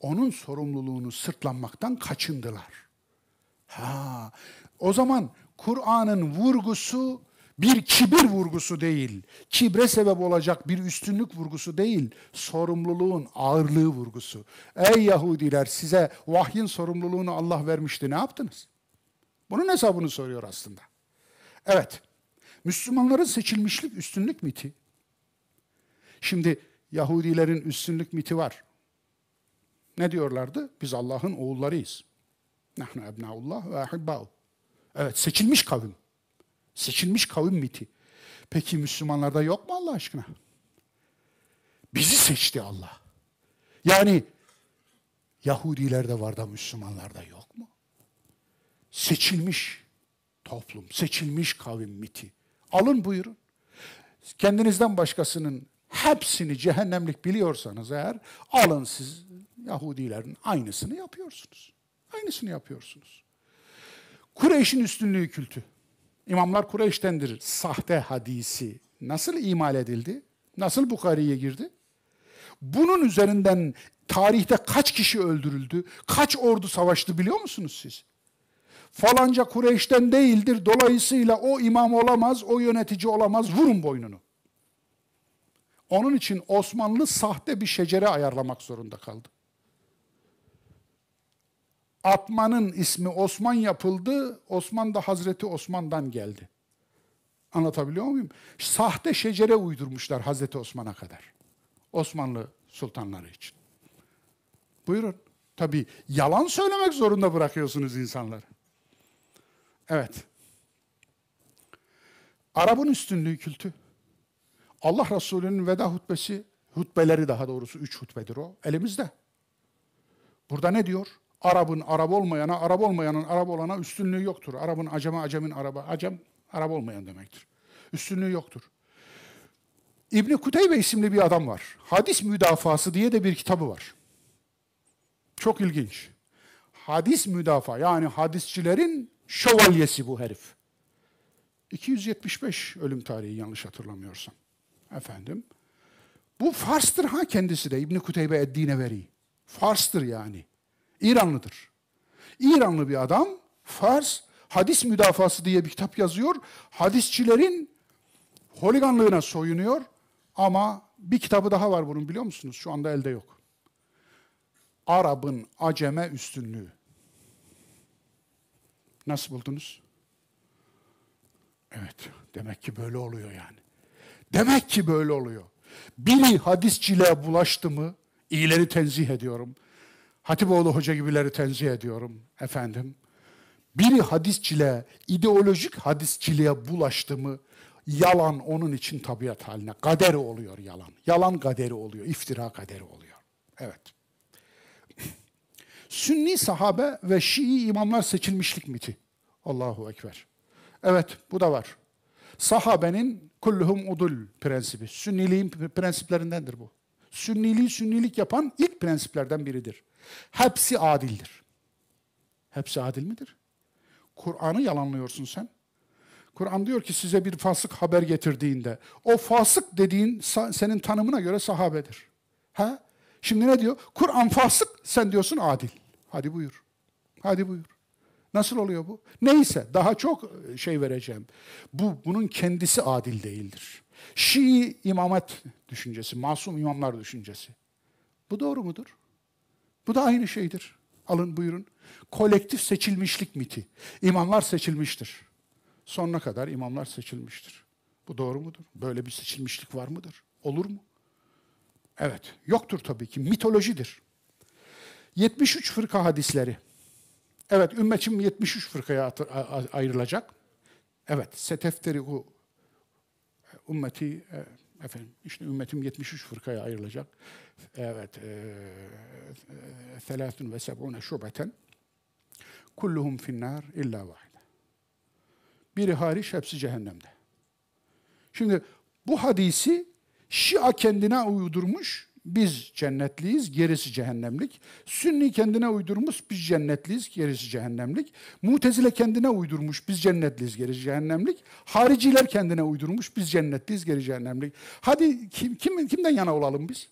Onun sorumluluğunu sırtlanmaktan kaçındılar. Ha, o zaman Kur'an'ın vurgusu bir kibir vurgusu değil, kibre sebep olacak bir üstünlük vurgusu değil, sorumluluğun ağırlığı vurgusu. Ey Yahudiler size vahyin sorumluluğunu Allah vermişti, ne yaptınız? Bunun hesabını soruyor aslında. Evet, Müslümanların seçilmişlik üstünlük miti. Şimdi Yahudilerin üstünlük miti var. Ne diyorlardı? Biz Allah'ın oğullarıyız. Nahnu ebnaullah ve ahibbâhu. Evet, seçilmiş kavim. Seçilmiş kavim miti. Peki Müslümanlarda yok mu Allah aşkına? Bizi seçti Allah. Yani Yahudilerde var da Müslümanlarda yok mu? Seçilmiş toplum, seçilmiş kavim miti. Alın buyurun. Kendinizden başkasının hepsini cehennemlik biliyorsanız eğer alın siz Yahudilerin aynısını yapıyorsunuz. Aynısını yapıyorsunuz. Kureyş'in üstünlüğü kültü. İmamlar Kureyş'tendir. Sahte hadisi nasıl imal edildi? Nasıl Bukhari'ye girdi? Bunun üzerinden tarihte kaç kişi öldürüldü? Kaç ordu savaştı biliyor musunuz siz? Falanca Kureyş'ten değildir. Dolayısıyla o imam olamaz, o yönetici olamaz. Vurun boynunu. Onun için Osmanlı sahte bir şecere ayarlamak zorunda kaldı. Atmanın ismi Osman yapıldı. Osman da Hazreti Osman'dan geldi. Anlatabiliyor muyum? Sahte şecere uydurmuşlar Hazreti Osman'a kadar. Osmanlı sultanları için. Buyurun. Tabi yalan söylemek zorunda bırakıyorsunuz insanları. Evet. Arap'ın üstünlüğü kültü. Allah Resulü'nün veda hutbesi, hutbeleri daha doğrusu üç hutbedir o, elimizde. Burada ne diyor? Arap'ın Arap olmayana, Arap olmayanın Arap olana üstünlüğü yoktur. Arap'ın aceme, acemin Araba, acem Arap olmayan demektir. Üstünlüğü yoktur. İbni Kuteybe isimli bir adam var. Hadis müdafası diye de bir kitabı var. Çok ilginç. Hadis müdafaa yani hadisçilerin şövalyesi bu herif. 275 ölüm tarihi yanlış hatırlamıyorsam. Efendim. Bu Fars'tır ha kendisi de İbni Kuteybe Eddineveri. Fars'tır yani. İranlıdır. İranlı bir adam, Fars, hadis müdafası diye bir kitap yazıyor. Hadisçilerin holiganlığına soyunuyor ama bir kitabı daha var bunun biliyor musunuz? Şu anda elde yok. Arap'ın aceme üstünlüğü. Nasıl buldunuz? Evet, demek ki böyle oluyor yani. Demek ki böyle oluyor. Biri hadisçiliğe bulaştı mı, iyileri tenzih ediyorum. Hatipoğlu Hoca gibileri tenzih ediyorum efendim. Biri hadisçiliğe, ideolojik hadisçiliğe bulaştı mı, yalan onun için tabiat haline, kaderi oluyor yalan. Yalan kaderi oluyor, iftira kaderi oluyor. Evet. Sünni sahabe ve Şii imamlar seçilmişlik miti. Allahu Ekber. Evet, bu da var. Sahabenin kulluhum udul prensibi. Sünniliğin prensiplerindendir bu. Sünniliği sünnilik yapan ilk prensiplerden biridir. Hepsi adildir. Hepsi adil midir? Kur'an'ı yalanlıyorsun sen. Kur'an diyor ki size bir fasık haber getirdiğinde, o fasık dediğin senin tanımına göre sahabedir. Ha? Şimdi ne diyor? Kur'an fasık, sen diyorsun adil. Hadi buyur. Hadi buyur. Nasıl oluyor bu? Neyse daha çok e, şey vereceğim. Bu bunun kendisi adil değildir. Şii imamet düşüncesi, masum imamlar düşüncesi. Bu doğru mudur? Bu da aynı şeydir. Alın buyurun. Kolektif seçilmişlik miti. İmamlar seçilmiştir. Sonuna kadar imamlar seçilmiştir. Bu doğru mudur? Böyle bir seçilmişlik var mıdır? Olur mu? Evet. Yoktur tabii ki. Mitolojidir. 73 fırka hadisleri. Evet, ümmetim 73 fırkaya ayrılacak. Evet, setefteri bu ümmeti e, efendim işte ümmetim 73 fırkaya ayrılacak. Evet, selâtun ve seb'une şubeten kulluhum finnâr illa vahide. Biri hariç hepsi cehennemde. Şimdi bu hadisi Şia kendine uydurmuş, biz cennetliyiz, gerisi cehennemlik. Sünni kendine uydurmuş, biz cennetliyiz, gerisi cehennemlik. Mutezile kendine uydurmuş, biz cennetliyiz, gerisi cehennemlik. Hariciler kendine uydurmuş, biz cennetliyiz, gerisi cehennemlik. Hadi kim, kim, kimden yana olalım biz?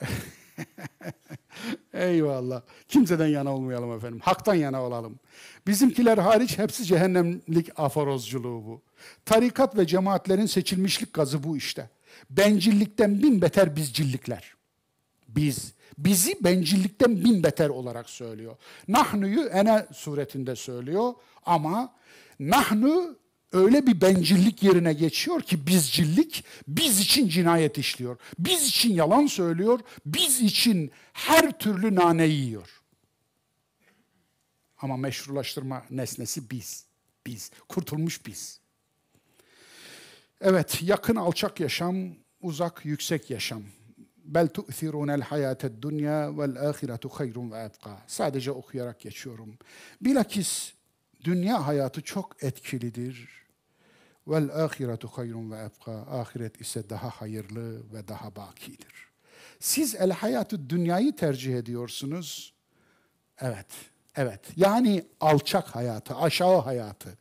<laughs> <laughs> Eyvallah. Kimseden yana olmayalım efendim. Haktan yana olalım. Bizimkiler hariç hepsi cehennemlik aforozculuğu bu. Tarikat ve cemaatlerin seçilmişlik gazı bu işte. Bencillikten bin beter bizcillikler. Biz. Bizi bencillikten bin beter olarak söylüyor. Nahnu'yu ene suretinde söylüyor ama nahnu öyle bir bencillik yerine geçiyor ki bizcillik biz için cinayet işliyor. Biz için yalan söylüyor, biz için her türlü nane yiyor. Ama meşrulaştırma nesnesi biz. Biz. Kurtulmuş biz. Evet, yakın alçak yaşam, uzak yüksek yaşam. Bel tu'thirunel hayated dunya vel ahiretu hayrun ve ebqa. Sadece okuyarak geçiyorum. Bilakis dünya hayatı çok etkilidir. Vel ahiretu hayrun ve ebqa. Ahiret ise daha hayırlı ve daha bakidir. Siz el hayatı dünyayı tercih ediyorsunuz. Evet, evet. Yani alçak hayatı, aşağı hayatı.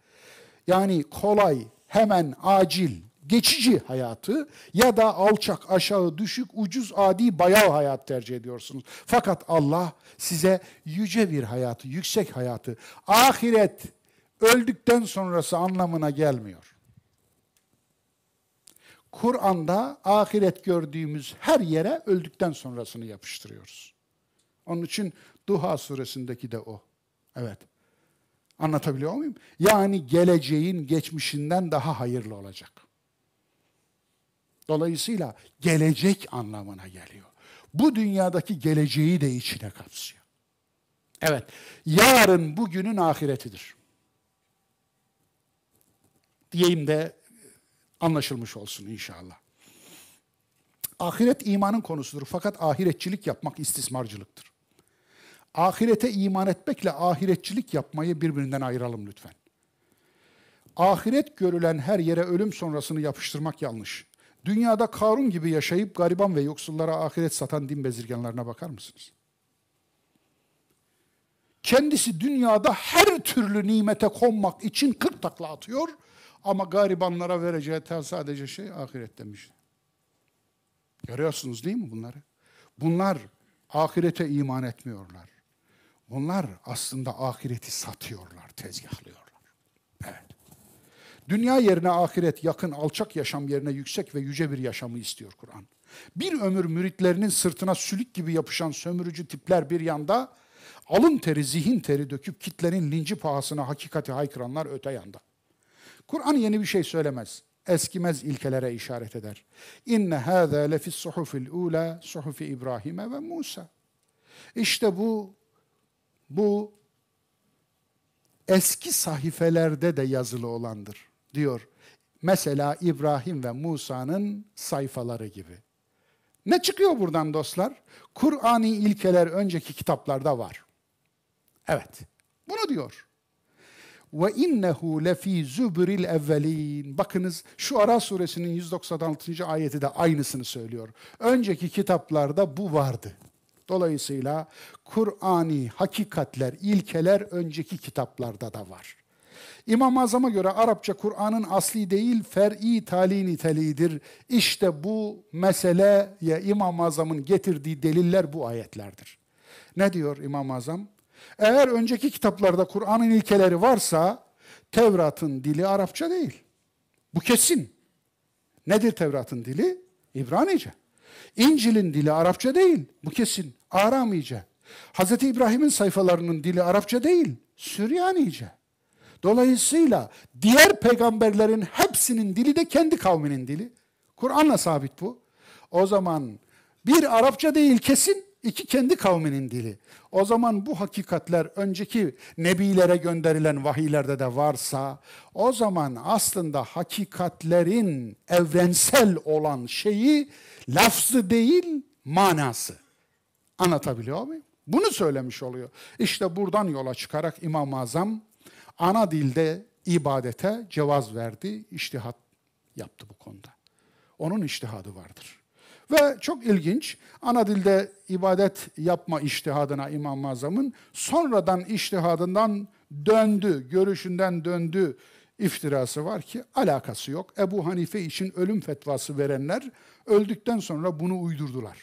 Yani kolay, hemen, acil, geçici hayatı ya da alçak, aşağı, düşük, ucuz, adi, bayağı hayat tercih ediyorsunuz. Fakat Allah size yüce bir hayatı, yüksek hayatı, ahiret öldükten sonrası anlamına gelmiyor. Kur'an'da ahiret gördüğümüz her yere öldükten sonrasını yapıştırıyoruz. Onun için Duha suresindeki de o. Evet. Anlatabiliyor muyum? Yani geleceğin geçmişinden daha hayırlı olacak. Dolayısıyla gelecek anlamına geliyor. Bu dünyadaki geleceği de içine kapsıyor. Evet, yarın bugünün ahiretidir. Diyeyim de anlaşılmış olsun inşallah. Ahiret imanın konusudur fakat ahiretçilik yapmak istismarcılıktır. Ahirete iman etmekle ahiretçilik yapmayı birbirinden ayıralım lütfen. Ahiret görülen her yere ölüm sonrasını yapıştırmak yanlış. Dünyada Karun gibi yaşayıp gariban ve yoksullara ahiret satan din bezirganlarına bakar mısınız? Kendisi dünyada her türlü nimete konmak için kırk takla atıyor ama garibanlara vereceği sadece şey ahiret demiş. Görüyorsunuz değil mi bunları? Bunlar ahirete iman etmiyorlar. Bunlar aslında ahireti satıyorlar, tezgahlıyorlar. Evet. Dünya yerine ahiret yakın, alçak yaşam yerine yüksek ve yüce bir yaşamı istiyor Kur'an. Bir ömür müritlerinin sırtına sülük gibi yapışan sömürücü tipler bir yanda, alın teri, zihin teri döküp kitlerin linci pahasına hakikati haykıranlar öte yanda. Kur'an yeni bir şey söylemez. Eskimez ilkelere işaret eder. İnne hâzâ lefis suhufil ula suhufi İbrahim'e ve Musa. İşte bu bu eski sahifelerde de yazılı olandır diyor. Mesela İbrahim ve Musa'nın sayfaları gibi. Ne çıkıyor buradan dostlar? Kur'ani ilkeler önceki kitaplarda var. Evet. Bunu diyor. Ve innehu lefi zubril evvelin. Bakınız şu Ara suresinin 196. ayeti de aynısını söylüyor. Önceki kitaplarda bu vardı. Dolayısıyla Kur'ani hakikatler, ilkeler önceki kitaplarda da var. İmam-ı Azam'a göre Arapça Kur'an'ın asli değil, fer'i tali niteliğidir. İşte bu meseleye İmam-ı Azam'ın getirdiği deliller bu ayetlerdir. Ne diyor İmam-ı Azam? Eğer önceki kitaplarda Kur'an'ın ilkeleri varsa Tevrat'ın dili Arapça değil. Bu kesin. Nedir Tevrat'ın dili? İbranice. İncil'in dili Arapça değil. Bu kesin. Aramice. Hz. İbrahim'in sayfalarının dili Arapça değil. Süryanice. Dolayısıyla diğer peygamberlerin hepsinin dili de kendi kavminin dili. Kur'an'la sabit bu. O zaman bir Arapça değil kesin, iki kendi kavminin dili. O zaman bu hakikatler önceki nebilere gönderilen vahiylerde de varsa, o zaman aslında hakikatlerin evrensel olan şeyi lafzı değil, manası. Anlatabiliyor muyum? Bunu söylemiş oluyor. İşte buradan yola çıkarak İmam-ı Azam ana dilde ibadete cevaz verdi, iştihat yaptı bu konuda. Onun iştihadı vardır. Ve çok ilginç, ana dilde ibadet yapma iştihadına İmam-ı sonradan iştihadından döndü, görüşünden döndü iftirası var ki alakası yok. Ebu Hanife için ölüm fetvası verenler öldükten sonra bunu uydurdular.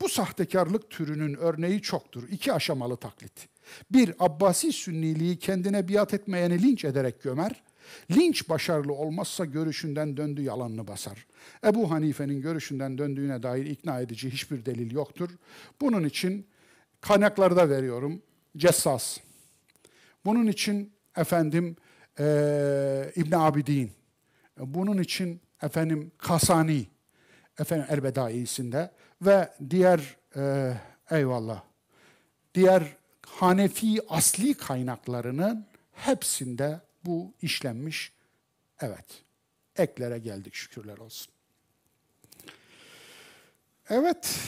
Bu sahtekarlık türünün örneği çoktur. İki aşamalı taklit. Bir, Abbasi sünniliği kendine biat etmeyeni linç ederek gömer. Linç başarılı olmazsa görüşünden döndü yalanını basar. Ebu Hanife'nin görüşünden döndüğüne dair ikna edici hiçbir delil yoktur. Bunun için kaynaklarda veriyorum. Cessas. Bunun için efendim e, İbn Abidin. Bunun için efendim Kasani. Efendim Elbedaisinde ve diğer e, eyvallah diğer Hanefi asli kaynaklarının hepsinde bu işlenmiş. Evet. Eklere geldik şükürler olsun. Evet.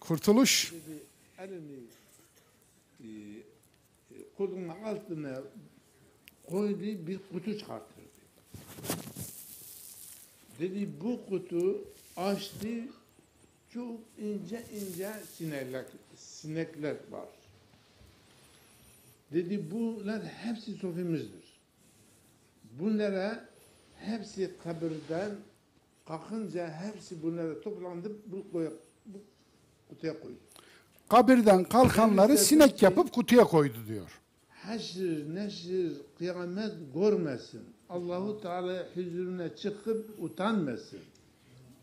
Kurtuluş. Elini e, kolunun altına koydu bir kutu çıkarttırdı. Dedi bu kutu açtı çok ince ince sinekler, sinekler var. Dedi bunlar hepsi sofimizdir. Bunlara hepsi kabirden kalkınca hepsi bunlara toplandı bu, bu kutuya koydu. Kabirden kalkanları sinek yapıp kutuya koydu diyor. Haşr, neşr, kıyamet görmesin. Allahu Teala huzuruna çıkıp utanmasın.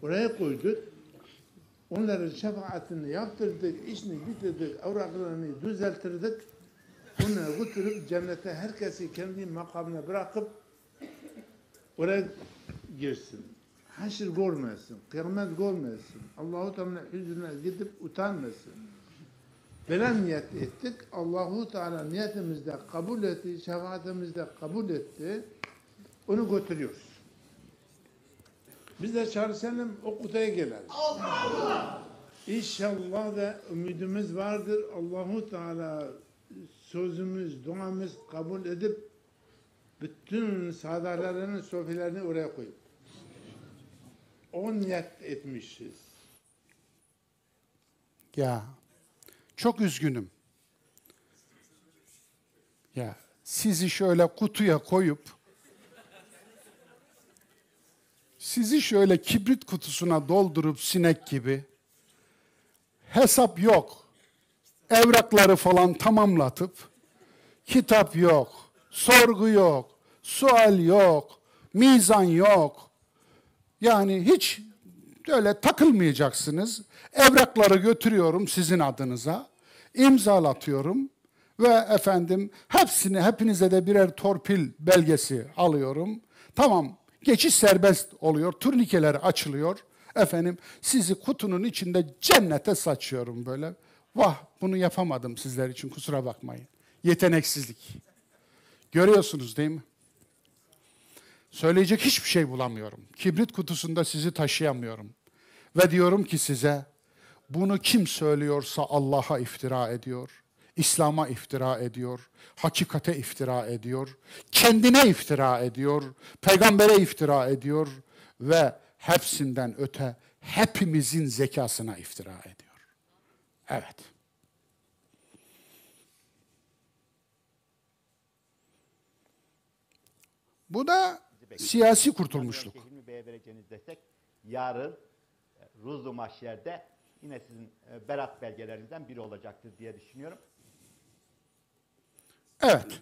Oraya koyduk. Onların şefaatini yaptırdık, işini bitirdik, avraklarını düzelttirdik. Onu götürüp cennete herkesi kendi makamına bırakıp oraya girsin. Haşr görmesin, kıyamet görmesin. Allahu Teala huzuruna gidip utanmasın. Böyle niyet ettik. Allahu Teala niyetimizde kabul etti, şefaatimizde kabul etti. Onu götürüyoruz. Biz de çalışalım, o kutuya gelelim. İnşallah da ümidimiz vardır. Allahu Teala sözümüz, duamız kabul edip bütün saadalarının sofilerini oraya koyup o niyet etmişiz. Ya çok üzgünüm. Ya sizi şöyle kutuya koyup sizi şöyle kibrit kutusuna doldurup sinek gibi hesap yok. Evrakları falan tamamlatıp kitap yok, sorgu yok, sual yok, mizan yok. Yani hiç öyle takılmayacaksınız. Evrakları götürüyorum sizin adınıza. imzalatıyorum ve efendim hepsini hepinize de birer torpil belgesi alıyorum. Tamam geçiş serbest oluyor. Turnikeler açılıyor. Efendim sizi kutunun içinde cennete saçıyorum böyle. Vah bunu yapamadım sizler için kusura bakmayın. Yeteneksizlik. Görüyorsunuz değil mi? Söyleyecek hiçbir şey bulamıyorum. Kibrit kutusunda sizi taşıyamıyorum. Ve diyorum ki size, bunu kim söylüyorsa Allah'a iftira ediyor. İslam'a iftira ediyor. Hakikate iftira ediyor. Kendine iftira ediyor. Peygambere iftira ediyor. Ve hepsinden öte hepimizin zekasına iftira ediyor. Evet. Bu da siyasi kurtulmuşluk. Hilmi vereceğiniz destek yarın e, Ruzlu Mahşer'de yine sizin e, berat belgelerinizden biri olacaktır diye düşünüyorum. Evet.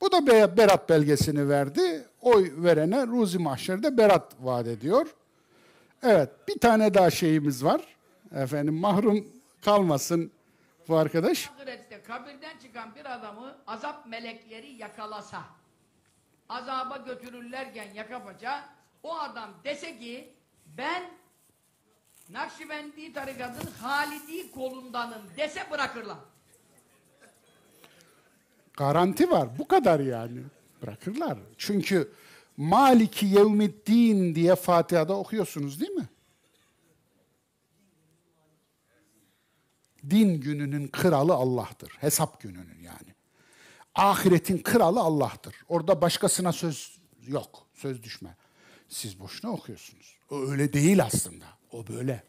Bu da Be- Berat belgesini verdi. Oy verene Ruzi Mahşer'de Berat vaat ediyor. Evet, bir tane daha şeyimiz var. Efendim mahrum kalmasın bu arkadaş. Kabirden çıkan bir adamı azap melekleri yakalasa, azaba götürürlerken yaka paça, o adam dese ki ben Nakşibendi tarikatın Halidi kolundanım dese bırakırlar. Garanti var. Bu kadar yani. Bırakırlar. Çünkü Maliki Yevmiddin diye Fatiha'da okuyorsunuz değil mi? Din gününün kralı Allah'tır. Hesap gününün yani. Ahiretin kralı Allah'tır. Orada başkasına söz yok. Söz düşme. Siz boşuna okuyorsunuz. O öyle değil aslında. O böyle.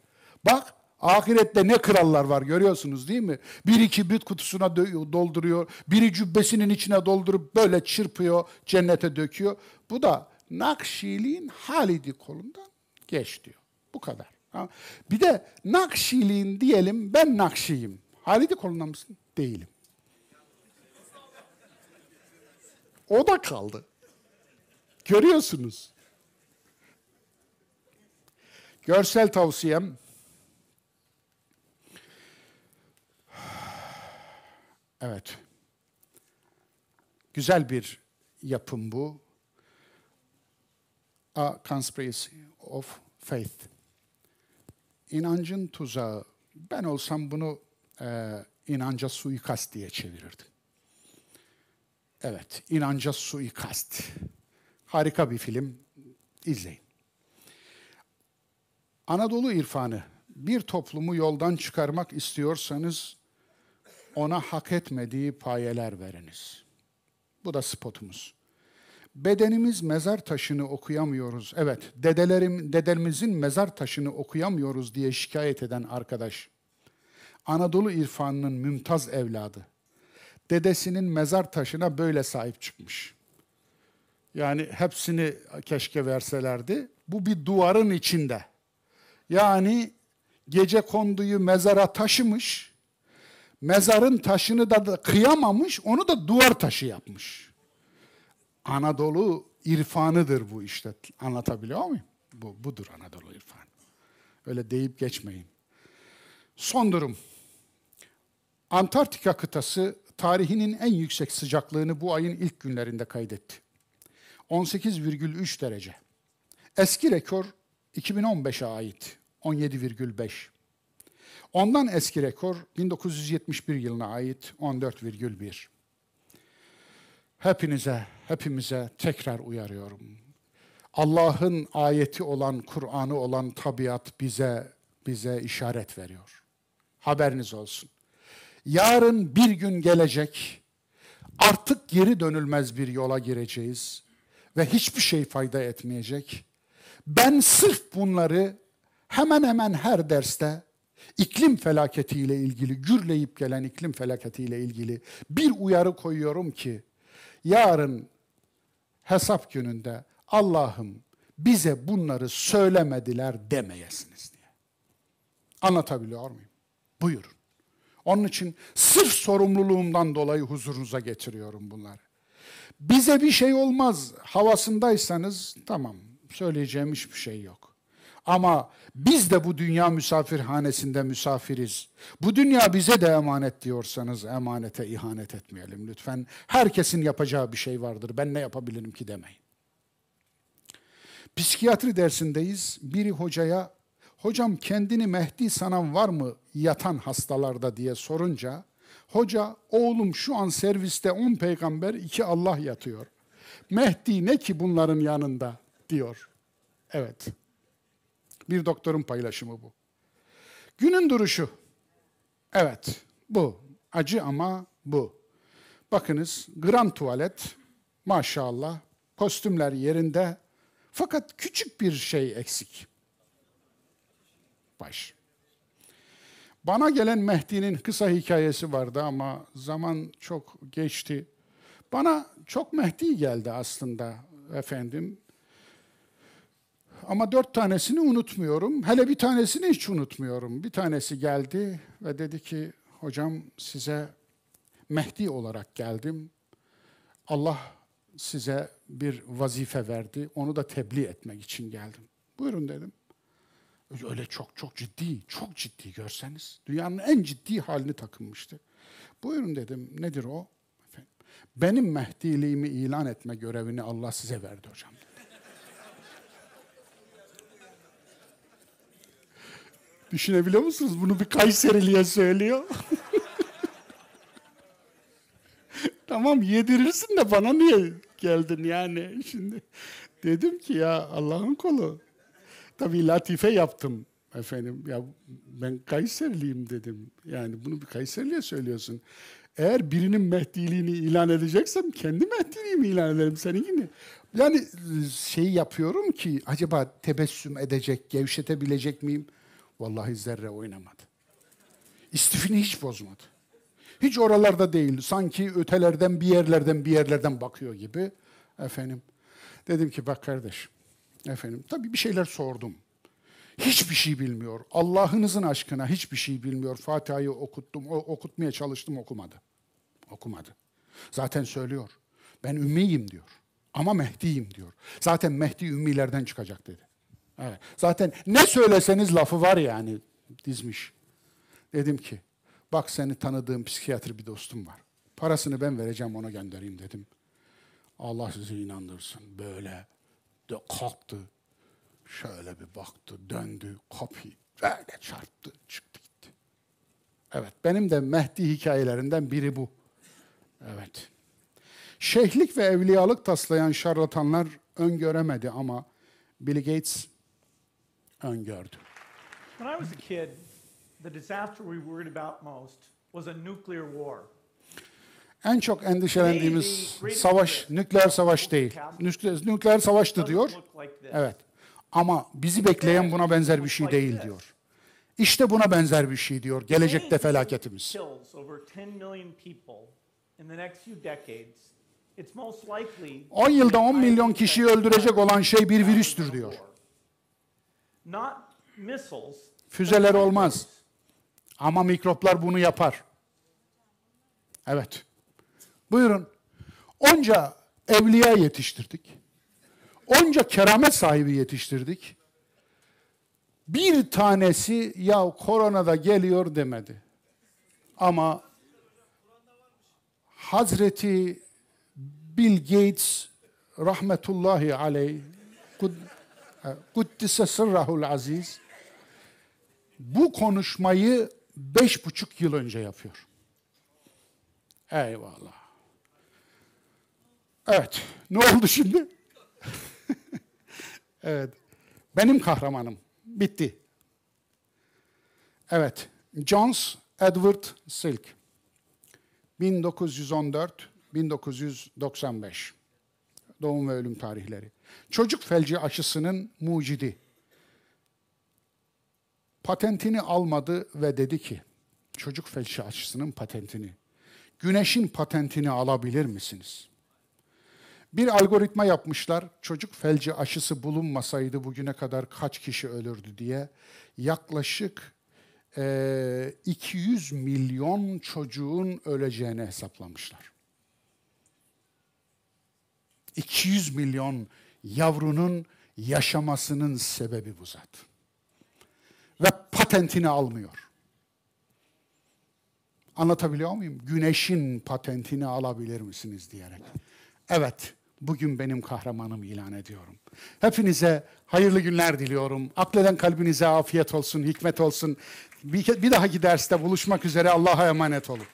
Bak ahirette ne krallar var görüyorsunuz değil mi? Biri kibrit kutusuna dolduruyor. Biri cübbesinin içine doldurup böyle çırpıyor. Cennete döküyor. Bu da Nakşiliğin Halidi kolundan geç diyor. Bu kadar. Bir de Nakşiliğin diyelim ben Nakşiyim. Halidi kolundan mısın? Değilim. O da kaldı. Görüyorsunuz. Görsel tavsiyem Evet. Güzel bir yapım bu. A Conspiracy of Faith. İnancın tuzağı. Ben olsam bunu e, inanca suikast diye çevirirdim. Evet, inanca suikast. Harika bir film. İzleyin. Anadolu irfanı. Bir toplumu yoldan çıkarmak istiyorsanız ona hak etmediği payeler veriniz. Bu da spotumuz. Bedenimiz mezar taşını okuyamıyoruz. Evet, dedelerim, dedemizin mezar taşını okuyamıyoruz diye şikayet eden arkadaş. Anadolu irfanının mümtaz evladı. Dedesinin mezar taşına böyle sahip çıkmış. Yani hepsini keşke verselerdi. Bu bir duvarın içinde. Yani gece konduyu mezara taşımış, mezarın taşını da, kıyamamış, onu da duvar taşı yapmış. Anadolu irfanıdır bu işte. Anlatabiliyor muyum? Bu budur Anadolu irfanı. Öyle deyip geçmeyin. Son durum. Antarktika kıtası tarihinin en yüksek sıcaklığını bu ayın ilk günlerinde kaydetti. 18,3 derece. Eski rekor 2015'e ait 17,5. Ondan eski rekor 1971 yılına ait 14,1. Hepinize, hepimize tekrar uyarıyorum. Allah'ın ayeti olan, Kur'an'ı olan tabiat bize bize işaret veriyor. Haberiniz olsun. Yarın bir gün gelecek, artık geri dönülmez bir yola gireceğiz ve hiçbir şey fayda etmeyecek. Ben sırf bunları hemen hemen her derste iklim felaketiyle ilgili, gürleyip gelen iklim felaketiyle ilgili bir uyarı koyuyorum ki yarın hesap gününde Allah'ım bize bunları söylemediler demeyesiniz diye. Anlatabiliyor muyum? Buyurun. Onun için sırf sorumluluğumdan dolayı huzurunuza getiriyorum bunları. Bize bir şey olmaz havasındaysanız tamam söyleyeceğim hiçbir şey yok. Ama biz de bu dünya misafirhanesinde misafiriz. Bu dünya bize de emanet diyorsanız emanete ihanet etmeyelim lütfen. Herkesin yapacağı bir şey vardır. Ben ne yapabilirim ki demeyin. Psikiyatri dersindeyiz. Biri hocaya, hocam kendini Mehdi sanan var mı yatan hastalarda diye sorunca, hoca oğlum şu an serviste 10 peygamber, iki Allah yatıyor. Mehdi ne ki bunların yanında diyor. Evet. Bir doktorun paylaşımı bu. Günün duruşu. Evet, bu. Acı ama bu. Bakınız, grand tuvalet, maşallah, kostümler yerinde, fakat küçük bir şey eksik. Baş. Bana gelen Mehdi'nin kısa hikayesi vardı ama zaman çok geçti. Bana çok Mehdi geldi aslında efendim. Ama dört tanesini unutmuyorum. Hele bir tanesini hiç unutmuyorum. Bir tanesi geldi ve dedi ki, hocam size Mehdi olarak geldim. Allah size bir vazife verdi. Onu da tebliğ etmek için geldim. Buyurun dedim. Öyle çok çok ciddi, çok ciddi görseniz. Dünyanın en ciddi halini takınmıştı. Buyurun dedim. Nedir o? Efendim, benim Mehdiliğimi ilan etme görevini Allah size verdi hocam. <laughs> Düşünebiliyor musunuz? Bunu bir Kayserili'ye söylüyor. <laughs> tamam yedirirsin de bana niye geldin yani şimdi. Dedim ki ya Allah'ın kolu. Tabii latife yaptım efendim. Ya ben Kayserliyim dedim. Yani bunu bir Kayserliye söylüyorsun. Eğer birinin Mehdiliğini ilan edeceksem kendi Mehdiliğimi ilan ederim seninkini. Yani şey yapıyorum ki acaba tebessüm edecek, gevşetebilecek miyim? Vallahi zerre oynamadı. İstifini hiç bozmadı. Hiç oralarda değil. Sanki ötelerden bir yerlerden bir yerlerden bakıyor gibi. Efendim. Dedim ki bak kardeş. Efendim tabii bir şeyler sordum. Hiçbir şey bilmiyor. Allah'ınızın aşkına hiçbir şey bilmiyor. Fatiha'yı okuttum, okutmaya çalıştım okumadı. Okumadı. Zaten söylüyor. Ben ümmiyim diyor. Ama Mehdi'yim diyor. Zaten Mehdi ümmilerden çıkacak dedi. Evet. Zaten ne söyleseniz lafı var yani dizmiş. Dedim ki bak seni tanıdığım psikiyatr bir dostum var. Parasını ben vereceğim ona göndereyim dedim. Allah sizi inandırsın. Böyle de kalktı. Şöyle bir baktı, döndü, kapıyı böyle çarptı, çıktı gitti. Evet, benim de Mehdi hikayelerinden biri bu. Evet. Şeyhlik ve evliyalık taslayan şarlatanlar öngöremedi ama Bill Gates öngördü. When I was a kid, the disaster we worried about most was a nuclear war. En çok endişelendiğimiz savaş nükleer savaş değil. Nükleer, nükleer savaştı diyor. Evet. Ama bizi bekleyen buna benzer bir şey değil diyor. İşte buna benzer bir şey diyor. Gelecekte felaketimiz. 10 yılda 10 milyon kişiyi öldürecek olan şey bir virüstür diyor. Füzeler olmaz. Ama mikroplar bunu yapar. Evet. Buyurun. Onca evliya yetiştirdik. Onca keramet sahibi yetiştirdik. Bir tanesi ya korona da geliyor demedi. Ama Hazreti Bill Gates rahmetullahi aleyh Kuddise sırrahul aziz bu konuşmayı beş buçuk yıl önce yapıyor. Eyvallah. Evet. Ne oldu şimdi? <laughs> evet. Benim kahramanım. Bitti. Evet. Johns Edward Silk. 1914-1995. Doğum ve ölüm tarihleri. Çocuk felci aşısının mucidi. Patentini almadı ve dedi ki, çocuk felci aşısının patentini, güneşin patentini alabilir misiniz? Bir algoritma yapmışlar. Çocuk felci aşısı bulunmasaydı bugüne kadar kaç kişi ölürdü diye. Yaklaşık e, 200 milyon çocuğun öleceğini hesaplamışlar. 200 milyon yavrunun yaşamasının sebebi bu zaten. ve patentini almıyor. Anlatabiliyor muyum? Güneşin patentini alabilir misiniz diyerek. Evet, bugün benim kahramanım ilan ediyorum. Hepinize hayırlı günler diliyorum. Akleden kalbinize afiyet olsun, hikmet olsun. Bir, bir dahaki derste buluşmak üzere Allah'a emanet olun.